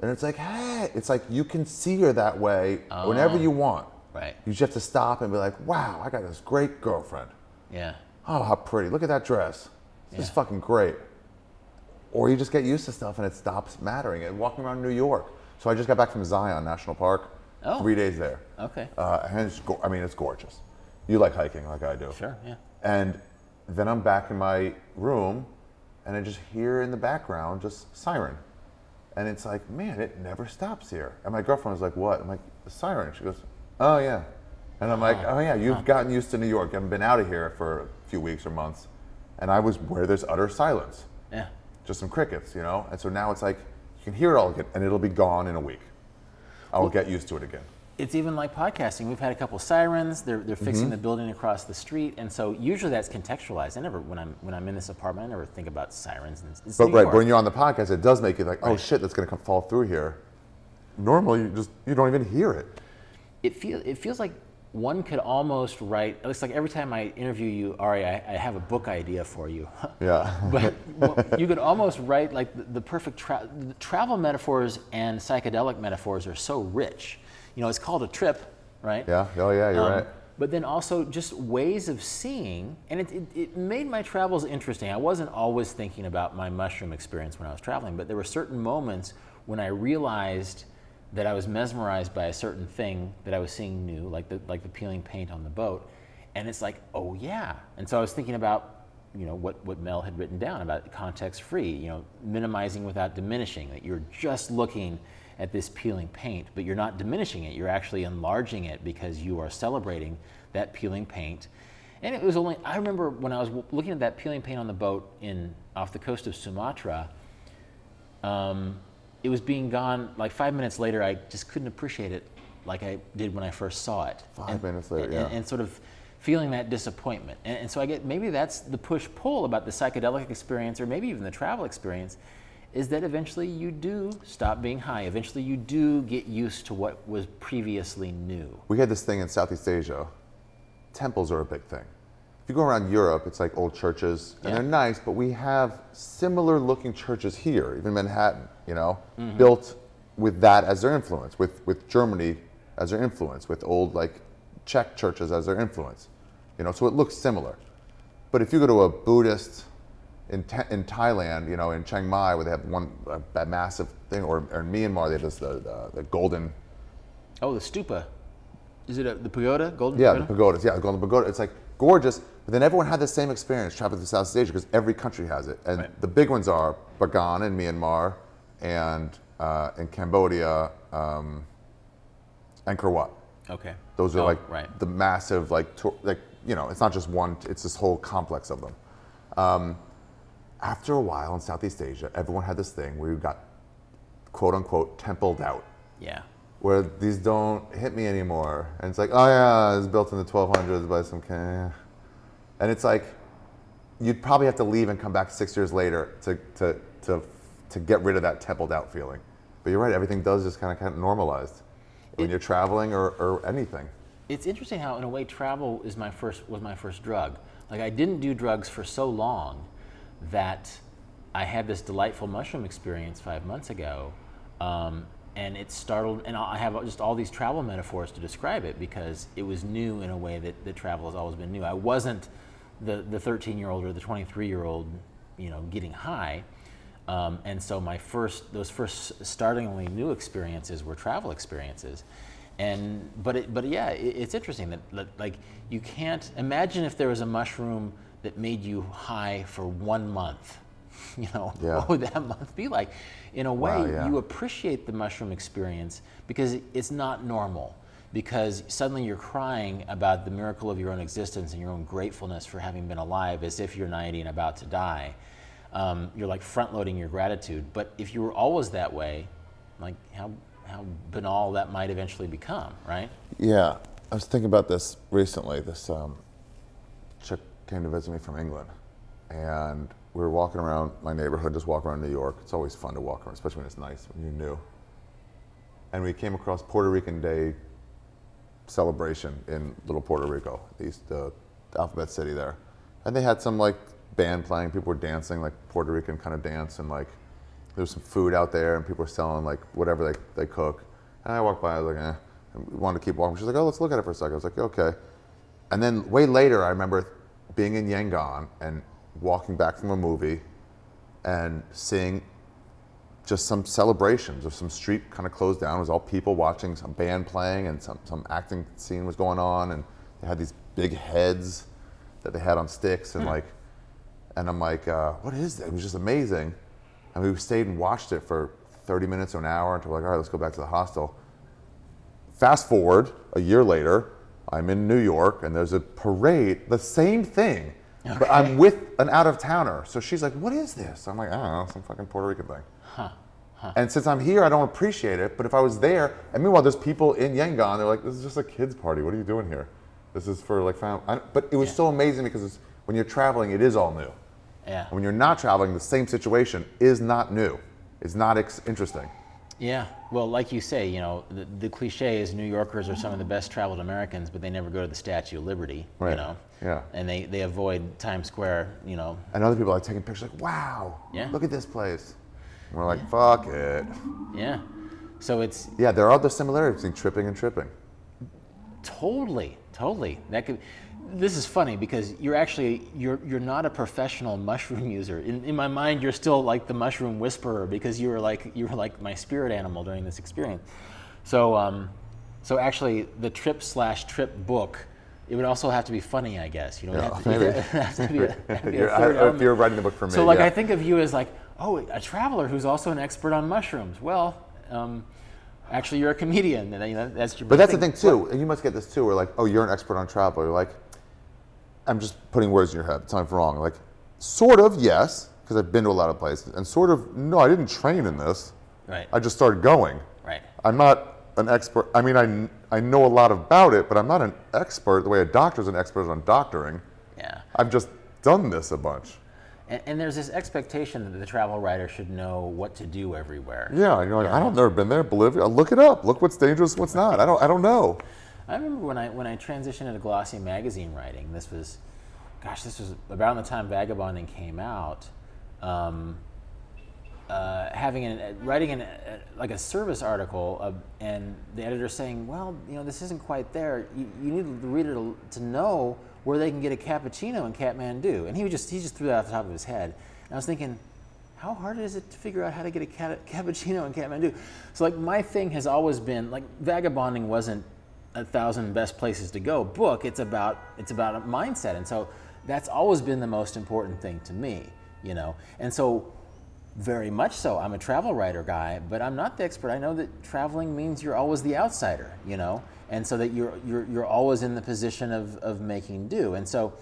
And it's like, hey, it's like you can see her that way whenever ah. you want. Right. You just have to stop and be like, wow, I got this great girlfriend. yeah, Oh, how pretty. Look at that dress. This is fucking great. Or you just get used to stuff and it stops mattering. And walking around New York. So I just got back from Zion National Park. Oh. Three days there. okay, Uh, and it's, I mean, it's gorgeous. You like hiking like I do. sure, yeah, And then I'm back in my room and I just hear in the background just siren. And it's like, man, it never stops here. And my girlfriend was like, what? I'm like, the siren. She goes, oh, yeah. And I'm like, oh, yeah, you've gotten used to New York. Haven't been out of here for a few weeks or months. And I was where there's utter silence, yeah. just some crickets, you know? And so now it's like, you can hear it all again and it'll be gone in a week. I will get used to it again. It's even like podcasting. We've had a couple sirens. They're, they're fixing Mm-hmm. the building across the street, and so usually that's contextualized. I never, when I'm when I'm in this apartment, I never think about sirens. And it's But New right, York. when you're on the podcast, it does make you like, oh Right. shit, that's gonna come fall through here. Normally, you just you don't even hear it. It feels it feels like one could almost write. It's like every time I interview you, Ari, I, I have a book idea for you. Yeah. but well, you could almost write like the, the perfect tra- the travel metaphors and psychedelic metaphors are so rich. You know, it's called a trip, right? yeah. Oh yeah, you're Um, right. But then also just ways of seeing, and it, it, it made my travels interesting. I wasn't always thinking about my mushroom experience when I was traveling, but there were certain moments when I realized that I was mesmerized by a certain thing that I was seeing new, like the like the peeling paint on the boat, and it's like, oh yeah. And so I was thinking about, you know, what what Mel had written down about context free, you know, minimizing without diminishing. That you're just looking at this peeling paint, but you're not diminishing it. You're actually enlarging it because you are celebrating that peeling paint. And it was only I remember when I was looking at that peeling paint on the boat in off the coast of Sumatra. Um, it was being gone like five minutes later. I just couldn't appreciate it like I did when I first saw it. Five minutes later, and, yeah. and, sort of feeling that disappointment. And, and so I get maybe that's the push pull about the psychedelic experience, or maybe even the travel experience, is that eventually you do stop being high. Eventually you do get used to what was previously new. We had this thing in Southeast Asia. Temples are a big thing. If you go around Europe, it's like old churches, and Yeah. they're nice, but we have similar looking churches here, even Manhattan, you know, built with that as their influence, with, with Germany as their influence, with old like Czech churches as their influence. You know, so it looks similar. But if you go to a Buddhist in, in Thailand, you know, in Chiang Mai, where they have one uh, massive thing, or, or in Myanmar, they have this the, the, the golden, Oh, the stupa. Is it a, the pagoda? Golden yeah, the pagodas, yeah, the golden pagoda. It's like gorgeous, but then everyone had the same experience traveling through Southeast Asia because every country has it, and Right. the big ones are Bagan in Myanmar, and uh, in Cambodia, um, Angkor Wat. Okay. Those are Oh, like right. the massive, like, tour, like you know, it's not just one; it's this whole complex of them. Um, after a while in Southeast Asia, everyone had this thing where you got quote unquote templed out, Yeah. where these don't hit me anymore, and it's like, oh yeah, it was built in the 1200s by some kind, and it's like you'd probably have to leave and come back six years later to to to to get rid of that templed out feeling. But you're right; everything does just kind of kind of normalized when It- you're traveling or, or anything. It's interesting how, in a way, travel is my first was my first drug. Like I didn't do drugs for so long that I had this delightful mushroom experience five months ago, um, and it startled. And I have just all these travel metaphors to describe it because it was new in a way that, that travel has always been new. I wasn't the the 13 year old or the 23 year old, you know, getting high. Um, and so my first, those first startlingly new experiences were travel experiences. And, but, it, but yeah, it, it's interesting that, that, like, you can't imagine if there was a mushroom that made you high for one month. You know, Yeah. what would that month be like? In a way, Wow, yeah. you appreciate the mushroom experience because it's not normal. Because suddenly you're crying about the miracle of your own existence and your own gratefulness for having been alive as if you're 90 and about to die um, you're like front loading your gratitude. But if you were always that way, like how how banal that might eventually become, right? Yeah, I was thinking about this recently. This um, chick came to visit me from England, and we were walking around my neighborhood, just walking around New York. It's always fun to walk around, especially when it's nice, when you're new. And we came across Puerto Rican Day celebration in Little Puerto Rico, the, east, the Alphabet City there. And they had some like band playing, people were dancing, like Puerto Rican kind of dance, and like there was some food out there, and people were selling like whatever they, they cook. And I walked by, I was like, eh. And we wanted to keep walking. She's like, oh, let's look at it for a second. I was like, okay. And then way later, I remember being in Yangon and walking back from a movie and seeing just some celebrations of some street kind of closed down. It was all people watching some band playing and some, some acting scene was going on. And they had these big heads that they had on sticks. And like, and I'm like, uh, what is that? It was just amazing. And we stayed and watched it for 30 minutes or an hour until we're like, all right, let's go back to the hostel. Fast forward a year later, I'm in New York and there's a parade, the same thing, but I'm with an out of towner. So she's like, what is this? I'm like, I don't know, some fucking Puerto Rican thing. And since I'm here, I don't appreciate it. But if I was there, and meanwhile, there's people in Yangon, they're like, this is just a kid's party. What are you doing here? This is for like family. I, but it was so amazing because it's, when you're traveling, it is all new. Yeah. And when you're not traveling, the same situation is not new. It's not ex- interesting. Yeah. Well, like you say, you know, the, the cliche is New Yorkers are some of the best traveled Americans, but they never go to the Statue of Liberty. Right. You know. Yeah. And they, they avoid Times Square. You know. And other people are taking pictures like, wow, Yeah. look at this place. And we're like, fuck it. Yeah. So it's Yeah, there are other similarities between tripping and tripping. Totally, totally. That could. This is funny because you're actually you're you're not a professional mushroom user. In, in my mind, you're still like the mushroom whisperer because you were like you were like my spirit animal during this experience. So um, so actually, the trip slash trip book. It would also have to be funny, I guess. You know, Yeah, have to, maybe. it has to be a, have to be a You're- I- if you're writing the book for me, So, like, yeah. I think of you as like, oh, a traveler who's also an expert on mushrooms. Well, um, actually, you're a comedian, and you know, that's your. But that's the thing too, and you must get this too. Where like, oh, you're an expert on travel. You're like, I'm just putting words in your head. Tell me if I'm wrong. Like, sort of yes, because I've been to a lot of places, and sort of no, I didn't train in this. Right. I just started going. Right. I'm not an expert. I mean, I, I know a lot about it, but I'm not an expert the way a doctor's an expert on doctoring. Yeah. I've just done this a bunch. And, and there's this expectation that the travel writer should know what to do everywhere. Yeah, you're like, I don't never been there, Bolivia. Look it up. Look what's dangerous, what's not. I don't, I don't know. I remember when I when I transitioned into glossy magazine writing. This was, gosh, this was around the time Vagabonding came out. Um, uh, having an writing an, uh, like a service article, uh, and the editor saying, "Well, you know, this isn't quite there. You, you need the reader to, to know where they can get a cappuccino in Kathmandu." And he just he just threw that off the top of his head. And I was thinking, how hard is it to figure out how to get a cappuccino in Kathmandu? So like my thing has always been like vagabonding wasn't a thousand best places to go book. It's about it's about a mindset, and so that's always been the most important thing to me, you know. And so very much so. I'm a travel writer guy, but I'm not the expert. I know that traveling means you're always the outsider, you know, and so that you're you're you're always in the position of of making do. And so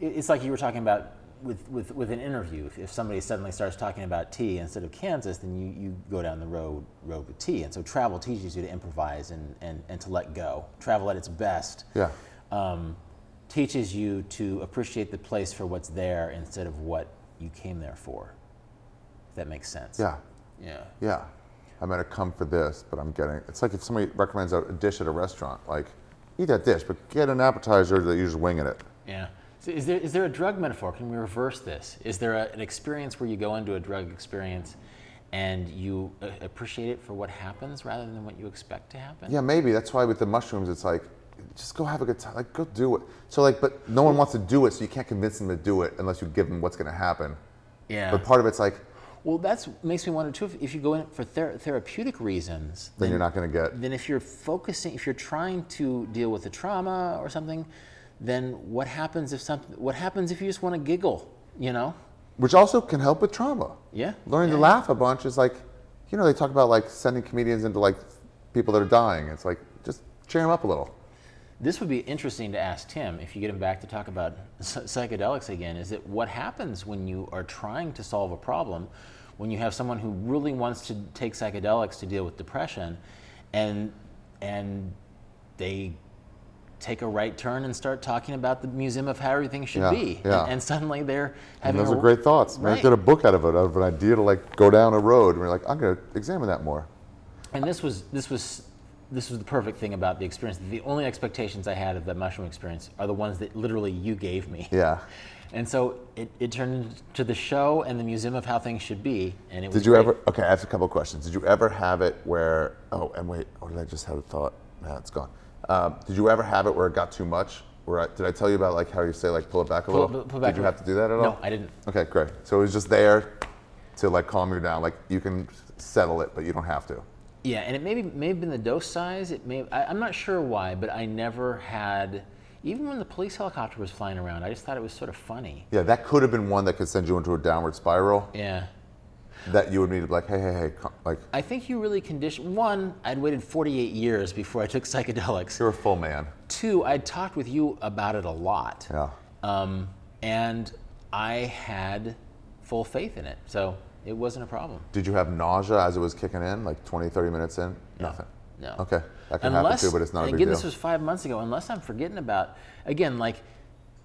it's like you were talking about with, with, with an interview, if, if somebody suddenly starts talking about tea instead of Kansas, then you, you go down the road road with tea. And so travel teaches you to improvise and, and, and to let go. Travel at its best Yeah. um, teaches you to appreciate the place for what's there instead of what you came there for. If that makes sense. Yeah. Yeah. Yeah. I'm gonna come for this, but I'm getting. It's like if somebody recommends a dish at a restaurant, like eat that dish, but get an appetizer that you're just winging it. Yeah. So is there is there a drug metaphor? Can we reverse this? Is there a, an experience where you go into a drug experience and you uh, appreciate it for what happens rather than what you expect to happen? Yeah, maybe that's why with the mushrooms, it's like just go have a good time. Like go do it. So like, but no one wants to do it, so you can't convince them to do it unless you give them what's gonna happen. Yeah. But part of it's like well, that makes me wonder too. If, if you go in for ther- therapeutic reasons, then you're not gonna get. then if you're focusing, if you're trying to deal with a trauma or something, then what happens if something? What happens if you just want to giggle? You know? Which also can help with trauma. Yeah. Learning yeah. to laugh a bunch is like, you know, they talk about like sending comedians into like people that are dying. It's like just cheer them up a little. This would be interesting to ask Tim if you get him back to talk about psychedelics again. Is that what happens when you are trying to solve a problem, when you have someone who really wants to take psychedelics to deal with depression, and and they take a right turn and start talking about the museum of how everything should Yeah, be, yeah. And, and suddenly they're And having those a, are great thoughts. Man, I Right. did a book out of it, out of an idea to like go down a road. And we're like, I'm gonna examine that more. And this was this was this was the perfect thing about the experience. The only expectations I had of the mushroom experience are the ones that literally you gave me. Yeah. And so it, it turned to the show and the museum of how things should be. And it was Did you great. ever? Okay, I have a couple of questions. Did you ever have it where? Oh, and wait, or did I just have a thought? Nah, it's gone. Um, did you ever have it where it got too much? Where I, did I tell you about like how you say like pull it back a Pull- little? pull back did you a have to do that at all? No, I didn't. Okay, great. So it was just there to like calm you down. Like you can settle it, but you don't have to. Yeah, and it maybe may have been the dose size. It may I, I'm not sure why, but I never had. Even when the police helicopter was flying around, I just thought it was sort of funny. Yeah, that could have been one that could send you into a downward spiral. Yeah. That you would need to be like, hey, hey, hey, like I think you really conditioned. One, I'd waited 48 years before I took psychedelics. you're a full man. Two, I'd talked with you about it a lot. Yeah. Um, and I had full faith in it. So it wasn't a problem. Did you have nausea as it was kicking in, like 20, 30 minutes in? Nothing. No. Okay, that can Unless, happen too, but it's not a again, big deal. this was five months ago. Unless I'm forgetting about, again, like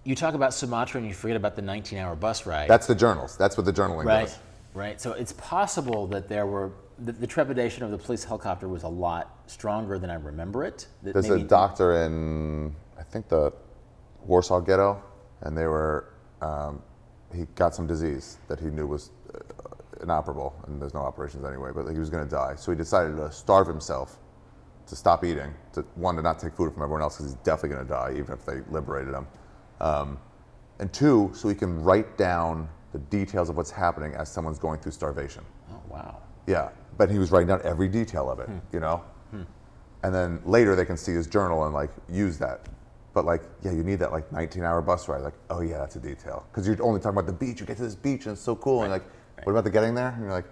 you talk about Sumatra and you forget about the 19 hour bus ride. That's the journals. That's what the journaling right. does. Right. So it's possible that there were, the, the trepidation of the police helicopter was a lot stronger than I remember it. That There's maybe- a doctor in, I think the Warsaw Ghetto, and they were, um, he got some disease that he knew was inoperable, and there's no operations anyway, but he was going to die. So he decided to starve himself to stop eating, to one, to not take food from everyone else because he's definitely going to die, even if they liberated him. Um, and two, so he can write down the details of what's happening as someone's going through starvation. Oh, wow. Yeah, but he was writing down every detail of it, you know? And then later they can see his journal and like use that. But like, yeah, you need that like 19 hour bus ride. Like, oh yeah, that's a detail. Because you're only talking about the beach. You get to this beach and it's so cool. And like, what about the getting there? And you're like,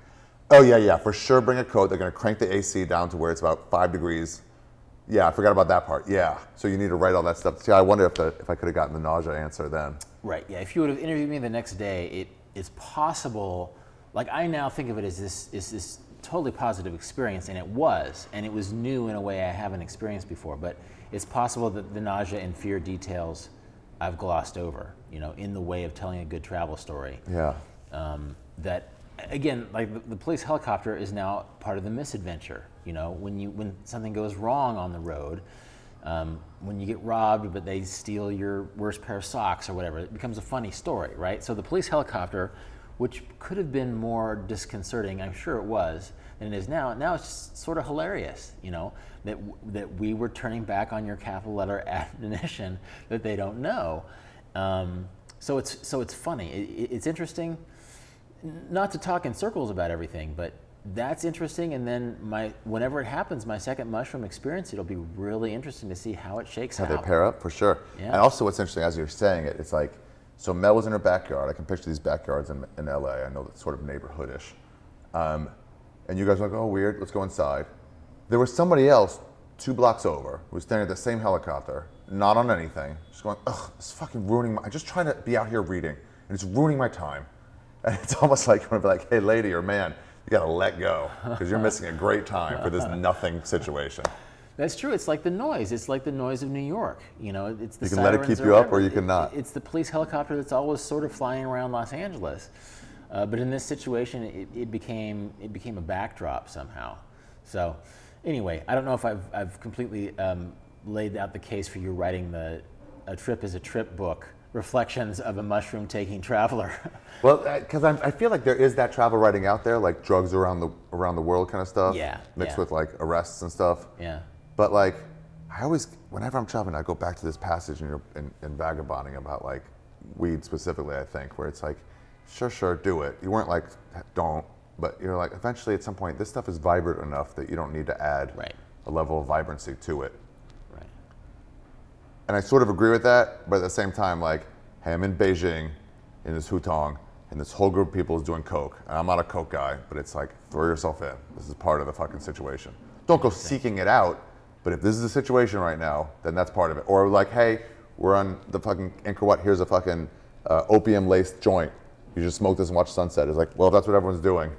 oh yeah, yeah, for sure bring a coat. They're gonna crank the AC down to where it's about five degrees. Yeah, I forgot about that part. Yeah. So you need to write all that stuff. See, I wonder if, the, if I could have gotten the nausea answer then. Right. Yeah. If you would have interviewed me the next day, it is possible. Like I now think of it as this is this totally positive experience, and it was, and it was new in a way I haven't experienced before. But it's possible that the nausea and fear details I've glossed over. You know, in the way of telling a good travel story. Yeah. um, that again like the, the police helicopter is now part of the misadventure you know? When you when something goes wrong on the road um, when you get robbed but they steal your worst pair of socks or whatever it becomes a funny story right? So the police helicopter which could have been more disconcerting i'm sure it was than it is now now it's sort of hilarious you know? That that we were turning back on your capital letter admonition that they don't know. Um, so it's so it's funny. It- it's interesting not to talk in circles about everything, but that's interesting. And then my whenever it happens, my second mushroom experience, it'll be really interesting to see how it shakes How out. How they pair up for sure. Yeah. And also, what's interesting as you're saying it, it's like, so Mel was in her backyard. I can picture these backyards in, in LA. I know that's sort of neighborhoodish. Um, and you guys are like, oh, weird. Let's go inside. There was somebody else two blocks over who was standing at the same helicopter, not on anything, just going, ugh, it's fucking ruining my. I'm just trying to be out here reading, and it's ruining my time. And it's almost like you want to be like, hey, lady or man, you gotta let go because you're missing a great time for this nothing situation. That's true. It's like the noise. It's like the noise of New York. You know, it's the You can let it keep you up or you cannot. It- it's the police helicopter that's always sort of flying around Los Angeles. Uh, but in this situation, it, it became it became a backdrop somehow. So, anyway, I don't know if I've I've completely um, laid out the case for you writing the "A Trip Is a Trip" book, reflections of a mushroom taking traveler. Well, uh, because I feel like there is that travel writing out there, like drugs around the around the world kind of stuff. Yeah, Mixed yeah. with like arrests and stuff. yeah. But like, I always, whenever I'm traveling, I go back to this passage in, your, in, in Vagabonding about like weed specifically. I think where it's like, sure, sure, do it. You weren't like, don't, but you're like, eventually at some point, this stuff is vibrant enough that you don't need to add Right. a level of vibrancy to it. And I sort of agree with that, but at the same time, like, hey, I'm in Beijing, in this hutong, and this whole group of people is doing coke. And I'm not a coke guy, but it's like, throw yourself in. This is part of the fucking situation. Don't go seeking it out, but if this is the situation right now, then that's part of it. Or like, hey, we're on the fucking Angkor Wat. Here's a fucking uh, opium-laced joint. You just smoke this and watch sunset. It's like, well, if that's what everyone's doing.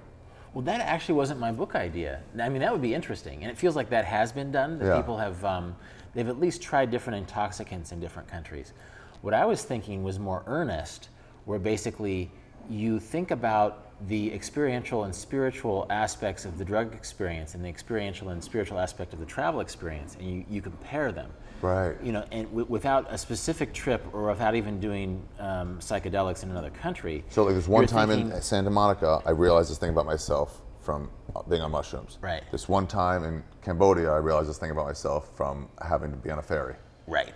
Well, that actually wasn't my book idea. I mean, that would be interesting, and it feels like that has been done. That Yeah. people have, um, they've at least tried different intoxicants in different countries. What I was thinking was more earnest, where basically you think about the experiential and spiritual aspects of the drug experience and the experiential and spiritual aspect of the travel experience, and you, you compare them. Right. You know, and w- without a specific trip or without even doing um, psychedelics in another country. So like this one time thinking- in Santa Monica, I realized this thing about myself from being on mushrooms. Right. This one time in Cambodia, I realized this thing about myself from having to be on a ferry. Right.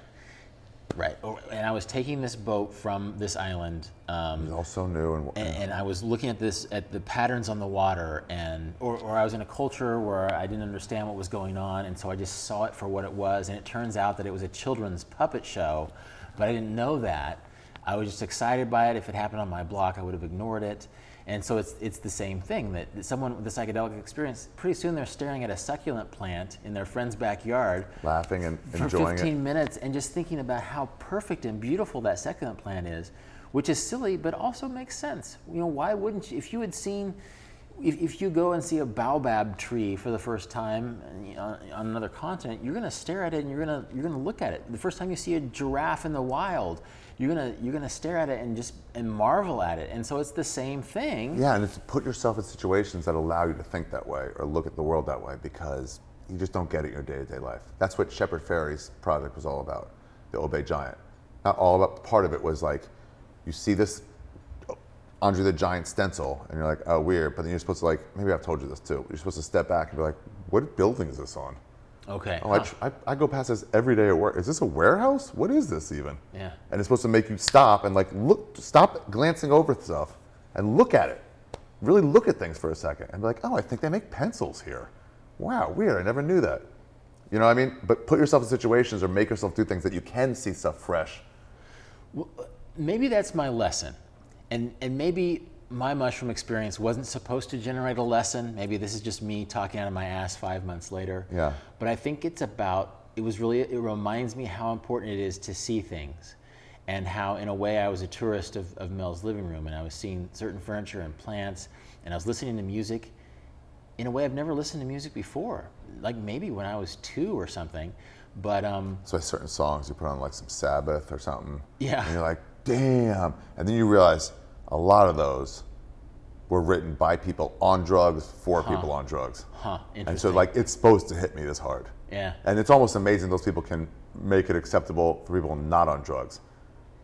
Right. And I was taking this boat from this island, um, It's all so new and, and, and I was looking at this at the patterns on the water, and or, or I was in a culture where I didn't understand what was going on, and so I just saw it for what it was. And it turns out that it was a children's puppet show, but I didn't know that. I was just excited by it. If it happened on my block, I would have ignored it. And so it's it's the same thing that someone with a psychedelic experience, pretty soon they're staring at a succulent plant in their friend's backyard laughing and enjoying it. for enjoying 15 it. minutes and just thinking about how perfect and beautiful that succulent plant is, which is silly but also makes sense. You know, why wouldn't you? If you had seen, if, if you go and see a baobab tree for the first time you on another continent, you're going to stare at it and you're going to you're going to look at it. The first time you see a giraffe in the wild, you're to you're to stare at it and just and marvel at it. And so it's the same thing. Yeah, and it's put yourself in situations that allow you to think that way or look at the world that way because you just don't get it in your day-to-day life. That's what Shepard Fairey's project was all about, the Obey Giant. Not all about, part of it was like, you see this Andre the Giant stencil, and you're like, oh, weird. But then you're supposed to like, maybe I've told you this too. You're supposed to step back and be like, what building is this on? Okay. Oh, I, huh. tr- I, I go past this every day at work. Is this a warehouse? What is this even? Yeah. And it's supposed to make you stop and like look, stop glancing over stuff and look at it. Really look at things for a second and be like, oh, I think they make pencils here. Wow, weird. I never knew that. You know what I mean? But put yourself in situations or make yourself do things that you can see stuff fresh. maybe that's my lesson and and maybe my mushroom experience wasn't supposed to generate a lesson maybe this is just me talking out of my ass five months later Yeah. but i think it's about it was really it reminds me how important it is to see things and how in a way i was a tourist of, of mel's living room and i was seeing certain furniture and plants and i was listening to music in a way i've never listened to music before like maybe when i was two or something but um, So certain songs you put on like some Sabbath or something. Yeah. And you're like, damn. And then you realize a lot of those were written by people on drugs for people on drugs. huh And so like it's supposed to hit me this hard. yeah And it's almost amazing those people can make it acceptable for people not on drugs.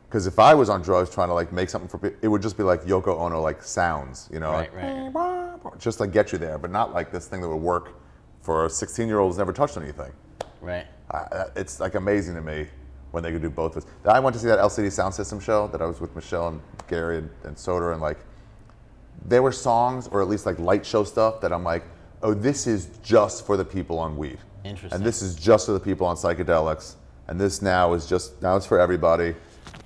Because if I was on drugs trying to like make something for people, it would just be like Yoko Ono like sounds, you know, Right, like, right. just like get you there, but not like this thing that would work for a 16 year old who's never touched anything. right Uh, it's like amazing to me when they could do both of us. I went to see that LCD Soundsystem show that I was with Michelle and Gary and, and Soder, and like there were songs or at least like light show stuff that I'm like, oh, this is just for the people on weed. Interesting. And this is just for the people on psychedelics. And this now is just now it's for everybody.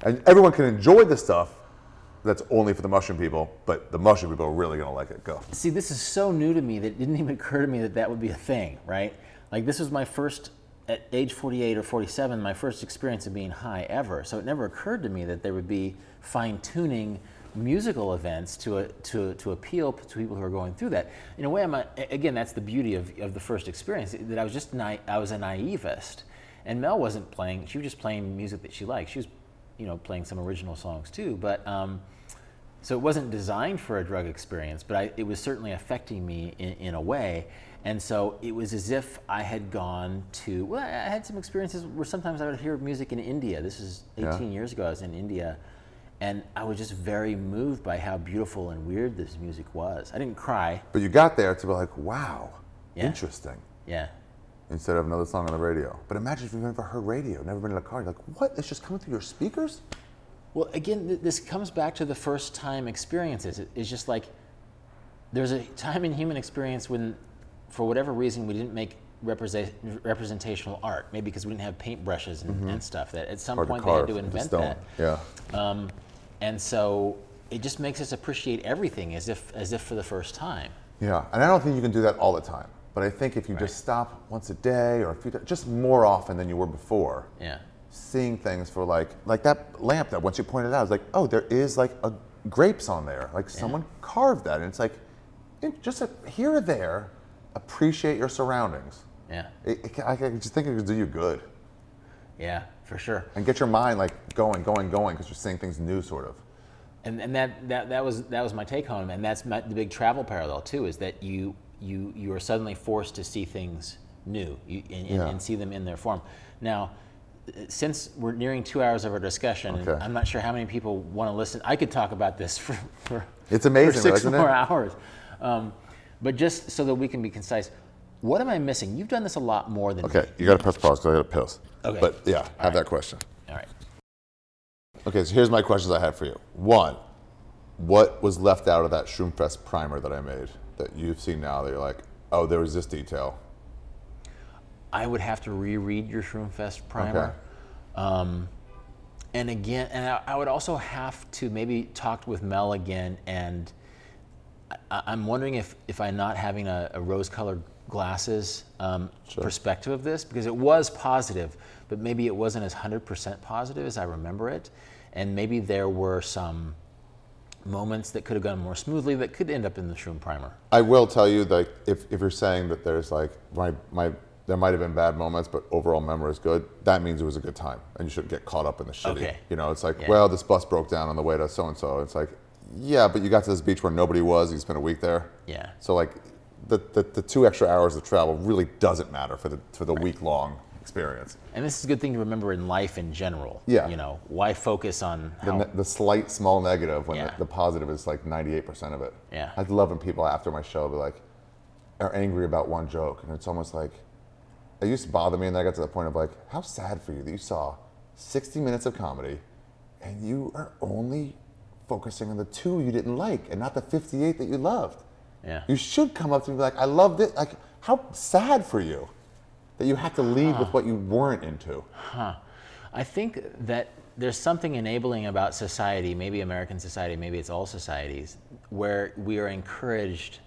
And everyone can enjoy the stuff that's only for the mushroom people, but the mushroom people are really gonna like it. Go. See, this is so new to me that it didn't even occur to me that that would be a thing, right? Like this was my first at age 48 or 47, my first experience of being high ever. So it never occurred to me that there would be fine tuning musical events to, to, to appeal to people who are going through that. In a way, I'm a, again, that's the beauty of, of the first experience, that I was just, na- I was a naivist. And Mel wasn't playing, she was just playing music that she liked. She was, you know, playing some original songs too. But, um, so it wasn't designed for a drug experience, but I, it was certainly affecting me in, in a way. And so it was as if I had gone to, well, I had some experiences where sometimes I would hear music in India. This is 18 Yeah. years ago, I was in India. And I was just very moved by how beautiful and weird this music was. I didn't cry. But you got there to be like, wow, Yeah. interesting. Yeah. Instead of another song on the radio. But imagine if you've never heard radio, never been in a car, you're like, what? It's just coming through your speakers? Well, again, th- this comes back to the first time experiences. It- It's just like there's a time in human experience when, for whatever reason, we didn't make represent, representational art. Maybe because we didn't have paintbrushes and, and stuff. That at some Hard point they had to invent that. Yeah. Um, and so it just makes us appreciate everything as if as if for the first time. Yeah, and I don't think you can do that all the time. But I think if you just stop once a day or a few, just more often than you were before, Yeah. seeing things for like like that lamp that once you pointed out, I was like, oh, there is like a grapes on there. Like someone carved that, and it's like, it- just a, here or there, appreciate your surroundings. Yeah. It, it, I, I just think it could do you good Yeah. For sure. and get your mind like going, going, going because you're seeing things new, sort of. and, and that, that, that was that was my take home, and that's my, the big travel parallel too. Is that you you you are suddenly forced to see things new you, and, and- Yeah. and see them in their form. Now, since we're nearing two hours of our discussion, Okay. I'm not sure how many people want to listen. I could talk about this for for, It's amazing, for 6 isn't it? more hours. Um, but just so that we can be concise, what am I missing? You've done this a lot more than Okay, me. you got to press pause because I got to piss. Okay. But yeah, have that question. All right. Okay, so here's my questions I had for you. One, what was left out of that Shroomfest primer that I made that you've seen now that you're like, oh, there was this detail? I would have to reread your Shroomfest primer. Um, and again, and I, I would also have to maybe talk with Mel again. And I, I'm wondering if, if I'm not having a, a rose colored glasses um, perspective of this, because it was positive, but maybe it wasn't as 100% positive as I remember it. And maybe there were some moments that could have gone more smoothly that could end up in the Shroom primer. I will tell you that if, if you're saying that there's like, my, my, there might have been bad moments, but overall memory is good, that means it was a good time and you shouldn't get caught up in the shitty. Okay. You know, it's like, Yeah. well, this bus broke down on the way to so and so. It's like, yeah, but you got to this beach where nobody was, you spent a week there. Yeah. So like the, the, the two extra hours of travel really doesn't matter for the, for the week long experience. And this is a good thing to remember in life in general. Yeah. You know, why focus on The, ne- the slight small negative when Yeah. the, the positive is like 98% of it. Yeah. I love when people after my show be like, are angry about one joke. And it's almost like, it used to bother me. And then I got to the point of like, how sad for you that you saw 60 minutes of comedy and you are only focusing on the two you didn't like and not the 58 that you loved. yeah. You should come up to me and be like, I loved it. Like, how sad for you that you had to leave with what you weren't into. Huh. I think that there's something enabling about society, maybe American society, maybe it's all societies, where we are encouraged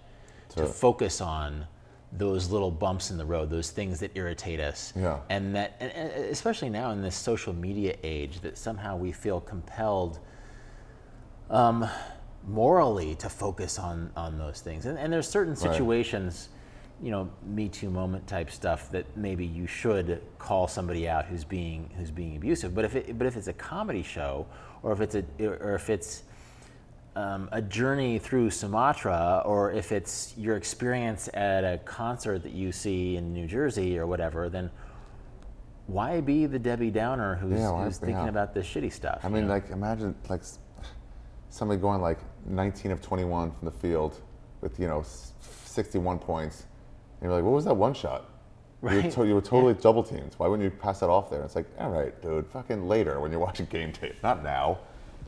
to, To- focus on those little bumps in the road, those things that irritate us. Yeah. And that, and especially now in this social media age, that somehow we feel compelled um, morally to focus on, on those things. And, and there's certain situations, you know, Me Too moment type stuff that maybe you should call somebody out who's being who's being abusive. But if it, but if it's a comedy show, or if it's a or if it's um, a journey through Sumatra, or if it's your experience at a concert that you see in New Jersey or whatever, then why be the Debbie Downer who's, Yeah, who's thinking yeah. about this shitty stuff? I mean, know? like, imagine like somebody going like 19 of 21 from the field with you know 61 points, and you're like, what was that one shot? You were, to- you were totally double teamed. Why wouldn't you pass that off there? And It's like, all right, dude, fucking later when you're watching game tape, not now.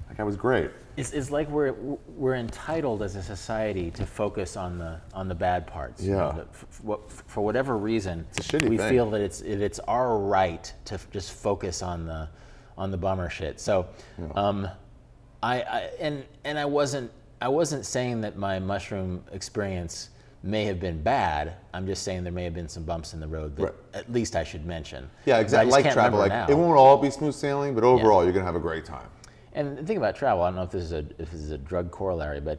Like I was great. It's, it's like we're we're entitled as a society to focus on the on the bad parts. you know, Yeah. that f- f- what- for whatever reason, It's a we thing. feel that it's it, it's our right to f- just focus on the on the bummer shit. So, um, I, I and and I wasn't I wasn't saying that my mushroom experience may have been bad. I'm just saying there may have been some bumps in the road that Right. at least I should mention. Yeah, exactly. Like travel, like now. it won't all be smooth sailing, but overall, you're gonna have a great time. And the thing about travel, I don't know if this is a if this is a drug corollary, but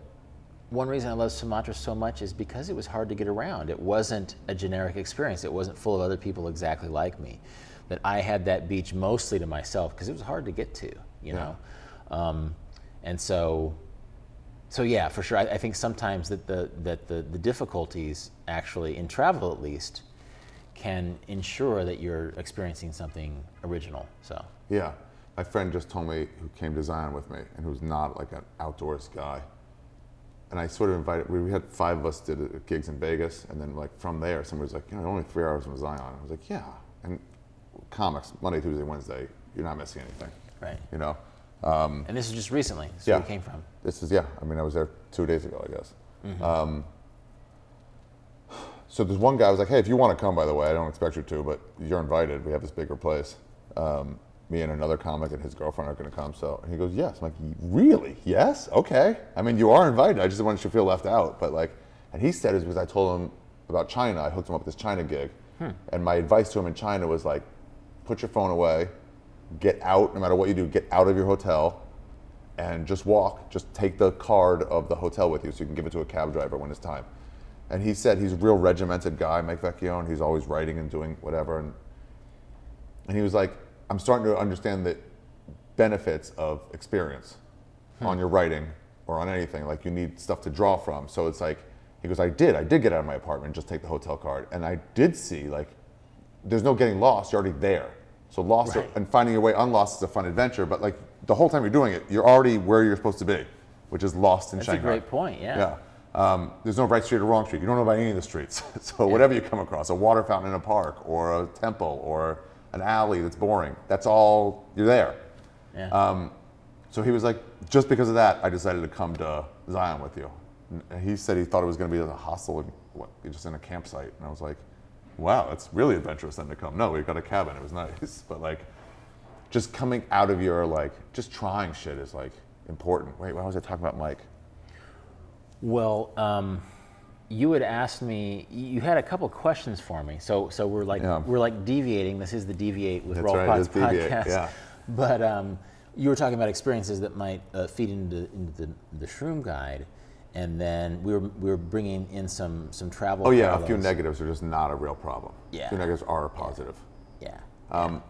one reason I love Sumatra so much is because it was hard to get around. It wasn't a generic experience. It wasn't full of other people exactly like me. That I had that beach mostly to myself because it was hard to get to, you know. Um, and so, so yeah, for sure. I, I think sometimes that the that the, the difficulties actually in travel at least can ensure that you're experiencing something original. So. Yeah, my friend just told me who came to Zion with me and who's not like an outdoors guy. And I sort of invited. We we had five of us did gigs in Vegas, and then like from there, somebody was like, you know, only three hours from Zion. I was like, yeah. And comics Monday, Tuesday, Wednesday, you're not missing anything. Right. You know. And this is just recently. So Yeah. came from. This is yeah. I mean, I was there two days ago, I guess. Um, so there's one guy. I was like, hey, if you want to come, by the way, I don't expect you to, but you're invited. We have this bigger place. Um, me and another comic and his girlfriend are going to come. So and he goes, yes. I'm like, really? Yes? Okay. I mean, you are invited. I just wanted you to feel left out. But like, and he said it was because I told him about China. I hooked him up with this China gig, and my advice to him in China was like, put your phone away, get out. No matter what you do, get out of your hotel and just walk. Just take the card of the hotel with you so you can give it to a cab driver when it's time. And he said he's a real regimented guy, Mike Vecchione. He's always writing and doing whatever. And, and he was like, I'm starting to understand the benefits of experience hmm. on your writing or on anything. Like you need stuff to draw from. So it's like, he goes, I did. I did get out of my apartment just take the hotel card. And I did see, like, there's no getting lost. You're already there. So lost Right. and finding your way unlost is a fun adventure. But like the whole time you're doing it, you're already where you're supposed to be, which is lost in That's Shanghai. a great point. Yeah. Yeah. Um, there's no right street or wrong street. You don't know about any of the streets. so whatever you come across, a water fountain in a park, or a temple, or an alley that's boring, that's all you're there. Yeah. Um, so he was like, just because of that, I decided to come to Zion with you. And he said he thought it was going to be a hostel, and what, just in a campsite. And I was like, wow, that's really adventurous then to come. No, we got a cabin. It was nice, but like, just coming out of your like, just trying shit is like important. Wait, why was I talking about Mike? Well, um, you had asked me. You had a couple questions for me. So, so we're like Yeah. we're like deviating. This is the deviate with That's Rolf right, Deviate, podcast. yeah. But um, you were talking about experiences that might uh, feed into into the, the Shroom Guide, and then we were we were bringing in some some travel. Oh yeah, a few negatives are just not a real problem. Yeah. A few negatives are a positive. Yeah. Um,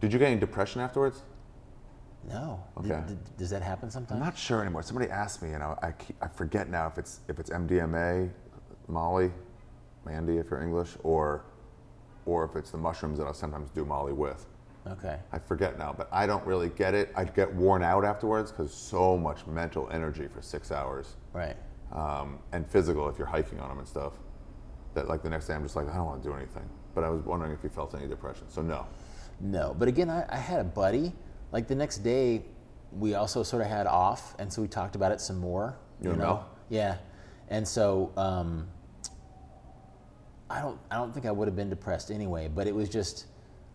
did you get any depression afterwards? No. Okay. does that happen sometimes? I'm not sure anymore. Somebody asked me, and I, I, keep, I forget now if it's if it's MDMA, Molly, Mandy, if you're English, or or if it's the mushrooms that I sometimes do Molly with. Okay. I forget now, but I don't really get it. I get worn out afterwards because so much mental energy for six hours, Right. um, and physical if you're hiking on them and stuff. That like the next day I'm just like I don't want to do anything. But I was wondering if you felt any depression. So no. No, but again, I, I had a buddy. Like the next day, we also sort of had off, and so we talked about it some more. You know? Mel? Yeah, and so um, I don't, I don't think I would have been depressed anyway. But it was just,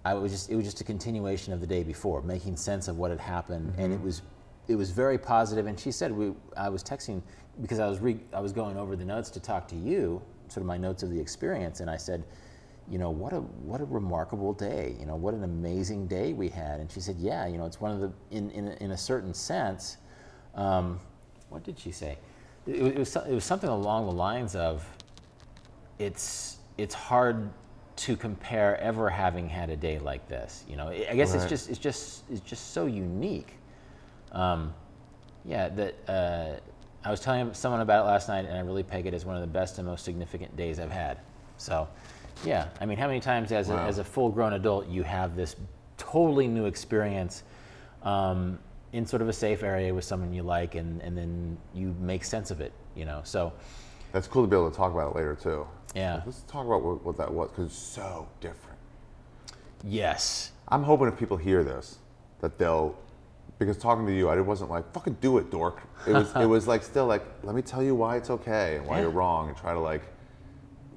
I was just, it was just a continuation of the day before, making sense of what had happened, and it was, it was very positive. And she said, we, I was texting because I was re, I was going over the notes to talk to you, sort of my notes of the experience, and I said you know, what a what a remarkable day. You know, what an amazing day we had. And she said, yeah, you know, it's one of the in in, a- in a certain sense. Um, what did she say? It, was- it was it was something along the lines of, it's it's hard to compare ever having had a day like this. You know, I I guess it's just it's just it's just so unique. Um, yeah, that uh, I was telling someone about it last night, and I really peg it as one of the best and most significant days I've had. So, yeah, I mean, how many times as a, as a full-grown adult you have this totally new experience um, in sort of a safe area with someone you like, and, and then you make sense of it, you know? So, That's cool to be able to talk about it later too. Yeah. Let's talk about what, what that was because it's so different. yes, I'm hoping if people hear this, that they'll because talking to you, I wasn't like fucking do it, dork. It was it was like still like let me tell you why it's okay and why Yeah. you're wrong and try to like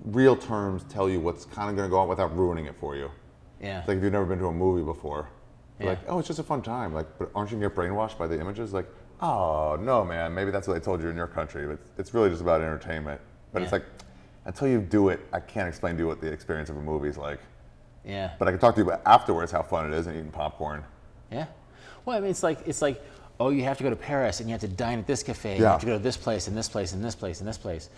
real terms tell you what's kind of going to go on without ruining it for you. Yeah. It's like if you've never been to a movie before, you're Yeah. like oh it's just a fun time. Like but aren't you gonna get brainwashed by the images? Like oh no man, maybe that's what they told you in your country. But it's really just about entertainment. But it's like until you do it, I can't explain to you what the experience of a movie is like. yeah. But I can talk to you about afterwards how fun it is and eating popcorn. Yeah. Well, I mean, it's like it's like, oh, you have to go to Paris and you have to dine at this cafe. and You have to go to this place and this place and this place and this place,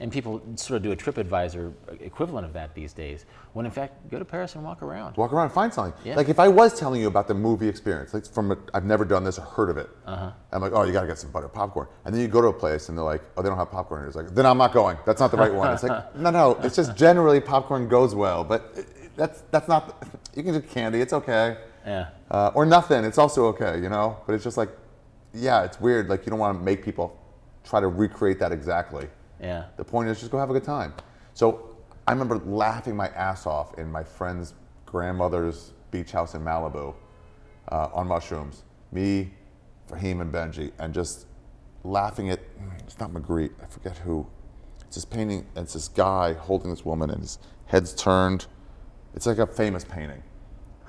and people sort of do a TripAdvisor equivalent of that these days. When in fact, go to Paris and walk around. Walk around and find something. Yeah. Like if I was telling you about the movie experience, like from a, I've never done this or heard of it. Uh-huh. I'm like, oh, you gotta get some butter popcorn. And then you go to a place and they're like, oh, they don't have popcorn. And it's like, then I'm not going. That's not the right one. It's like, no, no. It's just generally popcorn goes well, but that's that's not. You can do candy. It's okay. Yeah. Uh, or nothing. It's also okay. You know. But it's just like, yeah, it's weird. Like you don't want to make people try to recreate that exactly. Yeah. The point is just go have a good time. So I remember laughing my ass off in my friend's grandmother's beach house in Malibu uh, on mushrooms. Me, Fahim, and Benji, and just laughing at it's not Magritte, I forget who. It's this painting, it's this guy holding this woman, and his head's turned. It's like a famous painting.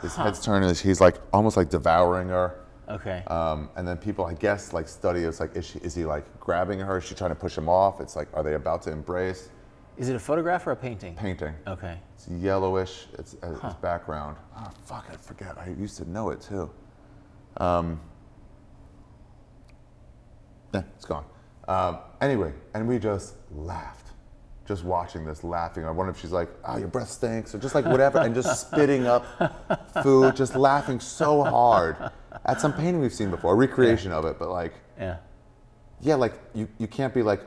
His head's turned, and he's like almost like devouring her. Okay. Um, and then people, I guess, like study. It's like, is she is he like grabbing her? Is she trying to push him off? It's like, are they about to embrace? Is it a photograph or a painting? Painting. Okay. It's yellowish. It's uh, its background. Oh fuck! I forget. I used to know it too. Um, eh, it's gone. Um, anyway, and we just laughed, just watching this, laughing. I wonder if she's like, "Oh, your breath stinks," or just like whatever, and just spitting up food, just laughing so hard at some painting we've seen before, a recreation of it, but like Yeah. yeah, like you, you can't be like,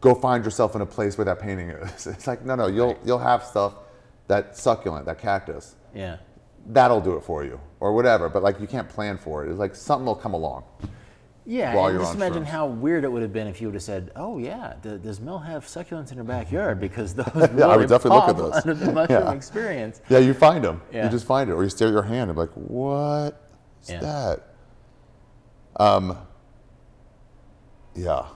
go find yourself in a place where that painting is. It's like, no, no, you'll you'll have stuff that succulent, that cactus. Yeah. That'll do it for you, or whatever. But like, you can't plan for it. It's like something will come along. Yeah, While you're just on imagine how weird it would have been if you would have said, "Oh yeah, does Mel have succulents in her backyard?" Because those yeah, I would definitely look at those. under the mushroom Yeah. experience. Yeah, you find them. Yeah. You just find it, or you stare at your hand and be like, what is Yeah. that? Um. Yeah.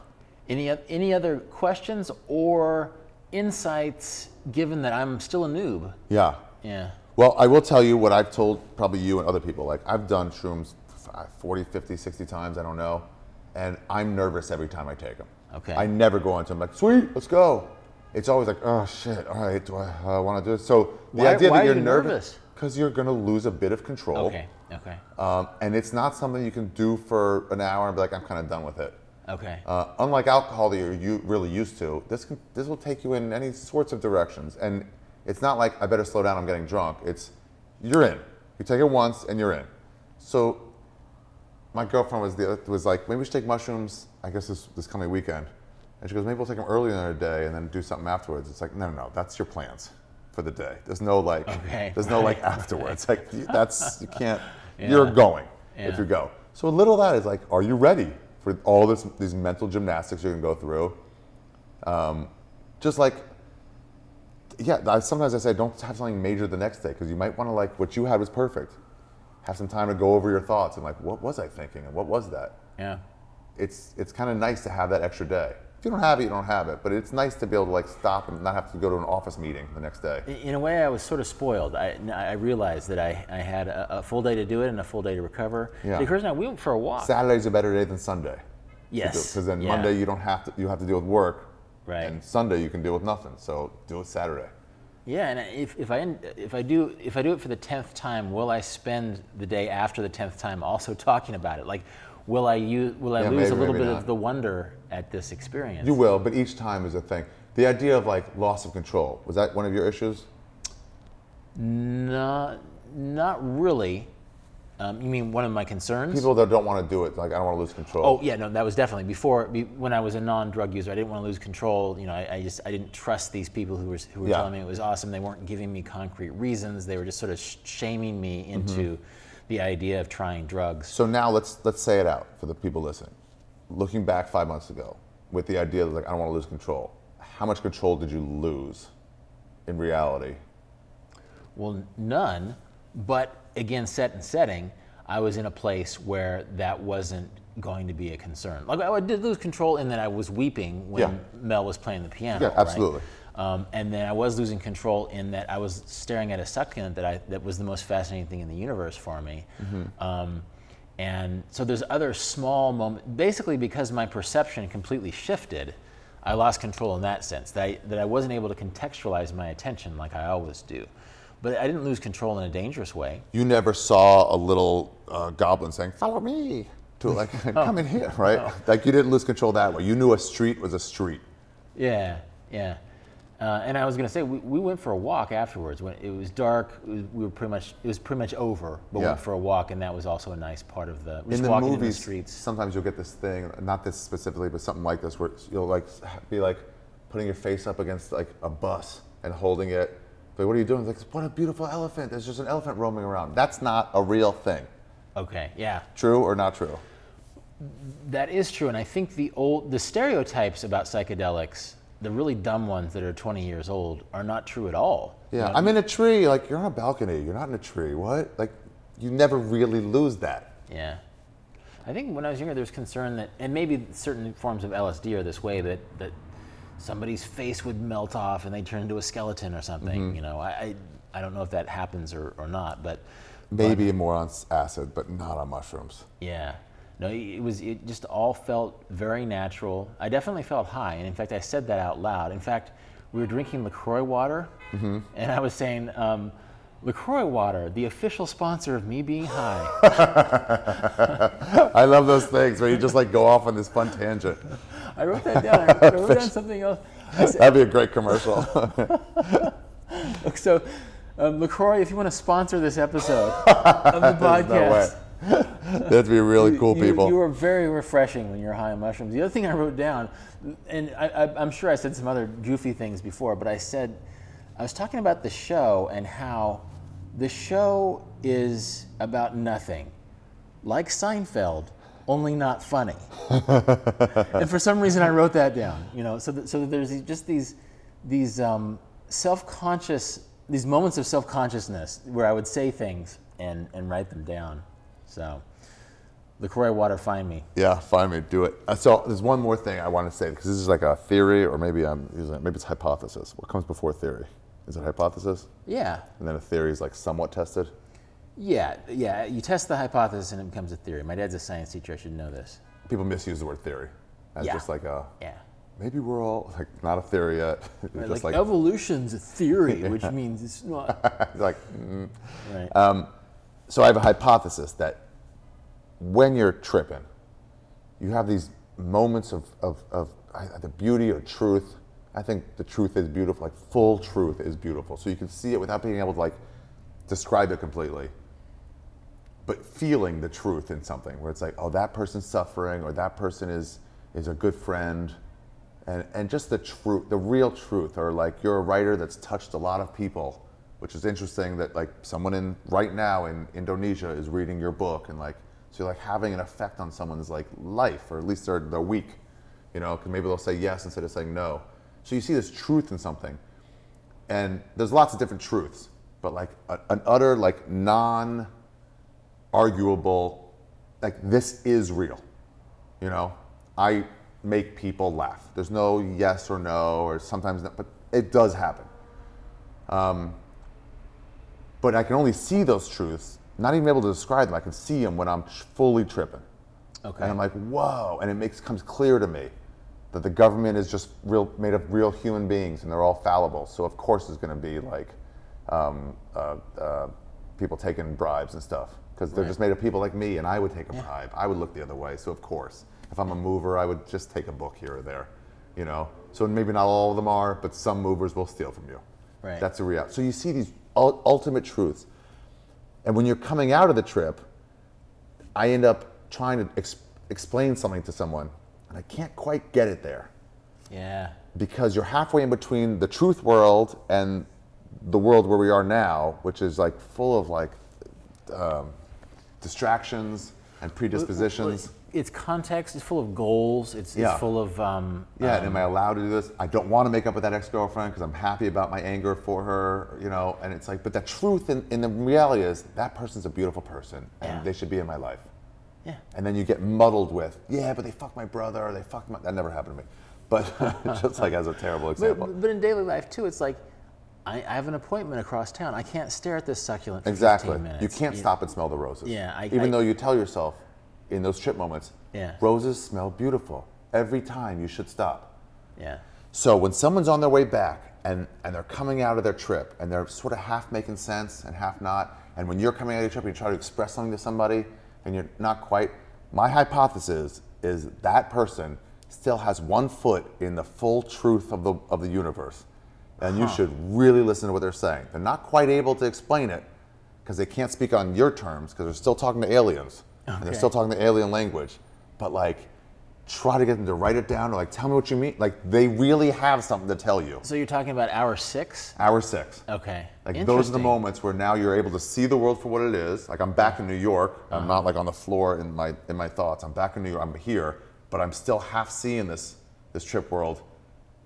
Any any other questions or insights? Given that I'm still a noob. Yeah. Yeah. Well, I will tell you what I've told probably you and other people. Like, I've done shrooms 40, 50, 60 times, I don't know. And I'm nervous every time I take them. Okay. I never go into them like, sweet, let's go. It's always like, oh shit, all right, do I uh, want to do it? So the Why- idea why that you're you nervous? because you're going to lose a bit of control. Okay. Okay. Um, and it's not something you can do for an hour and be like, I'm kind of done with it. Okay. Uh, unlike alcohol that you're u- really used to, this can, this will take you in any sorts of directions. And it's not like I better slow down. I'm getting drunk. It's you're in. You take it once and you're in. So my girlfriend was the, was like, maybe we should take mushrooms. I guess this this coming weekend. And she goes, maybe we'll take them earlier in the day and then do something afterwards. It's like, no, no, no. That's your plans for the day. There's no like, Okay, there's no like right. afterwards. Like that's you can't. Yeah. You're going Yeah. if you go. So a little of that is like, are you ready for all this these mental gymnastics you're gonna go through? Um, just like, yeah. I, sometimes I say don't have something major the next day because you might want to like what you had was perfect. Have some time to go over your thoughts and like, what was I thinking and what was that? yeah. It's it's kind of nice to have that extra day. If you don't have it, you don't have it. But it's nice to be able to like stop and not have to go to an office meeting the next day. In- a way, I was sort of spoiled. I, I realized that I, I had a, a full day to do it and a full day to recover. Yeah. Because now we went for a walk. Saturday's a better day than Sunday. yes. Because then Yeah. Monday you don't have to you have to deal with work. Right. And Sunday you can deal with nothing. So do it Saturday. Yeah, and if, if I if I do if I do it for the tenth time, will I spend the day after the tenth time also talking about it? Like, will I use will I Yeah, lose a little bit not. of the wonder at this experience? You will, but each time is a thing. The idea of like loss of control was that one of your issues? Not not really. Um, you mean one of my concerns? People that don't want to do it, like I don't want to lose control. Oh yeah, no, that was definitely before. Be, when I was a non-drug user, I didn't want to lose control. You know, I, I just I didn't trust these people who were who were Yeah. telling me it was awesome. They weren't giving me concrete reasons. They were just sort of sh- shaming me into the idea of trying drugs. So now let's let's say it out for the people listening. Looking back five months ago, with the idea that like I don't want to lose control, how much control did you lose in reality? Well, none, but again, set and setting. I was in a place where that wasn't going to be a concern. Like I did lose control in that I was weeping when Yeah. Mel was playing the piano. Yeah, right? absolutely. Um, and then I was losing control in that I was staring at a succulent that I that was the most fascinating thing in the universe for me. Mm-hmm. Um, and so there's other small moments. Basically, because my perception completely shifted, I lost control in that sense. That I, that I wasn't able to contextualize my attention like I always do. But I didn't lose control in a dangerous way. You never saw a little uh, goblin saying, "Follow me," to like, "Come in here," right? Like you didn't lose control that way. You knew a street was a street. Yeah, yeah. Uh, and I was going to say we, we went for a walk afterwards. When it was dark, it was, we were pretty much it was pretty much over. But Yeah. went for a walk, and that was also a nice part of the in the walking movies, in the streets. sometimes you'll get this thing, not this specifically, but something like this, where you'll like be like putting your face up against like a bus and holding it. Like, what are you doing? Like, what a beautiful elephant! There's just an elephant roaming around. That's not a real thing. Okay, yeah, True or not true? that is true. And I think the old the stereotypes about psychedelics, the really dumb ones that are 20 years old, are not true at all. Yeah, I'm in a tree. Like you're on a balcony. You're not in a tree. What? Like you never really lose that. Yeah. I think when I was younger, there was concern that, and maybe certain forms of LSD are this way, that, that somebody's face would melt off and they turn into a skeleton or something. Mm-hmm. You know, I, I, I don't know if that happens or, or not, but Maybe more on acid, but not on mushrooms. yeah. No, it was, it just all felt very natural. I definitely felt high. And in fact, I said that out loud. In fact, we were drinking LaCroix water, Mm-hmm. and I was saying, um, LaCroix water, the official sponsor of me being high. I love those things where you just like go off on this fun tangent. I wrote that down. I wrote down something else. Said, That'd be a great commercial. So, um, LaCroix, if you want to sponsor this episode of the podcast, no. That'd be really cool, you, people. You are very refreshing when you're high on mushrooms. The other thing I wrote down, and I, I, I'm sure I said some other goofy things before, but I said, I was talking about the show and how the show is about nothing, like Seinfeld, only not funny. and for some reason, I wrote that down. You know, so that, so that there's just these these um, self-conscious these moments of self-consciousness where I would say things and and write them down. So, LaCroix water, find me. Yeah, find me, do it. Uh, So there's one more thing I want to say because this is like a theory, or maybe I'm using maybe it's hypothesis. What comes before theory? Is it hypothesis? Yeah, And then a theory is like somewhat tested. yeah, yeah. You test the hypothesis and it becomes a theory. My dad's a science teacher. I should know this. People misuse the word theory as Yeah. just like a Yeah. maybe we're all like not a theory yet. Like, just like evolution's a theory, which means it's not. like mm. Right. so I have a hypothesis that when you're tripping, you have these moments of, of, of the beauty or truth. I think the truth is beautiful, like full truth is beautiful. So you can see it without being able to like describe it completely, but feeling the truth in something where it's like, oh, that person's suffering or that person is is a good friend. And, and just the truth, the real truth, or like you're a writer that's touched a lot of people, which is interesting that like someone in right now in Indonesia is reading your book and like so you're like having an effect on someone's like life or at least their, their week, you know, 'cause maybe they'll say yes instead of saying no. So you see this truth in something, and there's lots of different truths, but like a, an utter like non arguable, like this is real. You know, I make people laugh. There's no yes or no, or sometimes not, but it does happen. Um, but I can only see those truths, not even able to describe them. I can see them when I'm fully tripping. Okay. And I'm like, whoa. And it makes comes clear to me that the government is just real made of real human beings and they're all fallible. So of course there's going to be like um, uh, uh, people taking bribes and stuff because they're Right. just made of people like me and I would take a bribe. I would look the other way. So of course, if I'm a mover, I would just take a book here or there, you know. So maybe not all of them are, but some movers will steal from you. Right. That's a reality. So you see these ul- ultimate truths. And when you're coming out of the trip, I end up trying to ex- explain something to someone, and I can't quite get it there yeah. because you're halfway in between the truth world and the world where we are now, which is like full of like um, distractions and predispositions. it's context. It's full of goals. It's, Yeah. it's full of um, Yeah, and am I allowed to do this? I don't want to make up with that ex-girlfriend because I'm happy about my anger for her, you know. And it's like, but the truth in, in the reality is that person's a beautiful person, and Yeah. they should be in my life. Yeah. And then you get muddled with, yeah, but they fucked my brother, or they fucked my. That never happened to me, but just like as a terrible example. But, but in daily life too, it's like I, I have an appointment across town. I can't stare at this succulent for Exactly. 15 minutes. You can't stop and smell the roses. Yeah, I- Even I- though you tell yourself in those trip moments, Yeah. roses smell beautiful. Every time you should stop. Yeah. So when someone's on their way back and, and they're coming out of their trip and they're sort of half making sense and half not, and when you're coming out of your trip and you try to express something to somebody and you're not quite, my hypothesis is that person still has one foot in the full truth of the, of the universe. And you should really listen to what they're saying. They're not quite able to explain it because they can't speak on your terms because they're still talking to aliens and they're still talking the alien language. But like, try to get them to write it down or like tell me what you mean. Like they really have something to tell you. So you're talking about hour six? Hour six. Okay. Like those are the moments where now you're able to see the world for what it is. Like I'm back in New York. I'm uh-huh. not like on the floor in my in my thoughts. I'm back in New York. I'm here, but I'm still half seeing this this trip world.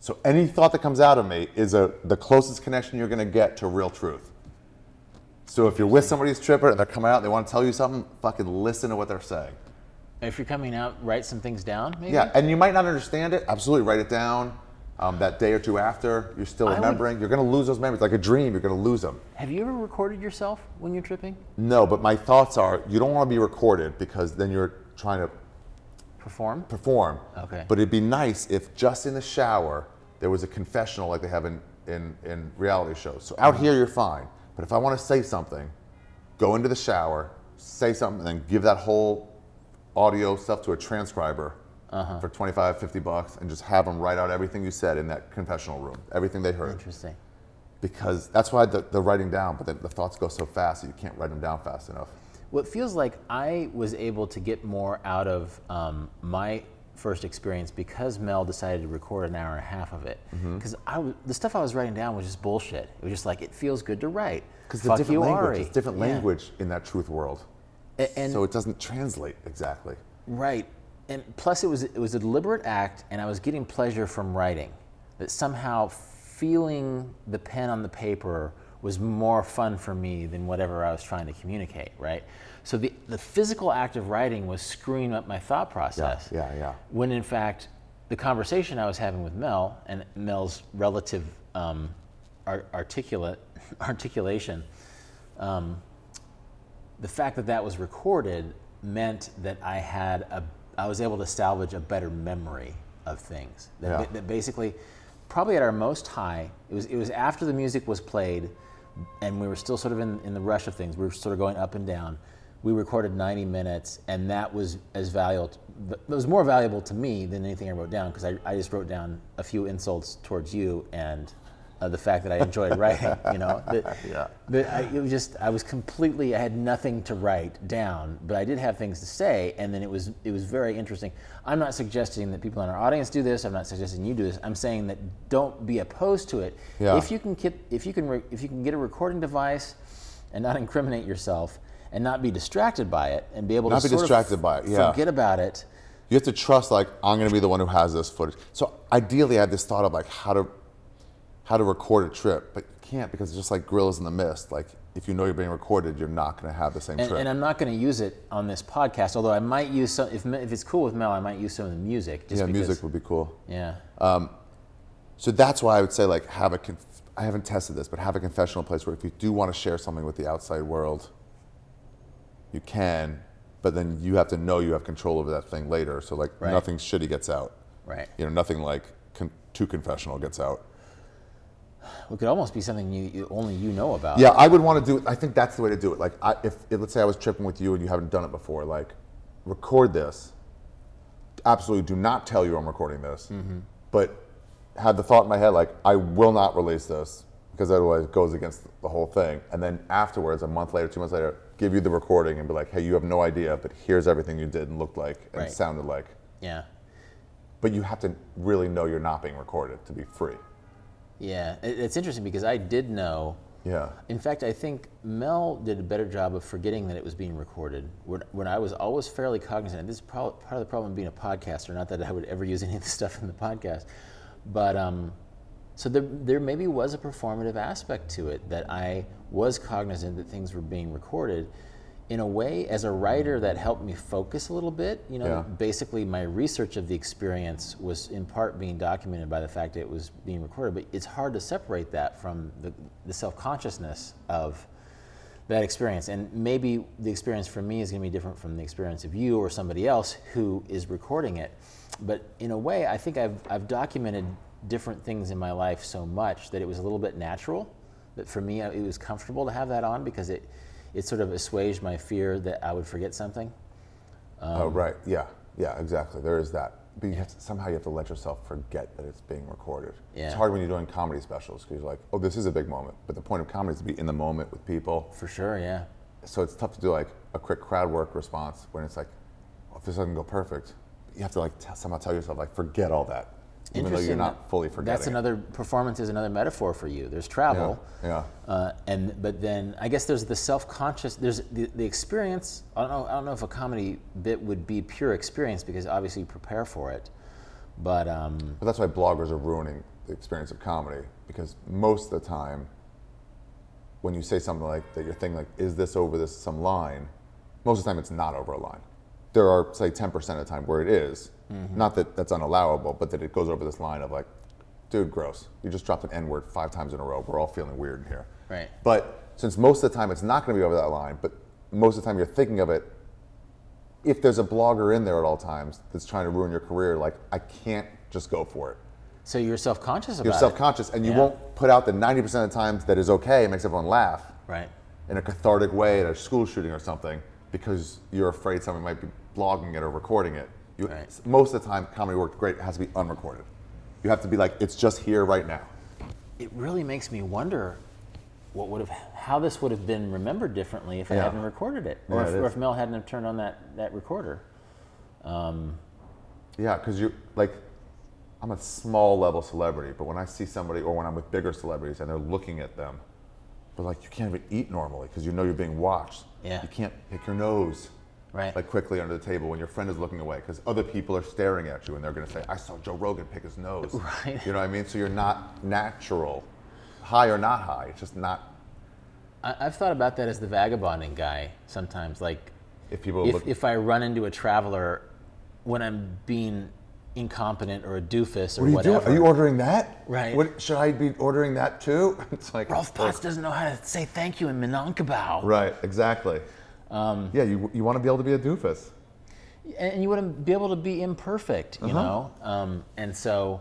So any thought that comes out of me is a the closest connection you're going to get to real truth. So if you're with somebody's tripper and they're coming out and they want to tell you something, fucking listen to what they're saying. If you're coming out, write some things down, maybe? Yeah, and you might not understand it. Absolutely, write it down. Um, that day or two after, you're still I would- remembering. You're going to lose those memories like a dream. You're going to lose them. Have you ever recorded yourself when you're tripping? No, but my thoughts are you don't want to be recorded because then you're trying to Perform? perform. Okay. But it'd be nice if just in the shower there was a confessional like they have in, in, in reality shows. So out here you're fine. But if I want to say something, go into the shower, say something, and then give that whole audio stuff to a transcriber Uh-huh. for 25, 50 bucks and just have them write out everything you said in that confessional room, everything they heard. Interesting. Because that's why the, the writing down, but the, the thoughts go so fast that you can't write them down fast enough. Well, it feels like I was able to get more out of um, my first experience because Mel decided to record an hour and a half of it. Mm-hmm. Because the stuff I was writing down was just bullshit. It was just like, it feels good to write. Because the different you, language, it's different Yeah. language in that truth world. And, so it doesn't translate exactly. Right. And plus, it was it was a deliberate act, and I was getting pleasure from writing. That somehow feeling the pen on the paper was more fun for me than whatever I was trying to communicate. Right. So the the physical act of writing was screwing up my thought process. yeah, yeah. When in fact, the conversation I was having with Mel and Mel's relative um, ar- articulate articulation. Um, the fact that that was recorded meant that I had a, I was able to salvage a better memory of things. That, Yeah. that basically, probably at our most high, it was it was after the music was played, and we were still sort of in, in the rush of things. We were sort of going up and down. We recorded 90 minutes, and that was as valuable. It was more valuable to me than anything I wrote down because I, I just wrote down a few insults towards you and uh, the fact that I enjoyed writing. You know, That- Yeah. but I, it was just I was completely I had nothing to write down, but I did have things to say, and then it was it was very interesting. I'm not suggesting that people in our audience do this. I'm not suggesting you do this. I'm saying that don't be opposed to it. Yeah. If you can get if you can re, if you can get a recording device and not incriminate yourself and not be distracted by it and be able Not to be sort of distracted by it, yeah. forget about it. You have to trust like I'm going to be the one who has this footage. So ideally, I had this thought of like how to how to record a trip, but you can't because it's just like gorillas in the mist. Like if you know you're being recorded, you're not going to have the same And, trip. and I'm not going to use it on this podcast, although I might use some. If, if it's cool with Mel, I might use some of the music. Just yeah, because, music would be cool. Yeah. Um, so that's why I would say like have a. Conf- I haven't tested this, but have a confessional place where if you do want to share something with the outside world, you can, but then you have to know you have control over that thing later. So like Right. nothing shitty gets out. Right. You know, nothing like con- too confessional gets out. It could almost be something you, you only you know about. Yeah, I would want to do it. I think that's the way to do it. Like, I, if, if let's say I was tripping with you and you haven't done it before, like, record this. Absolutely, do not tell you I'm recording this, mm-hmm. but have the thought in my head like I will not release this because otherwise it goes against the whole thing. And then afterwards, a month later, two months later, give you the recording and be like, hey, you have no idea, but here's everything you did and looked like and Right. sounded like. Yeah. But you have to really know you're not being recorded to be free. Yeah. It's interesting because I did know Yeah. In fact, I think Mel did a better job of forgetting that it was being recorded. When, when I was always fairly cognizant, and this is pro- part of the problem of being a podcaster, not that I would ever use any of the stuff in the podcast, but um, so there, there maybe was a performative aspect to it that I was cognizant that things were being recorded. In a way, as a writer, that helped me focus a little bit. You know, Yeah. basically my research of the experience was in part being documented by the fact that it was being recorded. But it's hard to separate that from the, the self-consciousness of that experience. And maybe the experience for me is going to be different from the experience of you or somebody else who is recording it. But in a way, I think I've, I've documented different things in my life so much that it was a little bit natural. That for me, it was comfortable to have that on because it, it sort of assuaged my fear that I would forget something. oh, um, right. Yeah. Yeah, exactly. There is that. But you have to, somehow you have to let yourself forget that it's being recorded. Yeah. It's hard when you're doing comedy specials because you're like, oh, this is a big moment. But the point of comedy is to be in the moment with people. For sure, yeah. So it's tough to do like a quick crowd work response when it's like, well, if this doesn't go perfect, you have to like t- somehow tell yourself like, forget all that, even though you're not fully forgetting. That's another performance is another metaphor for you. There's travel, Yeah, Uh, and but then I guess there's the self-conscious. There's the, the experience. I don't know. I don't know if a comedy bit would be pure experience because obviously you prepare for it. But um, But that's why bloggers are ruining the experience of comedy because most of the time, when you say something like that, you're thinking like, "Is this over this some line?" Most of the time, it's not over a line. There are say 10% of the time where it is. Mm-hmm. Not that that's unallowable, but that it goes over this line of like, "Dude, gross! You just dropped an N-word five times in a row. We're all feeling weird in here." Right. But since most of the time it's not going to be over that line, but most of the time you're thinking of it if there's a blogger in there at all times that's trying to ruin your career, like I can't just go for it. so you're self-conscious about You're self-conscious, and you Yeah. won't put out the 90% of the times that is okay. It makes everyone laugh Right. in a cathartic way at a school shooting or something because you're afraid someone might be blogging it or recording it. You, Right. Most of the time, comedy worked great. It has to be unrecorded. You have to be like, it's just here right now. It really makes me wonder what would have how this would have been remembered differently if I Yeah. hadn't recorded it, or, Yeah, if, it or if Mel hadn't have turned on that that recorder. Um, yeah, because you like, I'm a small level celebrity, but when I see somebody or when I'm with bigger celebrities and they're looking at them, but like you can't even eat normally because you know you're being watched. Yeah. You can't pick your nose. Right. Like quickly under the table when your friend is looking away because other people are staring at you and they're going to say, "I saw Joe Rogan pick his nose." Right. You know what I mean? So you're not natural, high or not high. It's just not. I, I've thought about that as the vagabonding guy sometimes. Like, If people if, look, if I run into a traveler when I'm being incompetent or a doofus or what are you whatever. doing? Are you ordering that? Right. What should I be ordering that too? It's like Rolf Potts doesn't know how to say thank you in Minangkabau. Right. Exactly. Um, yeah. You you want to be able to be a doofus. and you want to be able to be imperfect, you Uh-huh. know. Um, and so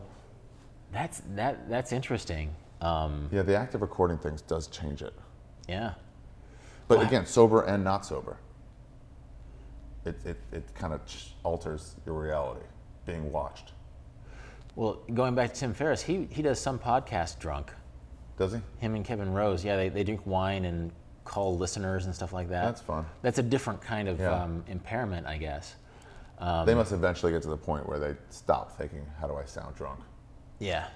that's that that's interesting. Um, Yeah, the act of recording things does change it. yeah, But again, sober and not sober. It, it, it kind of alters your reality, being watched. well, going back to Tim Ferriss, he he does some podcast drunk. Does he? Him and Kevin Rose, yeah, they, they drink wine and call listeners and stuff like that. That's fun. That's a different kind of Yeah. um, impairment, I guess. Um, they must eventually get to the point where they stop thinking, how do I sound drunk? Yeah,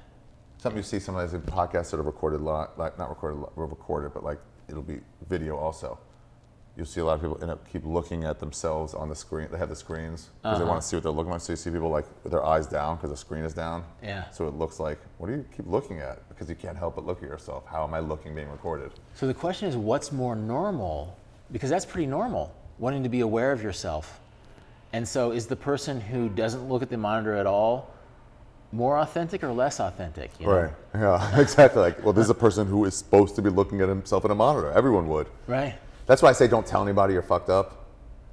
Something you see sometimes in podcasts that are recorded, li- like not recorded, recorded, but like it'll be video also. You'll see a lot of people end up keep looking at themselves on the screen. They have the screens because they uh-huh. want to see what they're looking like. So you see people like with their eyes down because the screen is down. Yeah. So it looks like, what do you keep looking at? Because you can't help but look at yourself. How am I looking being recorded? So the question is, what's more normal? Because that's pretty normal, wanting to be aware of yourself. And so, is the person who doesn't look at the monitor at all more authentic or less authentic? you know? Right. Yeah, exactly. Like, well, this is a person who is supposed to be looking at himself in a monitor. Everyone would. Right. That's why I say don't tell anybody you're fucked up,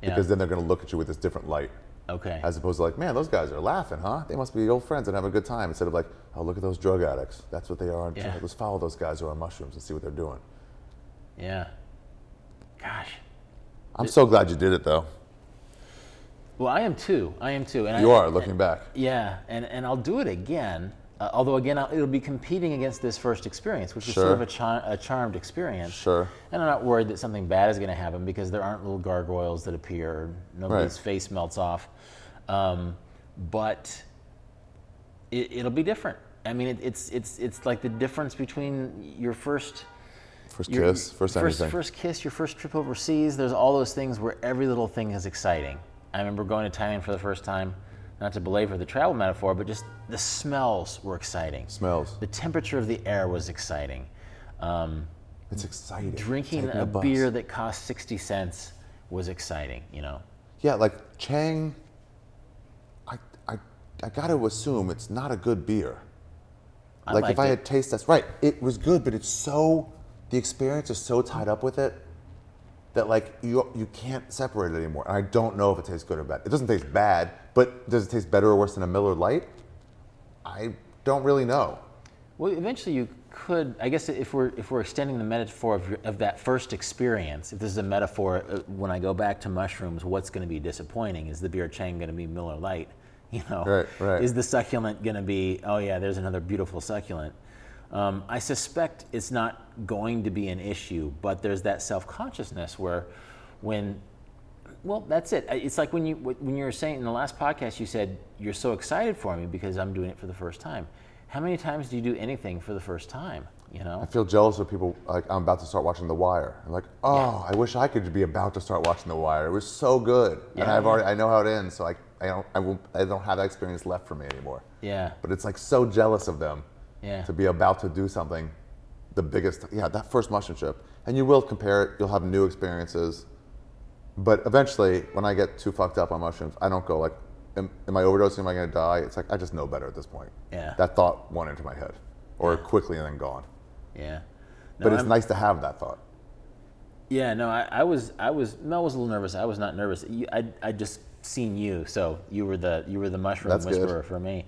Yeah. because then they're going to look at you with this different light, Okay. as opposed to like, man, those guys are laughing, huh? They must be old friends and have a good time. Instead of like, oh, look at those drug addicts. That's what they are. on Yeah. drugs. Let's follow those guys who are on mushrooms and see what they're doing. yeah. Gosh. I'm so glad you did it, though. Well, I am too. I am too. And You I, are looking back. Yeah, and, and I'll do it again. Uh, although again, I'll, it'll be competing against this first experience, which is sort of a, char- a charmed experience. Sure. And I'm not worried that something bad is going to happen because there aren't little gargoyles that appear. Nobody's Right. face melts off. Um, but it, it'll be different. I mean, it, it's it's it's like the difference between your first First your- kiss, first anything. first kiss, your first trip overseas. There's all those things where every little thing is exciting. I remember going to Thailand for the first time. Not to belabor the travel metaphor, but just the smells were exciting. Smells. The temperature of the air was exciting. Um, It's exciting. drinking Taking a bus. beer that cost 60 cents was exciting, you know? Yeah, like Chang. I I I got to assume it's not a good beer. I like if I it. had taste that's right? It was good, but it's so the experience is so tied up with it that like you you can't separate it anymore. And I don't know if it tastes good or bad. It doesn't taste bad, but does it taste better or worse than a Miller Lite? I don't really know. Well, eventually you could. I guess if we're if we're extending the metaphor of, your- of that first experience, if this is a metaphor, uh, when I go back to mushrooms, what's going to be disappointing? Is the beer Chang going to be Miller Lite? You know, Right, right. is the succulent going to be? Oh yeah, there's another beautiful succulent. Um, I suspect it's not going to be an issue, but there's that self consciousness where, when well, that's it. It's like when you when you were saying in the last podcast, you said you're so excited for me because I'm doing it for the first time. How many times do you do anything for the first time? You know, I feel jealous of people like I'm about to start watching The Wire. I'm like, oh, I wish I could be about to start watching The Wire. It was so good, and I've yeah. already I know how it ends, so I I don't I won't I don't have that experience left for me anymore. yeah, But it's like so jealous of them Yeah. to be about to do something, the biggest yeah that first mushroom trip, and you will compare it. You'll have new experiences, but eventually, when I get too fucked up on mushrooms, I don't go like, am, am I overdosing? Am I going to die? It's like I just know better at this point. Yeah. That thought went into my head, or quickly and then gone. yeah. No, But it's I'm- nice to have that thought. Yeah, no, I, I was, I was, Mel was a little nervous. I was not nervous. You, I, I just seen you, so you were the, you were the mushroom That's good. whisperer for me.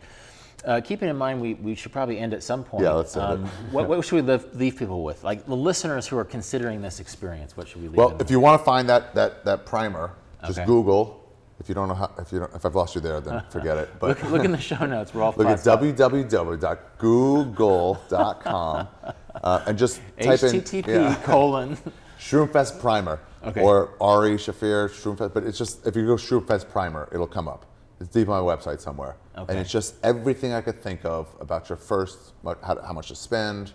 Uh, keeping in mind, we, we should probably end at some point. Yeah, let's um, what, what should we leave, leave people with? Like the listeners who are considering this experience, what should we leave Well, if with? you want to find that that that primer, just Okay. Google. If you don't know how, if you don't, if I've lost you there, then forget it. But Look, look in the show notes. We're all look at www.google.com uh, and just type in HTTP yeah, colon. Shroomfest primer Okay. or Ari Shaffir Shroomfest. But it's just if you go Shroomfest primer, it'll come up. It's deep on my website somewhere, Okay. and it's just everything I could think of about your first, how, how much to spend.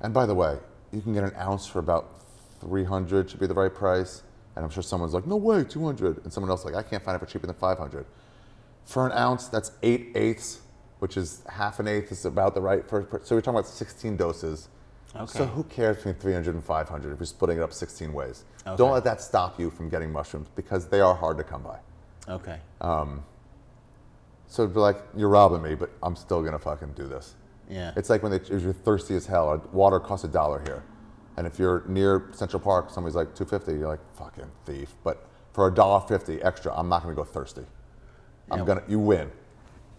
And by the way, you can get an ounce for about 300 should be the right price. And I'm sure someone's like, no way, 200. And someone else like, I can't find it for cheaper than 500. For an ounce, that's eight eighths, which is half an eighth is about the right first. Per- so we're talking about 16 doses. Okay. So who cares between 300 and 500 if you're splitting it up 16 ways? Okay. Don't let that stop you from getting mushrooms because they are hard to come by. Okay. So it'd be like, you're robbing me, but I'm still gonna fucking do this. Yeah. It's like when they, if you're thirsty as hell, water costs a dollar here. And if you're near Central Park, somebody's like 250, you're like, fucking thief. But for a dollar fifty extra, I'm not gonna go thirsty. I'm Yeah. gonna, you win.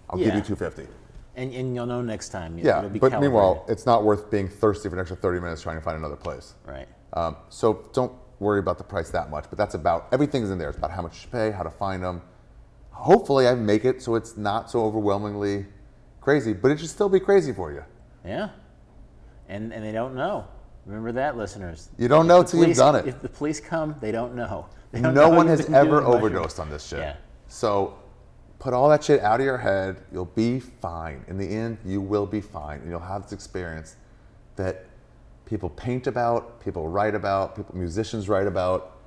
I'll give you 250. and, and you'll know next time. Yeah, but meanwhile, it's not worth being thirsty for an extra 30 minutes trying to find another place. right. Um, so don't worry about the price that much, but that's about everything's in there. It's about how much to pay, how to find them. Hopefully, I make it so it's not so overwhelmingly crazy, but it should still be crazy for you. Yeah. And and they don't know. Remember that, listeners. You don't know If the till you've done it. If the police come, they don't know. They don't No know one has ever overdosed on this shit. Yeah. So put all that shit out of your head. You'll be fine. In the end, you will be fine, and you'll have this experience that people paint about, people write about, people musicians write about.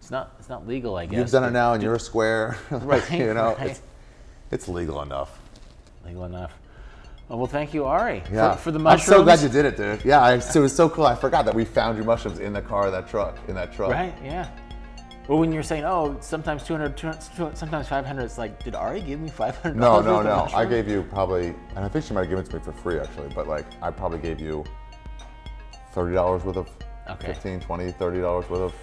It's not it's not legal, I guess. You've done it now, and you're a square. Like, Right, you know, right. it's, it's legal enough. Legal enough. Oh, well, thank you, Ari, Yeah. for, for the I'm so glad you did it, dude. Yeah, I, it was so cool. I forgot that we found your mushrooms in the car of that truck, in that truck. Right? Yeah. Well, when you're saying, oh, sometimes 200, 200 sometimes 500, it's like, did Ari give me 500? No, no, no. I gave you probably, and I think she might have given it to me for free actually, but like I probably gave you $30 worth of, Okay. 15, 20, $30 worth of.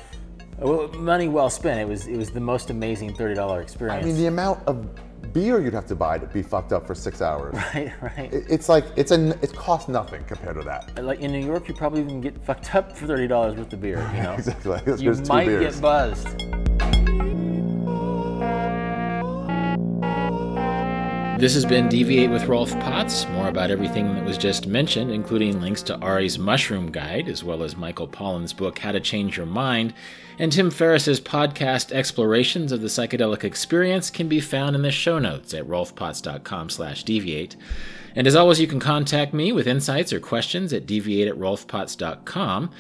Well, money well spent. It was it was the most amazing $30 experience. I mean, the amount of beer you'd have to buy to be fucked up for six hours. right, right. It- It's like, it's a, it costs nothing compared to that. like in New York, you probably even get fucked up for thirty dollars worth of beer. You know, Exactly. You might get buzzed. This has been Deviate with Rolf Potts. More about everything that was just mentioned, including links to Ari's Mushroom Guide, as well as Michael Pollan's book How to Change Your Mind, and Tim Ferriss's podcast Explorations of the Psychedelic Experience can be found in the show notes at rolfpotts.com slash deviate. And as always, you can contact me with insights or questions at deviate at rolfpotts.com.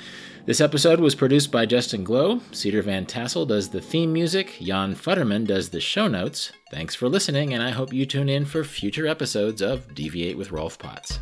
This episode was produced by Justin Glow. Cedar Van Tassel does the theme music. Jan Futterman does the show notes. Thanks for listening, and I hope you tune in for future episodes of Deviate with Rolf Potts.